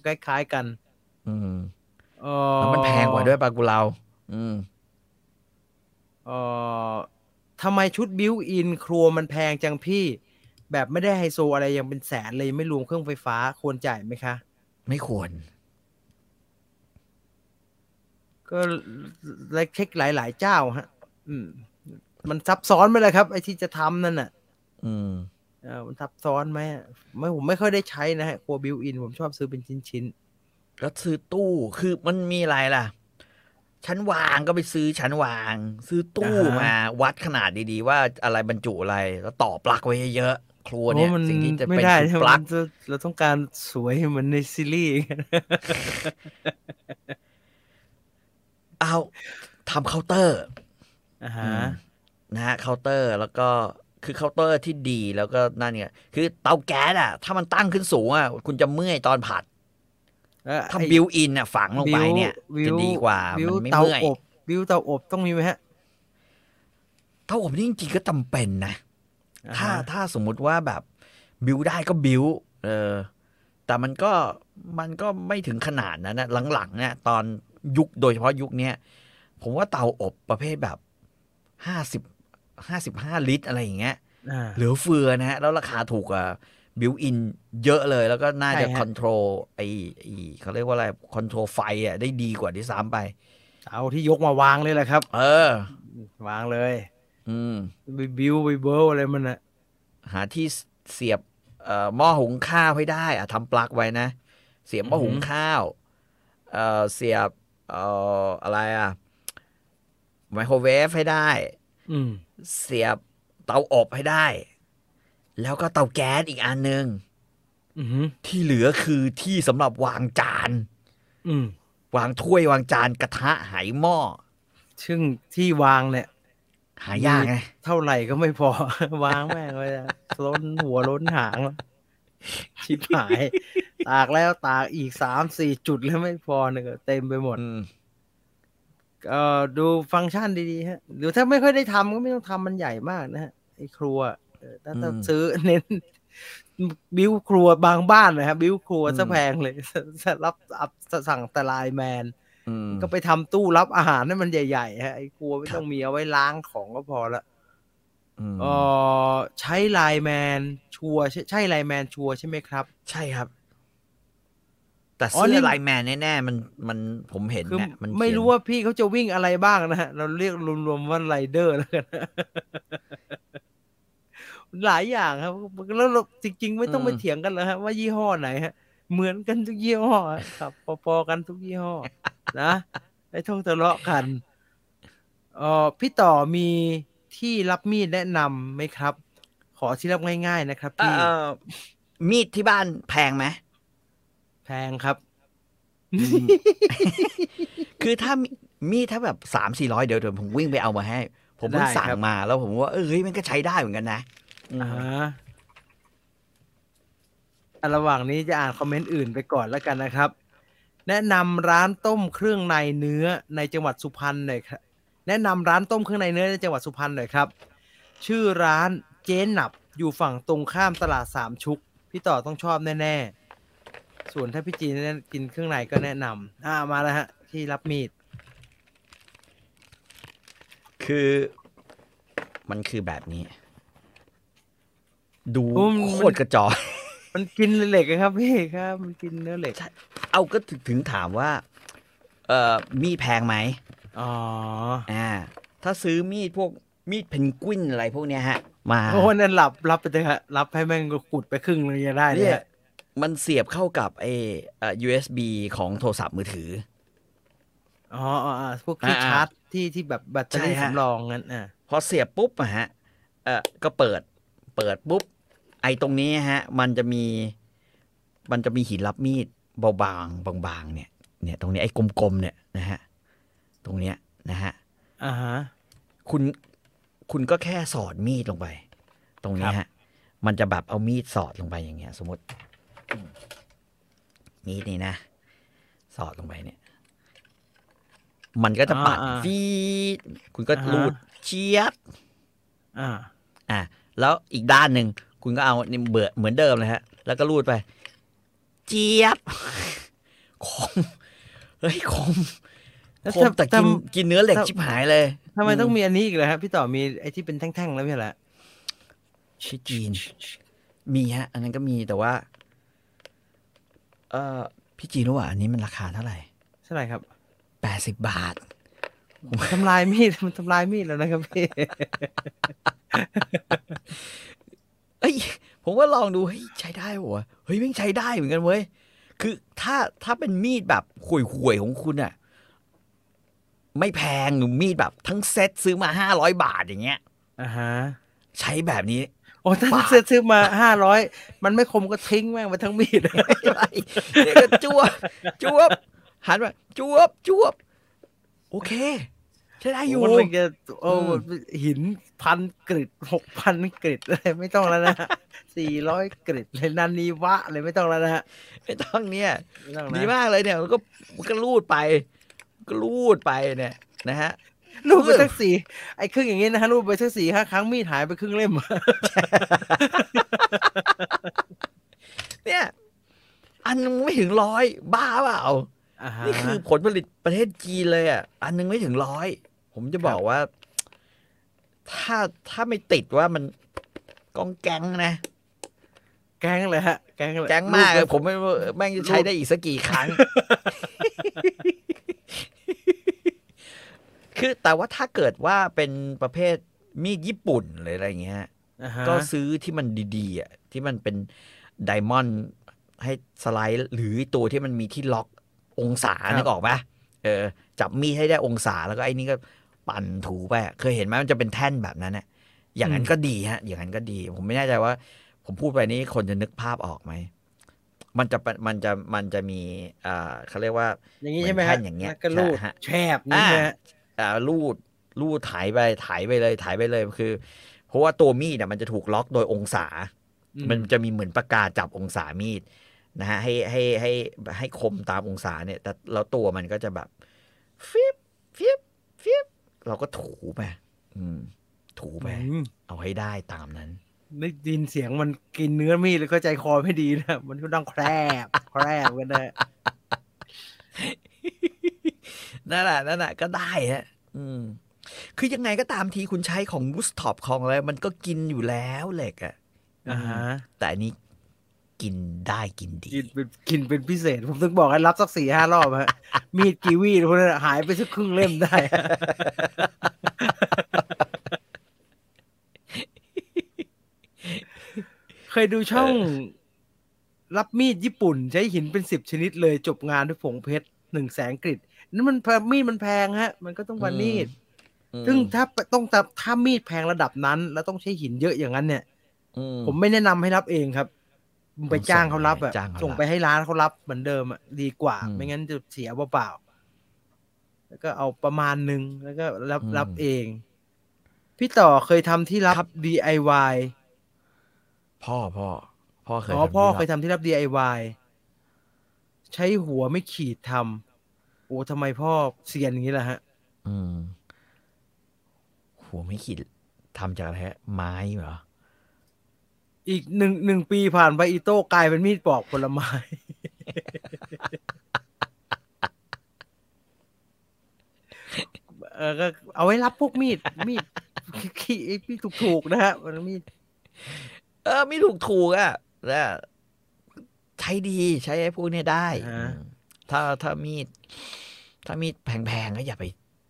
คล้ายๆกัน อืมเอ่อแล้วมันแพงกว่าด้วยปลากุเลาอืมเอ่อทำไมชุดบิวอินครัวมันแพงจังพี่ แบบไม่ได้ไฮโซอะไรยังเป็นแสนเลยไม่รวมเครื่องไฟฟ้าควรจ่ายไหมคะ ไม่ควร ก็เช็คหลาย ๆ เจ้าฮะ อืม มันซับซ้อนไหมล่ะครับ ไอ้ที่จะทำนั่นน่ะ อืมเออมันซับซ้อนไหมอะไม่ผมไม่ค่อยได้ใช้นะฮะครัว built-in ผมชอบซื้อเป็นชิ้นแล้วซื้อตู้คือมันมีอะไรล่ะชั้นวางก็ไปซื้อชั้นวาง ซื้อตู้มาวัดขนาดดีๆ ว่าอะไรบรรจุอะไร แล้วต่อปลั๊กไว้เยอะๆ ครัวๆเนี่ยโอ้มันสิ่งที่จะไม่เป็นได้คือใช่ไหปลั๊กมันจะเราต้องการสวยเหมือนในซีรีส์เอาทำเคาน์เตอร์อ่าอืฮะมนะฮะเคาน์เตอร์แล้วก็คือเคาน์เตอร์ที่ดีแล้วก็นั่นเนี่ยคือเตาแก๊สอะ ถ้ามันตั้งขึ้นสูงอะคุณจะเมื่อยตอนผัดแล้วถ้าไอ้ built-in อะฝังลงไปเนี่ยจะดีกว่ามันไม่เมื่อย built เตาอบบิวเตาอบต้องมีไหมฮะเตาอบนี่จริงๆก็จำเป็นนะอ่ ถ้าถ้าสมมุติว่าแบบ built ได้ก็ built เออ แต่มันก็มันก็ไม่ถึงขนาดนั้นนะหลังๆเนี่ยตอนยุคโดยเฉพาะยุคเนี้ยผมว่าเตาอบประเภทแบบห้าสิบห้าสิบห้าลิตรอะไรอย่างเงี้ยอ่าเหลือเฟือนะฮะ แล้วราคาถูกกว่า built-in เยอะเลยแล้วก็น่าจะใช่ฮะ control ไอไอเขาเรียกว่าอะไร control ไฟอะได้ดีกว่าที่ซ้ำไปเตาที่ยกมาวางเลยแหละครับ เออ วางเลย อืมไปบิวไปเบิลอะไรมันอะหาที่เสียบเอ่อหม้อหุงข้าวให้ได้อะทำปลั๊กไว้นะ เสียบหม้อหุงข้าวเอ่อเสียบเอ่ออะไรอะไมโครเวฟให้ได้ อืมเสียบเตาอบให้ได้ แล้วก็เตาแก๊สอีกอันหนึ่งอือหือที่เหลือคือที่สำหรับวางจานอืมวางถ้วยวางจานกระทะไหหม้อ ซึ่งที่วางเนี่ย หายากไงเท่าไหร่ก็ไม่พอ วางแม่งไว้อะล้นหัวล้นหางแล้วชิบหาย ตากแล้วตากอีกสามสี่จุดแล้วไม่พอเนี่ยก็เต็มไปหมดอืมเอ่อดูฟังก์ชันดีๆฮะหรือถ้าไม่ค่อยได้ทำก็ไม่ต้องทำมันใหญ่มากนะฮะไอ้ครัวเออถ้าถ้าซื้อเน้น บิวครัวบางบ้านนะครับบิวครัวซะแพงเลยรับรับสั่งแต่ไลน์แมนอืม ก็ไปทำตู้รับอาหารให้มันใหญ่ๆฮะไอ้ครัวไม่ครับต้องมีเอาไว้ล้างของก็พอละอืมเออใช่ LINE MAN ชัวร์ใช่ใช่ LINE MAN ชัวร์ใช่ไหมครับ ใช่ครับ แต่อ๋อเสื้อ LINE MAN แน่ๆมันมันผมเห็นคือเนี่ยมันไม่เขียนรู้ว่าพี่เขาจะวิ่งอะไรบ้างนะฮะเราเรียกรวมๆว่าไรเดอร์แล้วกันหลายอย่างครับแล้วเราจริง ๆ ไม่ต้องไปเถียงกันแล้วฮะว่ายี่ห้อไหนฮะ เหมือนกันทุกยี่ห้อครับ พอๆกันทุกยี่ห้อ นะไม่ต้องทะเลาะกันเออพี่ต่อมีที่รับมีดแนะนำไหมครับ ขอที่รับง่าย ๆ นะครับเอ่พี่อมีดที่บ้านแพงไหมแพงครับ คือถ้ามีมีดถ้าแบบสามสี่ร้อยเดี๋ยวเดี๋ยวผมวิ่งไปเอามาให้ ผมเพิ่งได้สั่งครับมาแล้วผมว่าเออเฮ้ยมันก็ใช้ได้เหมือนกันนะอืมอ่าฮะอะระหว่างนี้จะอ่านคอมเมนต์อื่นไปก่อนแล้วกันนะครับ แนะนำร้านต้มเครื่องในเนื้อในจังหวัดสุพรรณหน่อยครับแนะนำร้านต้มเครื่องในเนื้อในจังหวัดสุพรรณหน่อยครับ ชื่อร้านเจ๊หนับอยู่ฝั่งตรงข้ามตลาดสามชุก พี่ต่อต้องชอบแน่ๆ ส่วนถ้าพี่จีนเนี่ยกินเครื่องในก็แนะนำอ่ามาแล้วฮะ ที่รับมีด คือมันคือแบบนี้ ดูโอ้มันโคตรกระจอก มันกินเหล็กอะครับพี่ครับ มันกินเนื้อเหล็ก เอาก็ถึงถึงถามว่า เอ่อมีดแพงไหมอ๋ออ่า ถ้าซื้อมีดพวกมีดเพนกวินอะไรพวกเนี้ยฮะ มาโอ้นั่นหลับรับไปเถอะฮะรับให้แม่งก็ขุดไปครึ่งเลยยังได้เลยเนี่ยฮะมันเสียบเข้ากับไอเอ่อ USB ของโทรศัพท์มือถือ อ๋ออ๋ออ๋อพวกที่อ่าชาร์จที่ที่แบบแบตเตอรี่ใช่ฮะสำรองงั้นอะพอเสียบปุ๊บอะฮะ เออก็เปิด เปิดปุ๊บไอ้ตรงนี้ฮะ มันจะมี มันจะมีหินรับมีดเบาๆบางๆเนี่ย เนี่ยตรงนี้ไอ้กลมๆเนี่ยนะฮะ ตรงเนี้ยนะฮะอ่าฮะคุณคุณก็แค่สอดมีดลงไป ตรงนี้ครับฮะ มันจะแบบเอามีดสอดลงไปอย่างเงี้ย สมมติอืมมีดนี่นะ สอดลงไปเนี่ย มันก็จะปัดอ่า อ่าฟีดคุณก็อ่าฮะรูดเชียบอ่าอะแล้วอีกด้านหนึ่ง คุณก็เอานี่เบื่อเหมือนเดิมเลยฮะ แล้วก็รูดไป เจี๊ยบคมเฮ้ยคมแล้วคมแต่กินทำกินเนื้อเหล็กทำชิบหายเลยทำไมต้องมีอันนี้อีกเลยครับพี่ต่อมีไอ้ที่เป็นแท่งๆแล้วไม่ใช่เหรอชิจีน มีฮะ อันนั้นก็มีแต่ว่า เออพี่จีนรู้ว่าอันนี้มันราคาเท่าไหร่เท่าไหร่ครับแปดสิบบาททำลายมีดมันทำลายมีดแล้วนะครับพี่เอ้ย ผมว่าลองดูเฮ้ยใช้ได้ปะวะเฮ้ยไม่งใช้ได้เหมือนกันเว้ยคือถ้าถ้าเป็นมีดแบบห่วยๆของคุณอะไม่แพงหรือมีดแบบทั้งเซ็ตซื้อมาห้าร้อยบาทอย่างเงี้ยอ่าฮะใช้แบบนี้โอ้ถ้าบาทซื้อซื้อมาห้าร้อยมันไม่คมก็ทิ้งแม่งไปทั้งมีดอะไรเนี่ยก็จวบจวบหันมาจวบจวบโอเค ใช้ได้อยู่มันเลยจะโอ้อืมหินพันกริดหกพันกริดอะไรไม่ต้องแล้วนะสี่ร้อยกริดเลยนันนีวะเลยไม่ต้องแล้วนะฮะไม่ต้องเนี่ยไม่ต้องดีนะมากเลยเนี่ยมันก็มันก็รูดไป ก็รูดไปเนี่ย นะฮะรูปไปสักสี่ไอ้ครึ่งอย่างงี้นะฮะรูปไปสักสี่ห้าครั้งมีดหายไปครึ่งเล่มเนี่ย อันนึงไม่ถึงร้อยบ้าเปล่าอ่าฮะนี่คือผลผลิตประเทศจีนเลยอะ อันนึงไม่ถึงร้อย ผมจะบอกว่า ถ้าถ้าไม่ติดว่ามันกองแกงนะ แก๊งเลยฮะ แก๊งเลยแกงมากรูเลปยผมไม่รู้แม่งจะใช้ได้อีกสักกี่ครั้ง คือแต่ว่าถ้าเกิดว่าเป็นประเภทมีดญี่ปุ่นหรืออะไรเงี้ยอ่าฮะก็ซื้อที่มันดีๆอะที่มันเป็นไดมอนด์ให้สไลด์ หรือตัวที่มันมีที่ล็อกองศานึกออกปะเออ จับมีดให้ได้องศาแล้วก็ไอ้นี่ก็ ปั่นถูไปอะเคยเห็นไหมมันจะเป็นแท่นแบบนั้นเนี่ยอย่างนั้นก็ดีฮะ อย่างนั้นก็ดี ผมไม่แน่ใจว่า ผมพูดไปนี้คนจะนึกภาพออกไหมมันจะเป็นมันจะมันจะมีอ่าเขาเรียกว่า อย่างงี้ใช่ไหมฮะเหมือนแท่นอย่างเงี้ยแล้วก็รูดใช่ฮะแชบนี่ใช่ไหมฮะอ่าลูดลูดถ่ายไปถ่ายไปเลยถ่ายไปเลยคือ เพราะว่าตัวมีดเนี่ยมันจะถูกล็อกโดยองศาอืมันจะมีเหมือนปากกาจับองศามีดนะฮะให้ให้ให้ให้คมตามองศาเนี่ย แต่แล้วตัวมันก็จะแบบ ฟิบฟิบฟิบ เราก็ถูไปอืมถูไปอืมเอาให้ได้ตามนั้นได้ยินเสียงมันกินเนื้อมีดแล้วก็ใจคอไม่ดีนะมันก็ต้องแครบแครบกันนะนั่นแหละนั่นแหละก็ได้ฮะ อืม คือยังไงก็ตามทีคุณใช้ของบูสท็อปของอะไรมันก็กินอยู่แล้วเหล็กอะอ่าฮะแต่อันนี้ กินได้กินดีกินเป็นกินเป็นพิเศษ ผมถึงบอกให้รับสักสี่ห้ารอบฮะมีดกีวีพวกนั้นหายไปสักครึ่งเล่มได้ เคยดูช่อง รับมีดญี่ปุ่น ใช้หินเป็นสิบชนิดเลยจบงานด้วยผงเพชรหนึ่งแสนกริดนั่นมันแพงมีดมันแพงฮะ มันก็ต้องวันมีดอืมซึ่งถ้าต้องถ้าถ้ามีดแพงระดับนั้น แล้วต้องใช้หินเยอะอย่างนั้นเนี่ยอืผมไม่แนะนำให้รับเองครับ มึงไปจ้างเขารับอะจ้างเขารับส่งไปให้ร้านเขารับเหมือนเดิมอะดีกว่าอืมไม่งั้นจะเสียเปล่าๆแล้วก็เอาประมาณหนึ่งแล้วก็รับอืมรับเอง พี่ต่อเคยทำที่รับครับ DIY พ่อพ่อพ่อเคยอ๋อทำพ่อที่เคยทำที่รับ DIY ใช้หัวไม่ขีดทำโอ้ทำไมพ่อเซียนอย่างนี้ล่ะฮะ อืม หัวไม่ขีดทำจากอะไรฮะ ไม้เหรอ อีกหนึ่งหนึ่งปีผ่านไปอีโต้กลายเป็นมีดปอกผลไม้ เออก็เอาไว้รับพวกมีด มีดขี้มีดถูกๆนะฮะมันมีด เออไม่ถูกถูกอะแล้วใช้ดีใช้ไอ้พวกเนี้ยได้อ่าฮะอืมถ้าถ้ามีด ถ้ามีดแพงๆก็อย่าไป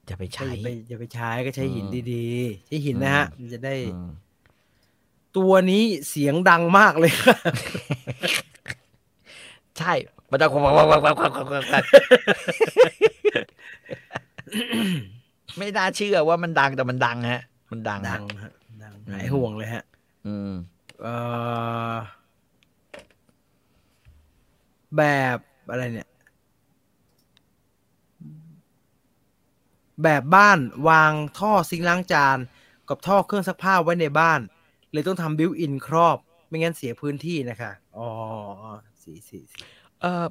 อย่าไปใช่ใช้อย่าไปอย่าไปใช้ก็ใช้หินอืมดีๆ ใช้หินนะฮะมันจะได้อืม ตัวนี้เสียงดังมากเลยใช่มันจะไม่น่าเชื่อว่ามันดังแต่มันดังฮะ มันดังดัฮะงฮะดังอืมหายห่วงเลยฮะ อืม เอ่อแบบอะไรเนี่ย แบบบ้านวางท่อซิงค์ล้างจาน กับท่อเครื่องซักผ้าไว้ในบ้าน เลยต้องทำบิวอินครอบ ไม่งั้นเสียพื้นที่นะคะอ๋อสีสีสีเออ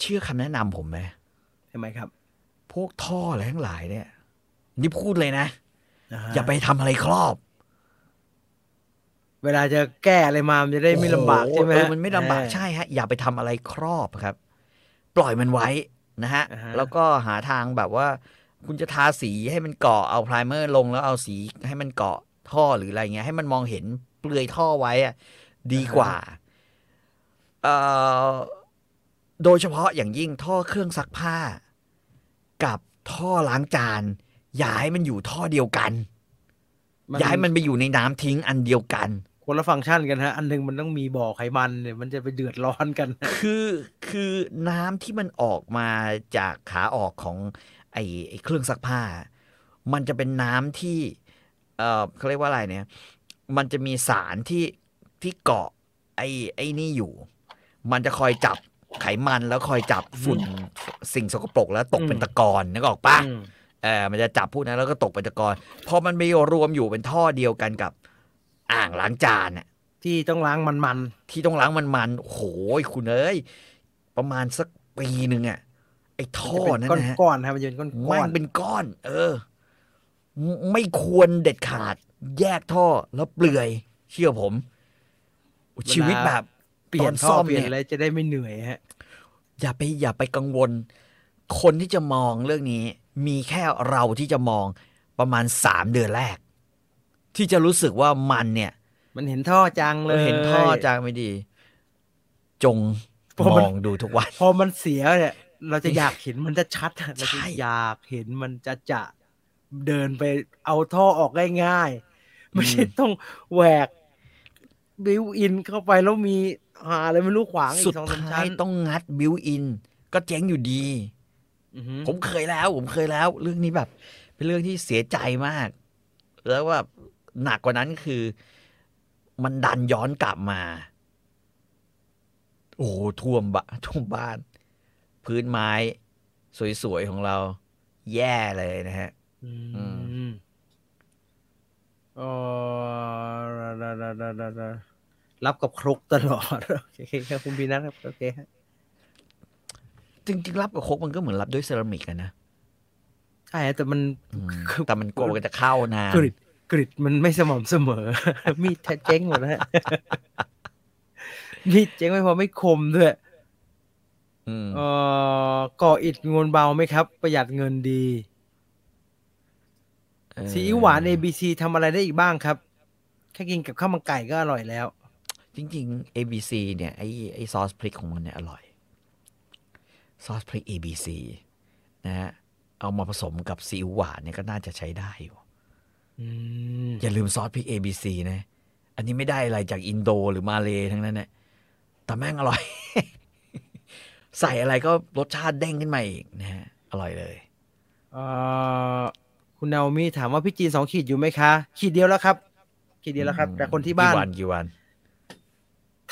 เชื่อคำแนะนำผมไหมทำไมครับ พวกท่ออะไรทั้งหลายเนี่ย นี่พูดเลยนะฮะอย่าไปทำอะไรครอบ เวลาจะแก้อะไรมามันจะได้ไม่ลำบากใช่ไหมเออฮะมันไม่ลำบากเออใช่ฮะ อย่าไปทำอะไรครอบครับ ปล่อยมันไว้นะฮะอ่าฮะ แล้วก็หาทางแบบว่า คุณจะทาสีให้มันเกาะเอาไพรเมอร์ลงแล้วเอาสีให้มันเกาะ ท่อหรืออะไรเงี้ย ให้มันมองเห็นเปลือยท่อไว้อะดีกว่าเอ่อโดยเฉพาะอย่างยิ่งท่อเครื่องซักผ้า กับท่อล้างจาน อย่าให้มันอยู่ท่อเดียวกัน อย่าให้มันไปอยู่ในน้ำทิ้งอันเดียวกัน คนละฟังก์ชันกันฮะ อันหนึงมันต้องมีบ่อไขมันเนี่ยมันจะไปเดือดร้อนกัน คือคือน้ำที่มันออกมาจากขาออกของไอ้ไอ้เครื่องซักผ้า มันจะเป็นน้ำที่ เออเขาเรียกว่าอะไรเนี่ย มันจะมีสารที่ที่เกาะไอ้ไอ้นี่อยู่ มันจะคอยจับไขมันแล้วคอยจับฝุ่นสิ่งสกปรกแล้วตกเป็นตะกอนนึกออกปะอืมเออมันจะจับพวกนั้นแล้วก็ตกเป็นตะกอนพอมันไปรวมอยู่เป็นท่อเดียวกันกับ อ่างล้างจานน่ะที่ต้องล้างมันที่ต้องล้างมันมันๆโอ้โหคุณเอ้ยประมาณสักปีหนึ่งอะไอ้ๆท่อจะนั่เป็นนนะฮะก้อนๆครับมันจะเป็นก้อนแม่งเป็นก้อน เออ ไม่ไม่ควรเด็ดขาด แยกท่อแล้วเปลือย เชื่อผม ชีวิตแบบๆเปลี่ยนตอนท่ซ่ออมเปลี่ยนเนี่ยอะไรจะได้ไม่เหนื่อยฮะอย่าไปอย่าไปกังวล คนที่จะมองเรื่องนี้ มีแค่เราที่จะมองประมาณสามเดือนแรก ที่จะรู้สึกว่ามันเนี่ย มันเห็นท่อจังเลยเห็นท่อจางไม่ดี จงเพราะมมันองดูทุกวัน พอมันเสียเนี่ย เราจะอยากเห็นมันจะชัดๆเราจะใช่อยากเห็นมันจะจะ เดินไปเอาท่อออกง่ายๆไม่ใช่ต้องแหวก built-in เข้าไปแล้วมีหาอะไรไม่รู้ขวางอีกสองสามชั้น สุดท้ายต้องงัด built-in ก็เจ๊งอยู่ดีอือฮึผมเคยแล้ว ผมเคยแล้ว เรื่องนี้แบบ เป็นเรื่องที่เสียใจมาก แล้วว่าหนักกว่านั้นคือ มันดันย้อนกลับมา โอ้โหท่วมบะท่วมบ้าน พื้นไม้ สวยๆของเรา แย่เลยนะฮะ อืมอ๋อรับกับครกตลอด โอเคครับคุณพีนัทครับ โอเคฮะจริงๆรับกับโคกมันก็เหมือนรับด้วยเซรามิกนะใช่แต่มันแต่มันกลัวมันจะเข้านานกริดกริดมันไม่สม่ำเสมอ มีดแทเจ๊งหมดแล้วฮะมีดเจ๊งไม่พอไม่คมด้วยอืมเอ่อก่ออิฐงวนเบาไหมครับ ประหยัดเงินดี ซีอิ๊วหวาน ABC ทำอะไรได้อีกบ้างครับ แค่กินกับข้าวมันไก่ก็อร่อยแล้ว จริง ๆ ABC เนี่ยไอ้ไอ้ซอสพริกของมันเนี่ยอร่อยซอสพริก ABC นะฮะเอามาผสมกับซีอิ๊วหวานเนี่ยก็น่าจะใช้ได้อยู่อืมอย่าลืมซอสพริก ABC นะ อันนี้ไม่ได้อะไรจากอินโดหรือมาเลทั้งนั้นนะแต่แม่งอร่อย ใส่อะไรก็รสชาติเด้งขึ้นมาอีกนะฮะอร่อยเลยเอ่อ คุณนาโอมิถามว่าพี่จีนสองขีดอยู่ไหมคะ ขีดเดียวแล้วครับ ขีดเดียวแล้วครับ แต่คนที่บ้านกี่วันกี่วัน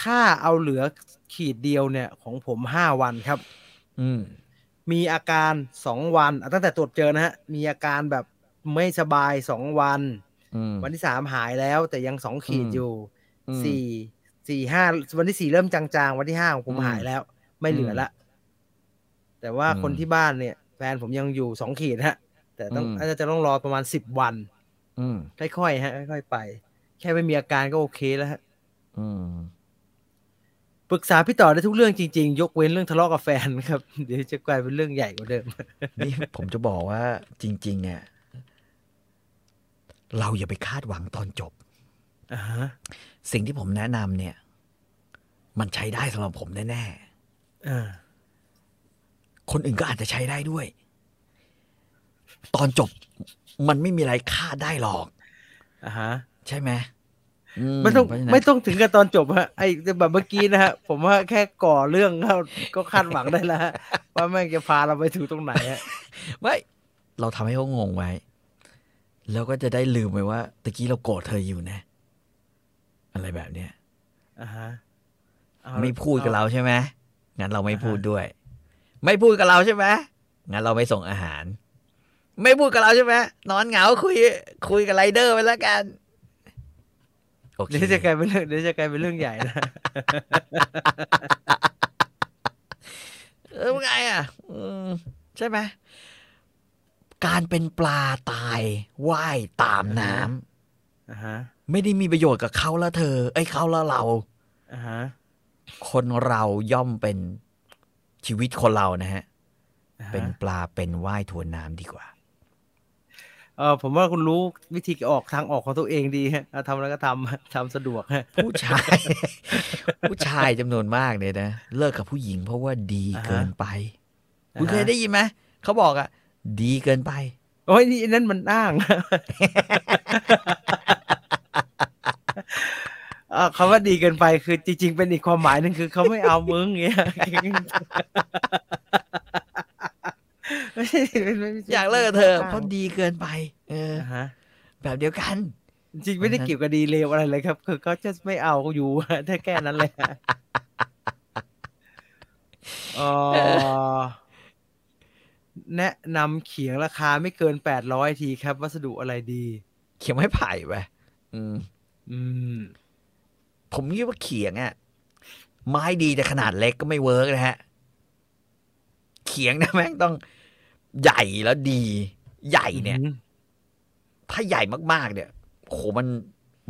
ถ้าเอาเหลือขีดเดียวเนี่ย ของผมห้าวันครับ อืม มีอาการสองวันอะตั้งแต่ตรวจเจอนะฮะ มีอาการแบบไม่สบายสองวันอืมวันที่สามหายแล้ว แต่ยังสองขีดอืมอยู่อืมสี่สี่ห้าวันที่สี่เริ่มจางๆ วันที่ห้าของผมอืมหายแล้ว ไม่เหลือละแต่ว่าอืมคนที่บ้านเนี่ย แฟนผมยังอยู่สองขีดฮะ แต่ต้องอืมอาจจะต้องรอประมาณสิบวันอืมค่อยๆฮะค่อยๆไป แค่ไม่มีอาการก็โอเคแล้วฮะอืมปรึกษาพี่ต่อได้ทุกเรื่องจริงๆ ยกเว้นเรื่องทะเลาะกับแฟนครับ เดี๋ยวจะกลายเป็นเรื่องใหญ่กว่าเดิม นี่ผมจะบอกว่าจริง ๆ เนี่ย เราอย่าไปคาดหวังตอนจบอ่าฮะสิ่งที่ผมแนะนำเนี่ย มันใช้ได้สำหรับผมแน่อ่าๆคนอื่นก็อาจจะใช้ได้ด้วย ตอนจบมันไม่มีอะไรคาดได้หรอกอ่าฮะ ใช่ไหมอืไม่ต้องเพราะฉะนั้นไม่ต้องถึงกับตอนจบฮะไอ้แบบเมื่อกี้นะฮะ ผมว่าแค่ก่อเรื่องก็ก็คาดหวังได้แล้วฮะว่าแม่งจะพาเราไปถึงตรงไหนฮะไม่เราทำให้เขางงไว้ แล้วก็จะได้ลืมไปว่าตะกี้เราโกรธเธออยู่นะ อะไรแบบเนี้ยอ่าฮะเอาไม่พูดกับเราใช่ไหมงั้นเราไม่อ่าฮะพูดด้วย ไม่พูดกับเราใช่ไหมงั้นเราไม่ส่งอาหาร ไม่พูดกับเราใช่ไหมนอนเหงาคุย คุยกับไรเดอร์ไปแล้วกันโอเคเดี๋ยวจะกลายเป็นเรื่องเดี๋ยวจะกลายเป็นเรื่องใหญ่นะเออไงอะอืมใช่ไหมการเป็นปลาตายว่ายตามน้ำอ่าฮะไม่ได้มีประโยชน์กับเขาและเธอ ไอ้ยเขาและเราอ่าฮะคนเราย่อมเป็นชีวิตคนเรานะฮะอ่าฮะ เป็นปลาเป็นว่ายทวนน้ำดีกว่า เออผมว่าคุณรู้วิธีออกทางออกของตัวเองดีฮะเอาทำแล้วก็ทำทำสะดวกฮะผู้ชาย ผู้ชายจำนวนมากเนี่ยนะ เลิกกับผู้หญิงเพราะว่าดีเกินไป คุณเคยได้ยินไหมเขาบอกอะดีเกินไป โอ้ยนี่นั่นมันอ้างเอ่อคำว่าดีเกินไปคือจริง ๆ เป็นอีกความหมายหนึ่งคือเขาไม่เอามึงเงี้ย ไม่ใช่ไม่ไม่ไม่ใช่อยากเลิกกับเธอเพราะดีเกินไป เอออ่าฮะแบบเดียวกัน จริงๆไม่ได้เกี่ยวกับดีเลวอะไรเลยครับ คือเขาจะไม่เอาอยู่แค่แค่นั้นเลยฮะเอ่อแนะนำเขียงราคาไม่เกินแปดร้อยทีครับ วัสดุอะไรดี เขียงไม้ไผ่ไปอืม อืม ผมคิดว่าเขียงอะไม้ดีแต่ขนาดเล็กก็ไม่เวิร์กนะฮะ เขียงนะแม่งต้อง ใหญ่แล้วดีใหญ่เนี่ยอืมถ้าใหญ่มากๆ เนี่ยโอ้โหมัน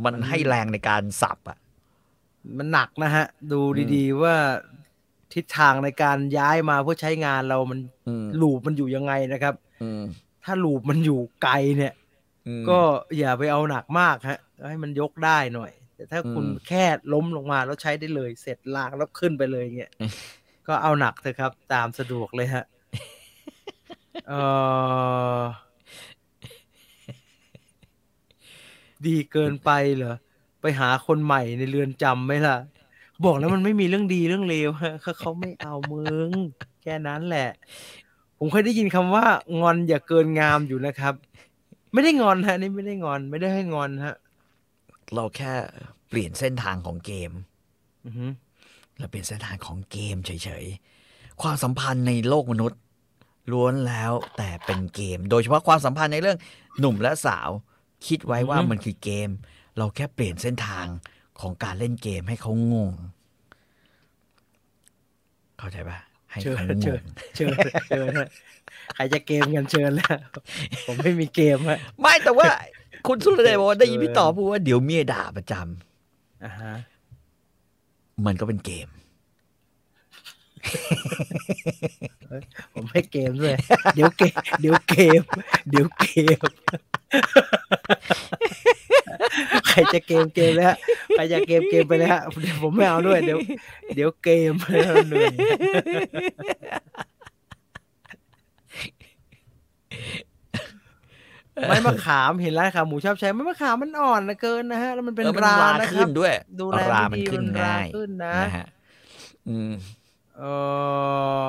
มันมันให้แรงในการสับอะ มันหนักนะฮะ ดูอืมดีๆว่าทิศทางในการย้ายมาเพื่อใช้งานเรามันอืมลูปมันอยู่ยังไงนะครับอืมถ้าลูปมันอยู่ไกลเนี่ยอืมก็อย่าไปเอาหนักมากฮะ ให้มันยกได้หน่อย แต่ถ้าคุณอืมแค่ล้มลงมาแล้วใช้ได้เลย เสร็จลากแล้วขึ้นไปเลยเงี้ยอืมก็เอาหนักเถอะครับ ตามสะดวกเลยฮะ เออดีเกินไปเหรอ ไปหาคนใหม่ในเรือนจำไหมล่ะ บอกแล้วมันไม่มีเรื่องดีเรื่องเลวฮะเขาเขาไม่เอามึง แค่นั้นแหละ ผมเคยได้ยินคำว่า งอนอย่าเกินงามอยู่นะครับ ไม่ได้งอนฮะ นี่ไม่ได้งอน ไม่ได้ให้งอนฮะ เราแค่เปลี่ยนเส้นทางของเกมอือฮึเราเปลี่ยนเส้นทางของเกมเฉยๆ ความสัมพันธ์ในโลกมนุษย์ ล้วนแล้วแต่เป็นเกม โดยเฉพาะความสัมพันธ์ในเรื่องหนุ่มและสาว คิดไว้ว่ามันคือเกม เราแค่เปลี่ยนเส้นทางของการเล่นเกมให้เขางง เข้าใจปะให้เชิญเขางเชิญงเชิญเชิญฮะใครจะเกมกันเชิญแล้ว ผมไม่มีเกมฮะไม่แต่ว่า คุณสุรเดชบอกว่าได้ยินพี่ต่อพูดว่าเดี๋ยวเมียด่าประจำอ่าฮะมันก็เป็นเกม ผมให้เกมด้วย เดี๋ยวเกม เดี๋ยวเกม เดี๋ยวเกม ใครจะเกมเกมแล้วใครจะเกมเกมไปแล้วเดี๋ยวผมไม่เอาด้วย เดี๋ยว เดี๋ยวเกมเหนื่อยไม้มะขามเห็นร้านขาหมูชอบใช้ไม้มะขามมันอ่อนนะเกินนะฮะ แล้วมันเป็นออมัรารานะคขึ้รับนด้วย ดูแลราไม่มันดีขึ้นมันราง่ายขึ้นนะนะฮะ อืม เออ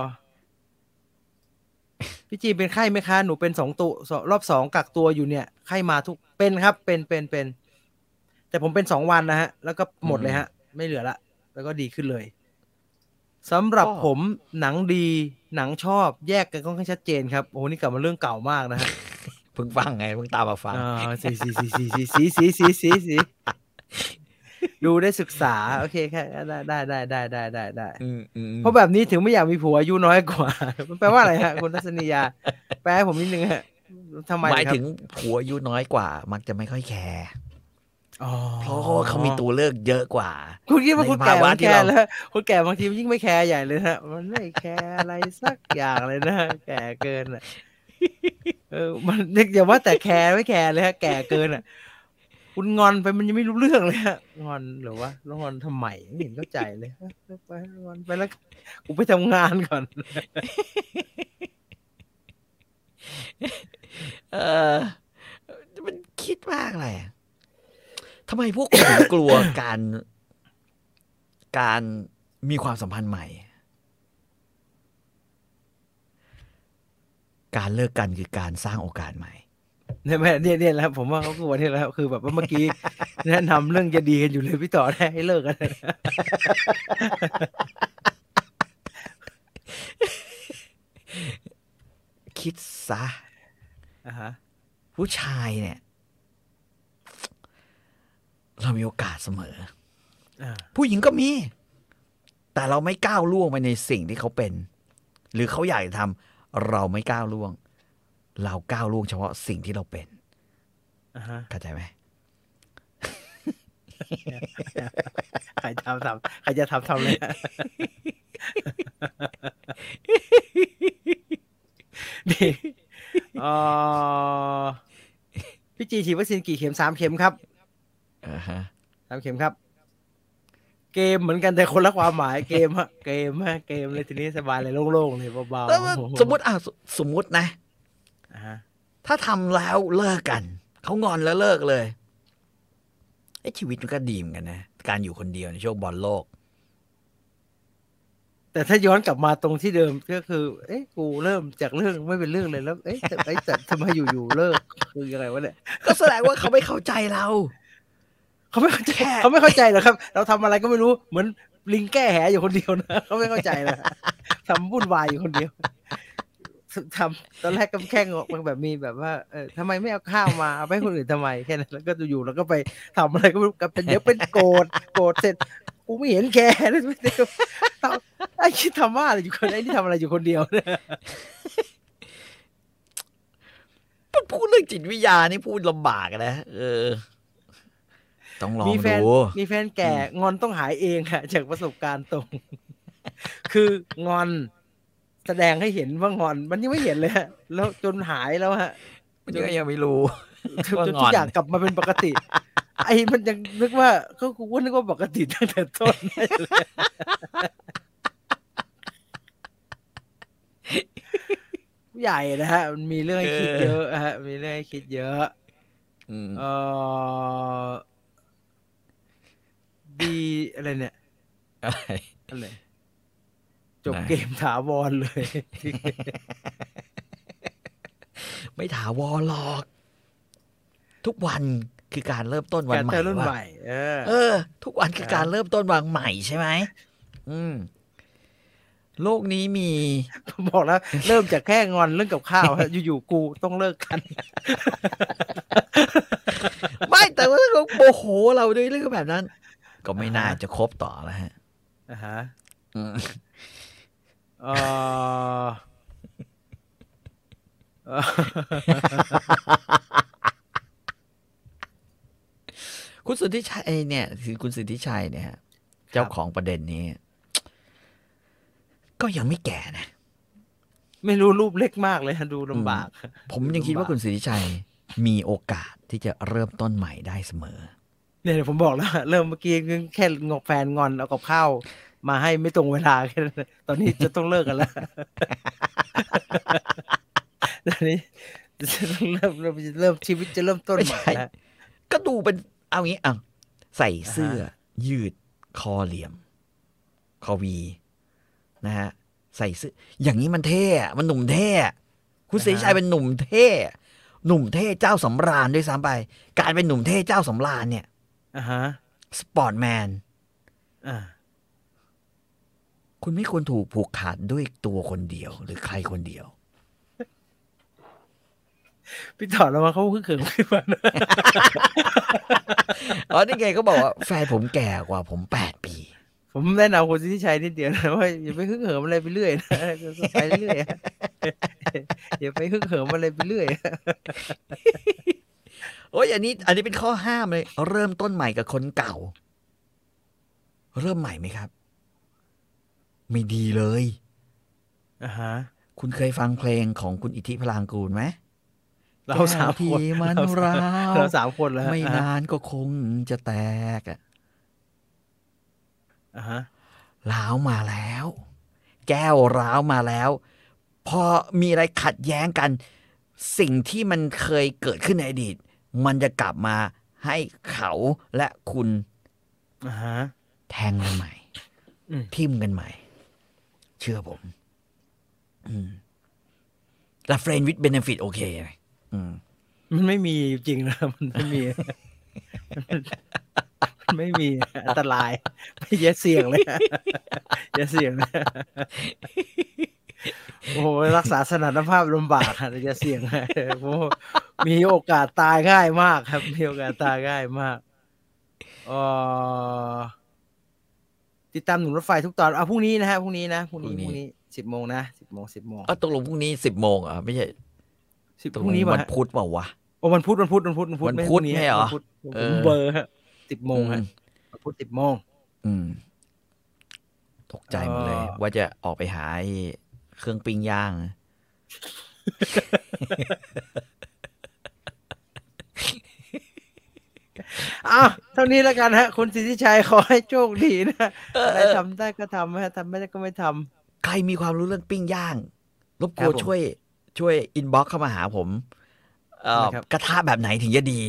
พี่จีเป็นไข้ไหมคะ หนูเป็นสองตัวสองรอบสองกักตัวอยู่เนี่ยไข้มาทุกเป็นครับ เป็นเป็นเป็น แต่ผมเป็นสองวันนะฮะ แล้วก็หมดเลยฮะ ไม่เหลือละ แล้วก็ดีขึ้นเลยสำหรับผมหนังดีหนังชอบแยกกันค่อนข้างชัดเจนครับโอ้โหนี่กลับมาเรื่องเก่ามากนะฮะเพิ่งฟังไงเพิ่งตามมาฟังอ่าสีสีสีสีสีสีสีสีสีสี ดูได้ศึกษา โอเคแค่ได้ได้ได้ได้ได้ได้ได้อืมอืมเพราะแบบนี้ถึงไม่อยากมีผัวอายุน้อยกว่า มันแปลว่าอะไรฮะคุณทัศนียา แปลให้ผมนิดนึงฮะทำไมหมายครับถึงผัวอายุน้อยกว่า มักจะไม่ค่อยแคร์อ๋อเพราะว่าเขามีตัวเลือกเยอะกว่า คุณคิดว่าคุณในแก่ภาวะมันที่แคร์เราแล้วคุณแก่บางทีมันยิ่งไม่แคร์ใหญ่เลยฮะมันไม่แคร์อะไรสักอย่างเลยนะแก่เกินอะเออมันนึกอย่าว่าแต่แคร์ไม่แคร์เลยฮะแก่เกินอะ คุณงอนไปมันยังไม่รู้เรื่องเลยฮะงอนหรือว่าแล้วงอนทำไมไม่เห็นเข้าใจเลยไปงอนไปแล้วกูไปทำงานก่อน เออมันคิดมากเลยทำไมพวกคุณถึงกลัวการ การมีความสัมพันธ์ใหม่ การเลิกกันคือการสร้างโอกาสใหม่ เนี่ยแม่เนี่ยเนี่ยแหละครับผมว่าเขากลัวเนี่ยแหละครับคือแบบว่าเมื่อกี้แนะนำเรื่องจะดีกันอยู่เลยพี่ต่อได้ให้เลิกกันคิดซะอ่าฮะผู้ชายเนี่ย เรามีโอกาสเสมออ่าผู้หญิงก็มี แต่เราไม่ก้าวล่วงไปในสิ่งที่เขาเป็น หรือเขาอยากจะทำเราไม่ก้าวล่วง เราก้าวล่วงเฉพาะสิ่งที่เราเป็นอ่าฮะเข้าใจไหมใครทำทำใครจะทำทำเลยฮะนี่เอ่อพี่จีฉีดวัคซีนกี่เข็มสามเข็มครับอ่าฮะสามเข็มครับ เกมเหมือนกันแต่คนละความหมายเกมฮะเกมฮะเกมเลยทีนี้สบายเลยโล่งๆเลยเบาแล้วๆสมมติอะสสมมตินะอ่าฮะ ถ้าทำแล้วเลิกกัน เขางอนแล้วเลิกเลยไอ้ชีวิตมันก็ดีเหมือนกันนะ การอยู่คนเดียวในช่วงบอลโลก แต่ถ้าย้อนกลับมาตรงที่เดิมก็คือ เอ๊ะกูเริ่มจากเรื่องไม่เป็นเรื่องเลยแล้ว เอ๊ะแต่ไอ้แต่ทำไมอยู่ๆเลิกคือยังไงวะเนี่ย ก็แสดงว่าเขาไม่เข้าใจเราเขาไม่เข้าใจแค่เขาไม่เข้าใจหรอกครับ เราทำอะไรก็ไม่รู้เหมือนลิงแก้แหอยู่คนเดียวนะเขาไม่เข้าใจนะทำวุ่นวายอยู่คนเดียว ทำตอนแรกก็แค่งออกมาแบบมีแบบว่าเออทำไมไม่เอาข้าวมาเอาไปให้คนอื่นทำไมแค่นั้นแล้วก็อยู่ๆแล้วก็ไปทำอะไรก็ไม่รู้กับเป็นเดี๋ยวเป็นโกรธโกรธเสร็จกูไม่เห็นแกเลยไอ้คิดทำว่าอะไรอยู่คนไอ้นี่ทำอะไรอยู่คนเดียวเนี่ยพูดเรื่องจิตวิทยานี่พูดลำบากนะเออ ต้องลองมีแฟนดูมีแฟนแก่งอนต้องหายเองค่ะ จากประสบการณ์ตรง คืองอน แสดงให้เห็นว่างอน มันยังไม่เห็นเลยฮะแล้วจนหายแล้วฮะ มันก็ยังไม่รู้จนว่าจนงทุอกนอย่างกลับมาเป็นปกติ ไอ้มันยังนึกว่าก็กูก็นึกว่าปกติตั้งแต่ต้นผู้ใหญ่นะฮะ มันมีเรื่องให้คิดเยอะฮะ มีเรื่องให้คิดเยอะอืมเออดีอะไรเนี่ยอะไรอะไร จบไหนเกมถาวรเลย ไม่ถาวรหรอก ทุกวันคือการเริ่มต้นวันการใหม่เจอรุ่นว่าใหม่เออเออ ทุกวันคือการเริ่มต้นวันใหม่ใช่ไหมอืม โลกนี้มีผมบอกแล้ว เริ่มจากแค่งอนเรื่องกับข้าวฮะอยู่ๆกูต้องเลิกกัน ไม่แต่ว่าเขาโมโหเราด้วยเรื่องแบบนั้น ก็ไม่น่าอ่าฮะจะคบต่อแล้วฮะอ่าฮะอืม เออเอ่อคุณสุทธิชัยเนี่ยคือคุณสุทธิชัยเนี่ยฮะเจ้าของประเด็นนี้ ก็ยังไม่แก่นะ ไม่รู้รูปเล็กมากเลยฮะดูลำบาก ผมยังคิดว่าคุณสุทธิชัย มีโอกาสที่จะเริ่มต้นใหม่ได้เสมอ เนี่ยเดี๋ยวผมบอกแล้ว เริ่มเมื่อกี้แค่งอกแฟนงอนเอากับข้าว มาให้ไม่ตรงเวลาแค่นั้นตอนนี้จะต้องเลิกกันแล้วตอนนี้จะต้องเริ่มเริ่มเริ่มชีวิตจะเริ่มต้นใหม่ไม่ใช่แล้วก็ดูเป็นเอางี้อะใส่เสื้ออ่าฮะยืดคอเหลี่ยม คอวี นะฮะ ใส่เสื้อ อย่างนี้มันเท่อะมันหนุ่มเท่อะคุณศรีชัยเป็นหนุ่มเท่หนุ่มเท่เจ้าสำราญด้วยซ้ำไป การเป็นหนุ่มเท่เจ้าสำราญเนี่ยอ่าฮะสปอร์ตแมนอ่า คุณไม่ควรถูกผูกขาดด้วยตัวคนเดียว หรือใครคนเดียว พี่ถอดแล้วมาเขาเพิ่งเขินขึ้นมาอ๋อนี่ไงก็บอกว่าแฟนผมแก่กว่าผมแปดปี ผมแนะนำคนที่ใช้นิดเดียวนะว่าอย่าไปฮึ่งเหิมอะไรไปเรื่อยนะไปเรื่อยอย่าไปฮึ่งเหิมอะไรไปเรื่อยโอ้ยอันนี้ อันนี้เป็นข้อห้ามเลย เริ่มต้นใหม่กับคนเก่า เริ่มใหม่ไหมครับ ไม่ดีเลยอ่าฮะคุณเคยฟังเพลงของคุณอิทธิพลางกูลไหมเราสามแก้วคนที่มันเราสามร้าวเราสามคนแล้วฮะไม่นานก็คงจะแตกอะอ่าฮะร้าวมาแล้ว แก้วร้าวมาแล้ว พอมีอะไรขัดแย้งกัน สิ่งที่มันเคยเกิดขึ้นในอดีต มันจะกลับมาให้เขาและคุณอ่าฮะแทงกันใหม่อืมทิมกันใหม่ เชื่อผมแล้วเฟรนด์วิดเบนฟิตโอเคไหมมันไม่มีจริงนะมันไม่มีไม่มีอันตรายไม่เยเสี่ยงเลยอย่าเสี่ยงเลยโอ้รักษาสถานภาพลำบากอะอย่าเสี่ยงนะโอ้มีโอกาสตายง่ายมากครับมีโอกาสตายง่ายมากเอ่อ ติดตามหนุนรถไฟทุกตอนอะพรุ่งนี้นะฮะพรุ่งนี้นะพรุ่งนี้พรุ่งนี้สิบโมงนะสิบโมงสิบโมงเออตกลงพรุ่งนี้สิบโมงเหรอะไม่ใช่สิบตกพลรุ่งงนี้ป่ะวันฮะพุธเปล่าวะโอ้วันพุธวันพุธวันพุธวันพุธวันไม่พุธพรุ่งนี้ไม่เหรอวันพุธผมเออเบอร์ฮะสิบโมงฮะอืวันพุธสิบโมงอืม ตกใจหมดเลยเออว่าจะออกไปหาไอ้เครื่องปิ้งย่าง อ้าวเท่านี้แล้วกันฮะ คุณสิทธิชัยขอให้โชคดีนะอะไรทำได้ก็ทำฮะทำไม่ได้ก็ไม่ทำใครมีความรู้เรื่องปิ้งย่าง รบกครัวบนผมช่วย ช่วยอินบ็อกเข้ามาหาผมเอ่อนะครับกระทะแบบไหนถึงจะดี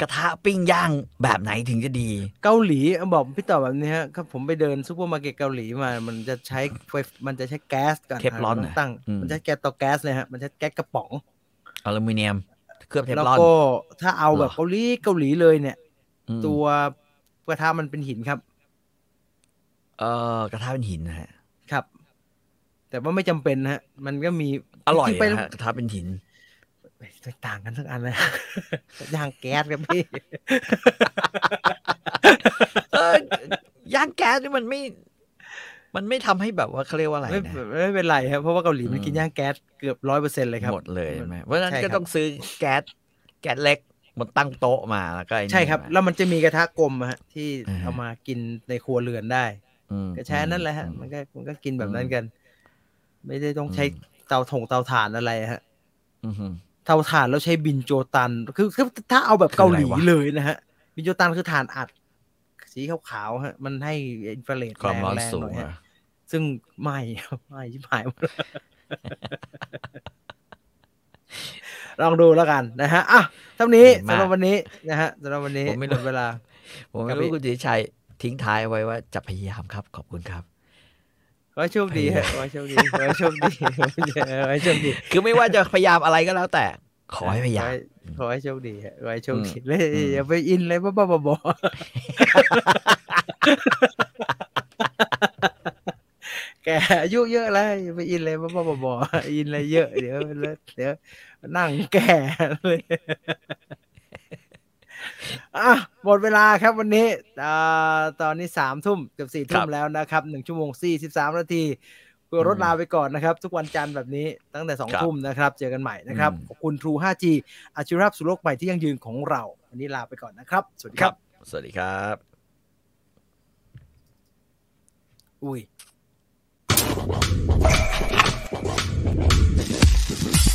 กระทะปิ้งย่างแบบไหนถึงจะดี เกาหลีบอกพี่ต่อแบบนี้ฮะครับผมไปเดินซูเปอร์มาร์เก็ตเกาหลีมา มันจะใช้ไฟมันจะใช้แก๊สก่อนเทฟลอนต้น่ะงตั้งอืมมันจะแก๊สเตาแก๊สเลยฮะมันจะแก๊สกระป๋องอลูมิเนียมเค ลือบเทฟแล้วลอนก็ถ้าเอาแบบเหรอเกาหลีเกาหลีเลยเนี่ยอืมตัวกระทะมันเป็นหินครับ เอ่อกระทะเป็นหินนะฮะ ครับ แต่ว่าไม่จำเป็นนะฮะ มันก็มีอร่อยจงๆไปนะฮะกระทะเป็นหินไปต่างกันสักอันนะย่างแก๊สครับพี่เออย่างแก๊สนี่มันไม่ มันไม่ทำให้แบบว่าเขาเรียกว่าอะไรไม่นะไม่เป็นไรครับเพราะว่าเกาหลีมันอืมกินย่างแก๊สเกือบร้อยเปอร์เซ็นต์เลยครับหมดเลยใช่ไหมเพราะฉะนั้นใช่ครัก็บต้องซื้อแก๊สแก๊สเล็กมันตั้งโต๊ะมาแล้วก็ไอ้นี่ใช่ครับมาแล้วมันจะมีกระทะกลมอะฮะที่อ่าฮะเอามากินในครัวเรือนได้อืมก็ใช้อันนั่นแหละฮะอืมมันก็มันก็กินแบบนั้นอืมกัน ไม่ได้ต้องใช้อืมเตาถงเตาถ่านอะไรฮะอืมเตาถ่านแล้วใช้บินโจตัน คือคือถ้าเอาแบบคือเกาหลีอะไรวะเลยนะฮะ บินโจตันคือถ่านอัด สีขาวๆฮะ มันให้อินฟราเรดความร้อนแรงๆสูหงน่อยฮะอะ ซึ่งไม่ครับไม่ชิบหายหมดลองดูแล้วกันนะฮะอะเท่านี้สำหรับวันนี้นะฮะสำหรับวันนี้ผมไม่หมรู้ดเวลา ผมไม่ครับรู้พี่คุณจิตชัยทิ้งท้ายเอาไว้ว่าจะพยายามครับ ขอบคุณครับขอให้โชคดีฮะขอให้โชคดีขอให้โชคดีขอให้โชคดี คือไม่ว่าจะพยายามอะไรก็แล้วแต่ ขอให้พยายามขอให้โชคดีฮะขอให้โชคดีอืมเลยอืมอย่าไปอินเลยบ้าๆบอๆ แกอายุเยอะแล้วอย่าไปอินเลยบ้าๆบอๆอินอะไรเยอะเดี๋ยวเดี๋ยวนั่งแก่เลยอะหมดเวลาครับวันนี้อ่าตอนนี้สามทุ่มเกือบสี่ทุ่ครัมบแล้วนะครับหนึ่งชั่วโมงสี่สิบสามนาทีเพื่อรถลาไปก่อนนะครับ ทุกวันจันทร์แบบนี้ตั้งแต่สองครับทุ่มนะครับ เจอกันใหม่นะครับอืมขอบคุณ True 5G อาชีวภาพสู่โลกใหม่ที่ยั่งยืนของเรา วันนี้ลาไปก่อนนะครับ สวัสดีครับ สวัสดีครับ อุ้ย Thank you.